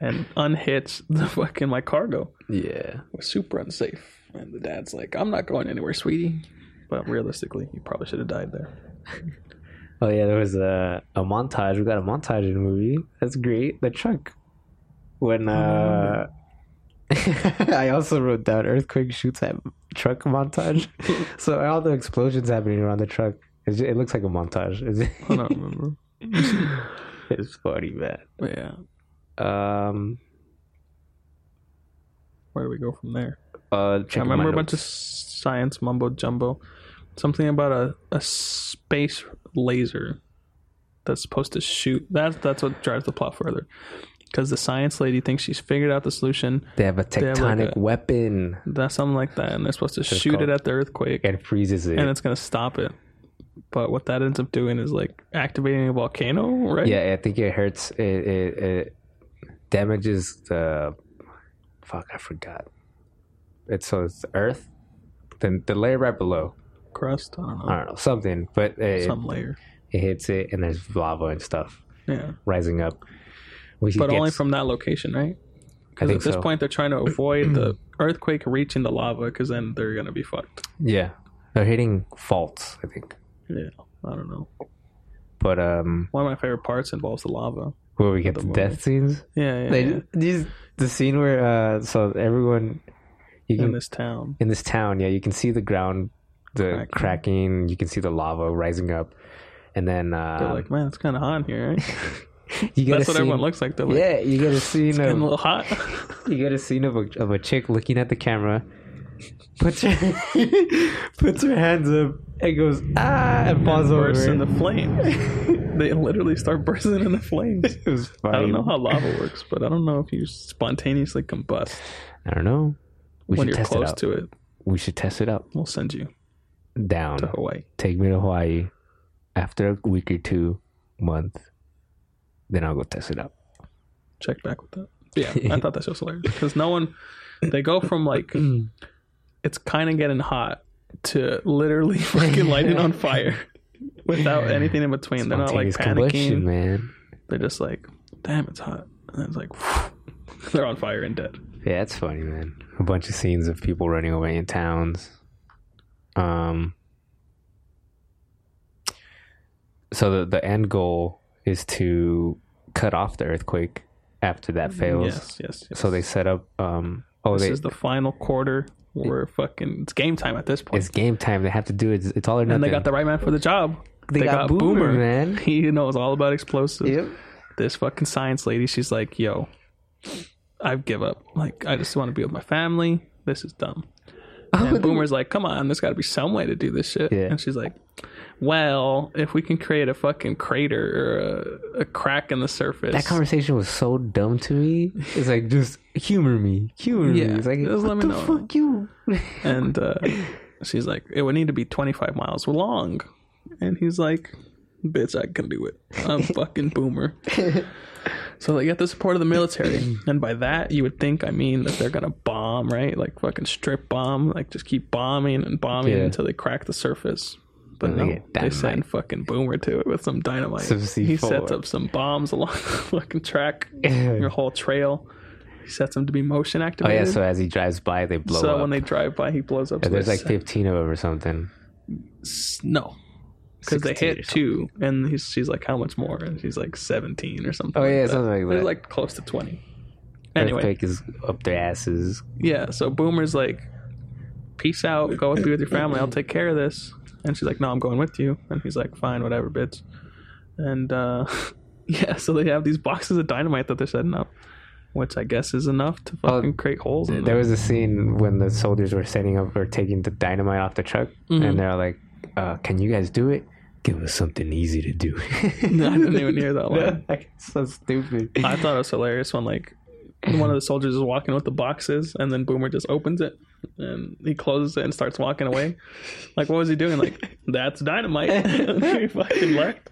and unhitch the fucking my cargo." Yeah. It was super unsafe, and the dad's like, "I'm not going anywhere, sweetie." But realistically, you probably should have died there. Oh yeah, there was a a montage. We got a montage in the movie. That's great. The truck. When uh I also wrote down earthquake shoots at truck montage. so all the explosions happening around the truck. It's ju- It looks like a montage. It's, I don't remember. it's funny, man. But yeah, Um, where do we go from there? uh, I remember a bunch of science mumbo jumbo. Something about a, a space laser that's supposed to shoot. That's that's what drives the plot further. Because the science lady thinks she's figured out the solution. They have a have like tectonic a- weapon That's something like that, and they're supposed to shoot called- it at the earthquake, and it freezes it. and it's gonna stop it. But what that ends up doing is like activating a volcano, right? Yeah, I think it hurts. It, it, it damages the. Fuck, I forgot. It's so it's Earth, then the layer right below. Crust. I don't know. I don't know something, but it, Some layer. it hits it, and there's lava and stuff Yeah. rising up. We But only from that location, right? I Because think at this so. point, they're trying to avoid the earthquake reaching the lava, because then they're gonna be fucked. yeah, they're hitting faults. I think, Yeah. I don't know. but um, One of my favorite parts involves the lava. where we get The the death scenes. Yeah, yeah. They yeah. these the scene where uh, so everyone you In this town. in this town, yeah, you can see the ground, the Cracking. cracking. You can see the lava rising up, and then uh, They're like, man, it's kind of hot in here, right? you get That's what scene, everyone looks like. They're like, Yeah, you get a scene getting a little hot. you get a scene of a of a chick looking at the camera, puts her puts her hands up and goes ah and falls over. bursts in the flames. they literally start bursting in the flames. it was funny. I don't know how lava works, but I don't know if you spontaneously combust I don't know. We when should you're test it close out. to it. We should test it out. We'll send you Down. to Hawaii. Take me to Hawaii. After a week or two, month, then I'll go test it out. Check back with that. Yeah, I thought that was hilarious because no one. They go from like it's kind of getting hot to literally fucking lighting on fire without anything in between. They're not like panicking. man. They're just like, damn, it's hot, and it's like they're on fire and dead. Yeah, it's funny, man. A bunch of scenes of people running away in towns. Um. So the the end goal is to cut off the earthquake after that fails. Yes, yes. yes. So they set up. Um. Oh, this they. is the final quarter. We're fucking. It's game time at this point. it's game time. They have to do it. It's all or nothing. and they got the right man for the job. They got Boomer, man. He knows all about explosives. Yep. This fucking science lady, she's like, yo, I give up. Like, I just want to be with my family. This is dumb. And Boomer's like, come on, there's got to be some way to do this shit. Yeah. And she's like, well, if we can create a fucking crater or a, a crack in the surface. That conversation was so dumb to me. It's like just humor me, humor Yeah, me. It's like just what let me the know. fuck you. and uh, she's like, it would need to be 25 miles long. And he's like, bitch, I can do it. I'm fucking boomer. so they get the support of the military, and by that you would think I mean that they're gonna bomb, right? Like fucking strip bomb, like just keep bombing and bombing Yeah. until they crack the surface. But And they no, they send fucking boomer to it with some dynamite. He C4. sets up some bombs along the fucking track, your whole trail. He sets them to be motion activated. Oh yeah, so as he drives by, they blow so up. when they drive by, he blows up. Yeah, so there's like set- 15 of them or something. No, because they hit two, and he's, she's like, "How much more?" And she's like, "17 or something." Oh, yeah, that. something like There's that. like close to twenty. Anyway, Earthquake is up their asses. yeah. So Boomer's like, "Peace out. Go be with your family. I'll take care of this." And she's like, "No, I'm going with you." And he's like, "Fine, whatever, bitch." And uh, yeah, so they have these boxes of dynamite that they're setting up, which I guess is enough to fucking create holes. In There them. was a scene when the soldiers were setting up or taking the dynamite off the truck, Mhm. and they're like, uh, "Can you guys do it? Give us something easy to do." I didn't even hear that line. Like, so stupid. I thought it was hilarious when like one of the soldiers is walking with the boxes and then Boomer just opens it and he closes it and starts walking away. Like what was he doing? Like that's dynamite. and he fucking left.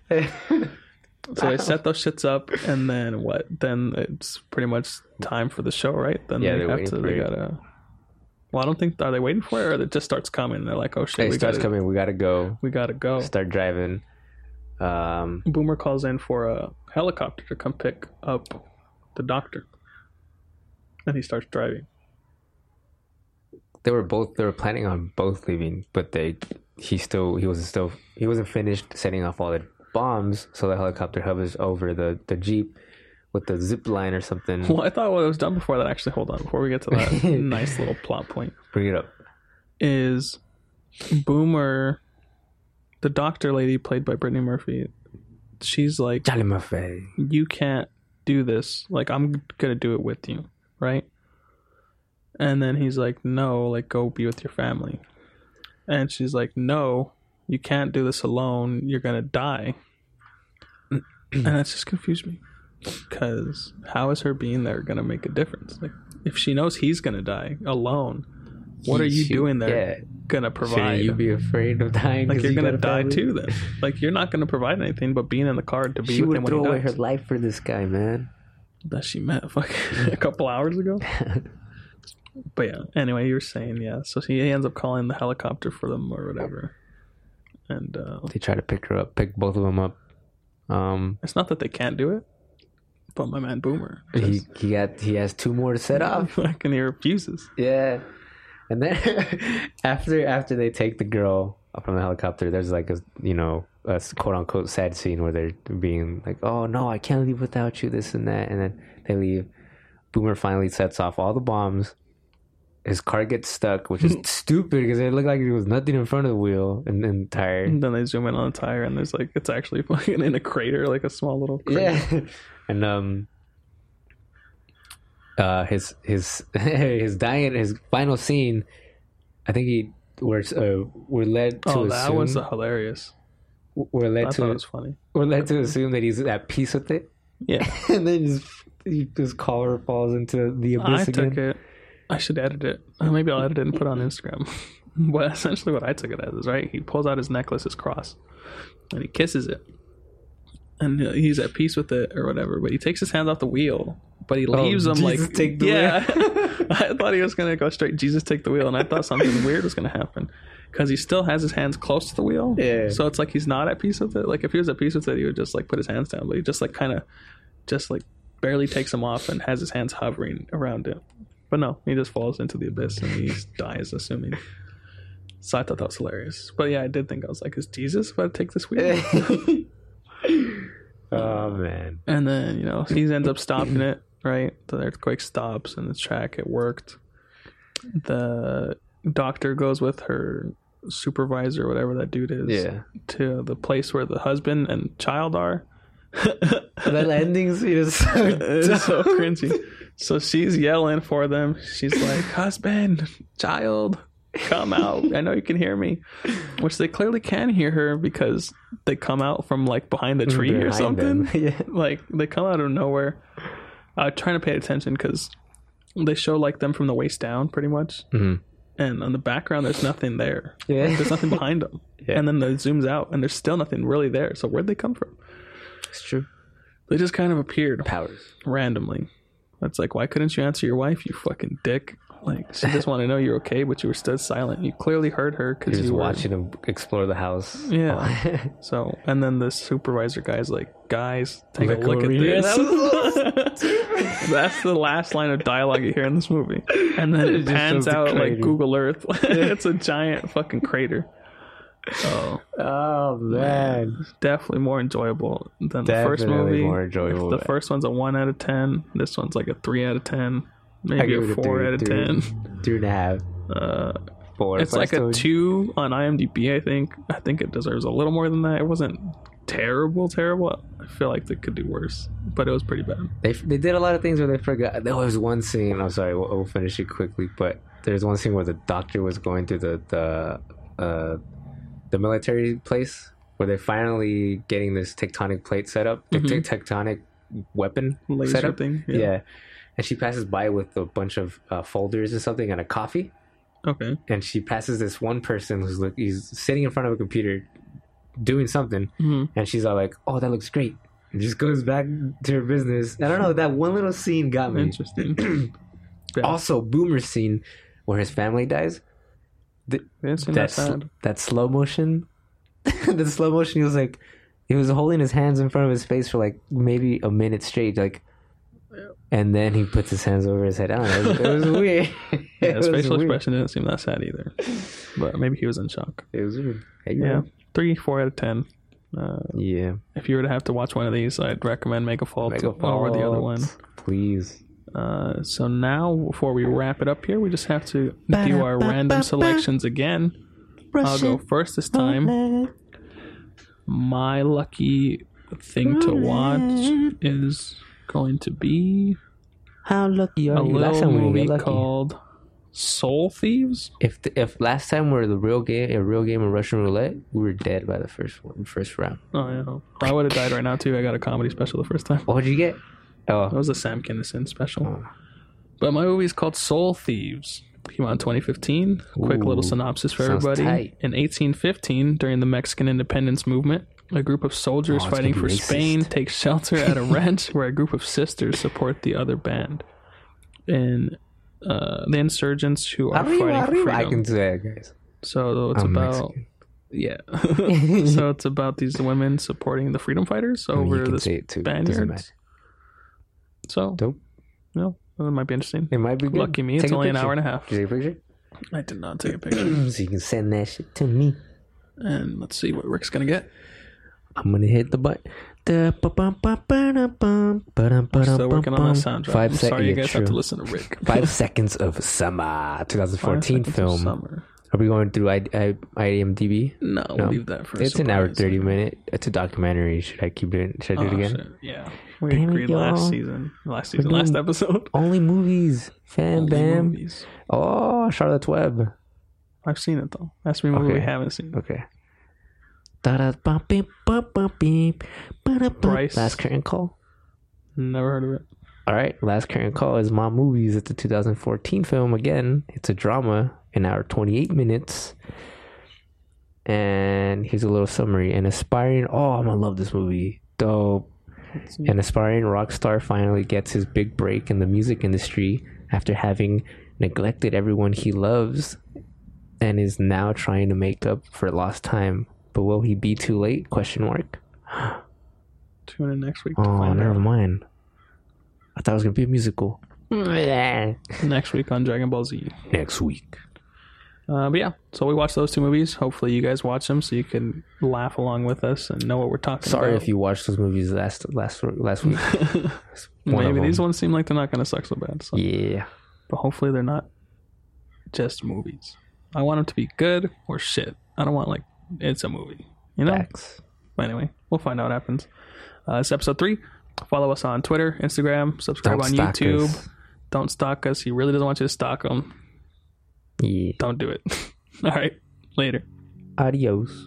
So they set those shits up and then what? Then it's pretty much time for the show, right? Then Yeah, they they're have to for they gotta Well, I don't think are they waiting for it or it just starts coming they're like, Oh shit, it we starts gotta coming. We gotta go. we gotta go. Start driving. Um, Boomer calls in for a helicopter to come pick up the doctor. And he starts driving. they were both. They were planning on both leaving, but they. He still. He wasn't still. He wasn't finished setting off all the bombs. So the helicopter hovers over the the jeep with the zip line or something. Well, I thought what was done before that. Actually, hold on. Before we get to that nice little plot point, Bring it up. is Boomer, the doctor lady played by Brittany Murphy. She's like, Charlie Murphy. you can't do this. Like, I'm gonna do it with you, right? And then he's like, no, like, go be with your family. And she's like, no, you can't do this alone. You're gonna die. and that just confused me. Because how is her being there gonna make a difference? Like, if she knows he's gonna die alone, what are you She- doing there Yeah. gonna provide? you be afraid of dying? like you're you gonna die family? too then. Like you're not gonna provide anything but being in the car to be She with would him when throw away her life for this guy, man. That she met fucking a couple hours ago. But yeah, anyway, you were saying yeah. So he ends up calling the helicopter for them or whatever, and uh, they try to pick her up, pick both of them up. Um, it's not that they can't do it, but my man Boomer, he he got he has two more to set off. fucking he refuses. Yeah, and then after after they take the girl up from the helicopter, there's like a you know a quote unquote sad scene where they're being like, "Oh no, I can't leave without you," this and that, and then they leave. Boomer finally sets off all the bombs. His car gets stuck, which is stupid because it looked like there was nothing in front of the wheel and, and tire. And then they zoom in on the tire, and there's like it's actually fucking in a crater, like a small little crater. Yeah, and um, uh, his his his dying his final scene. I think he we're uh, we're led to Oh, assume that was hilarious. We're led I to thought it was funny. we're led to assume that he's at peace with it, Yeah, and then his his collar falls into the I abyss again. took it. I should edit it. Uh, maybe I'll edit it and put it on Instagram. but essentially, what I took it as is right. He pulls out his necklace, his cross, and he kisses it, and uh, he's at peace with it or whatever. But he takes his hands off the wheel, but he Oh, leaves them Jesus like take the yeah. I thought he was gonna go straight. Jesus take the wheel, and I thought something weird was gonna happen because he still has his hands close to the wheel. Yeah. So it's like he's not at peace with it. Like if he was at peace with it, he would just like put his hands down, but he just like kind of, just like barely takes them off and has his hands hovering around it. But no, he just falls into the abyss and he dies, assuming. So I thought that was hilarious. But yeah, I did think I was like, is Jesus about to take this wheel? oh man, and then you know he ends up stopping it. Right, the earthquake stops and the track. It worked. The doctor goes with her supervisor, whatever that dude is, yeah. to the place where the husband and child are. that ending scene is so it's so cringy. So she's yelling for them. She's like, "Husband, child, come out! I know you can hear me." Which they clearly can hear her because they come out from like behind the tree or something. yeah. Like they come out of nowhere. I'm trying to pay attention because they show like them from the waist down, pretty much. Mhm. and on the background there's nothing there. Yeah. There's nothing behind them. Yeah. And then it zooms out and there's still nothing really there. So where'd they come from? It's true. They just kind of appeared Powers. randomly. That's like, why couldn't you answer your wife, you fucking dick? Like, she just wanted to know you're okay, but you were still silent. You clearly heard her He because was you were watching him explore the house. Yeah. So, and then the supervisor guy's like, guys, take Look a look over at here." this. That's the last line of dialogue you hear in this movie. And then It it just pans the out like crater. Google Earth. it's a giant fucking crater. Oh, oh man. definitely more enjoyable than the first Definitely movie. more enjoyable. The first one's a 1 out of 10. This one's like a 3 out of 10. I Maybe give a it 4 three- out of three- 10. Three and a half. Uh, Four. it's like a two on IMDb. I think. I think it deserves a little more than that. It wasn't terrible, terrible. I feel like they could do worse, but it was pretty bad. They they did a lot of things where they forgot. There was one scene. I'm sorry, we'll, we'll finish it quickly. But there's one scene where the doctor was going through the the uh, the military place where they're finally getting this tectonic plate set up, the Mhm. tectonic weapon Laser set up. thing. Yeah. And she passes by with a bunch of uh, folders and something and a coffee. Okay. And she passes this one person who's look, he's sitting in front of a computer doing something, hmm and she's all like, "Oh, that looks great." And just goes back to her business. I don't know. That one little scene got me. Interesting. Yeah. Also, Boomer scene where his family dies. That's sad. that slow motion. the slow motion. He was like, he was holding his hands in front of his face for like maybe a minute straight, like. And then he puts his hands over his head. I don't know. It was, it was weird. Yeah, it his facial weird. expression didn't seem that sad either, but maybe he was in shock. It was weird. Hey, Yeah, three, four out of ten. Uh, Yeah. if you were to have to watch one of these, I'd recommend Megafault or the other one. Please. Uh, so now, before we wrap it up here, we just have to do our random selections again. I'll go first this time. My lucky thing to watch is going to be How lucky are a you? Last little time we movie got lucky. called Soul Thieves. If the, if last time we were the real game, a real game of Russian roulette, we were dead by the first one, first round. Oh yeah, I would have died right now too. I got a comedy special the first time. What would you get? Oh it was a Sam Kinison special. Oh. But my movie is called Soul Thieves. Came out in 2015. Quick little synopsis for everybody. tight. In 1815, during the Mexican independence movement, a group of soldiers Oh, fighting for be Spain racist. take shelter at a ranch where a group of sisters support the other band. And uh, the insurgents who are arriba, fighting for arriba. I freedom. can say it, guys. So it's I'm about Mexican. yeah. so it's about these women supporting the freedom fighters I mean, over can the it Spaniards. So Dope. no, that might be interesting. It might be good. Lucky me, it's Take a only an hour and a half. Did you take a picture? I did not take a picture. so you can send that shit to me. and let's see what Rick's gonna get. I'm gonna hit the button. Still Still working on my soundtrack. Five I'm sec- sorry you yeah, guys have to listen to Rick. Five seconds of summer, 2014 seconds film. Summer. Are we going through I, I, IMDb? No, No. we'll leave that for. a It's an hour thirty minute. It's a documentary. Should I keep doing? Should I do Oh, it again? shit. Yeah, we Damn it, agreed last y'all. season, last season, last episode. Only movies. Fam Only bam. movies. Oh, Charlotte's Web. I've seen it though. That's me a movie we haven't seen. Okay. Bryce. Last curtain call. Never heard of it. All right, last current call is Mom Movies. It's a 2014 film. Again, it's a drama, an hour 28 minutes. And here's a little summary. An aspiring, oh, I'm gonna love this movie. Dope. An aspiring rock star finally gets his big break in the music industry after having neglected everyone he loves and is now trying to make up for lost time. But will he be too late? Question mark. Tune in next week to Oh, find never out. mind. I thought it was gonna be a musical. Next week on Dragon Ball Z. Next week. Uh, but yeah, so we watched those two movies. Hopefully, you guys watch them so you can laugh along with us and know what we're talking Sorry about. Sorry if you watched those movies last last last week. Maybe these ones seem like they're not going to suck so bad. So. yeah. But hopefully, they're not just movies. I want them to be good or shit. I don't want like it's a movie. You know. Facts. But anyway, we'll find out what happens. Uh, it's episode three. Follow us on Twitter, Instagram, subscribe Don't on stalk YouTube. us. Don't stalk us. He really doesn't want you to stalk him. Yeah. Don't do it. All right. Later. Adios.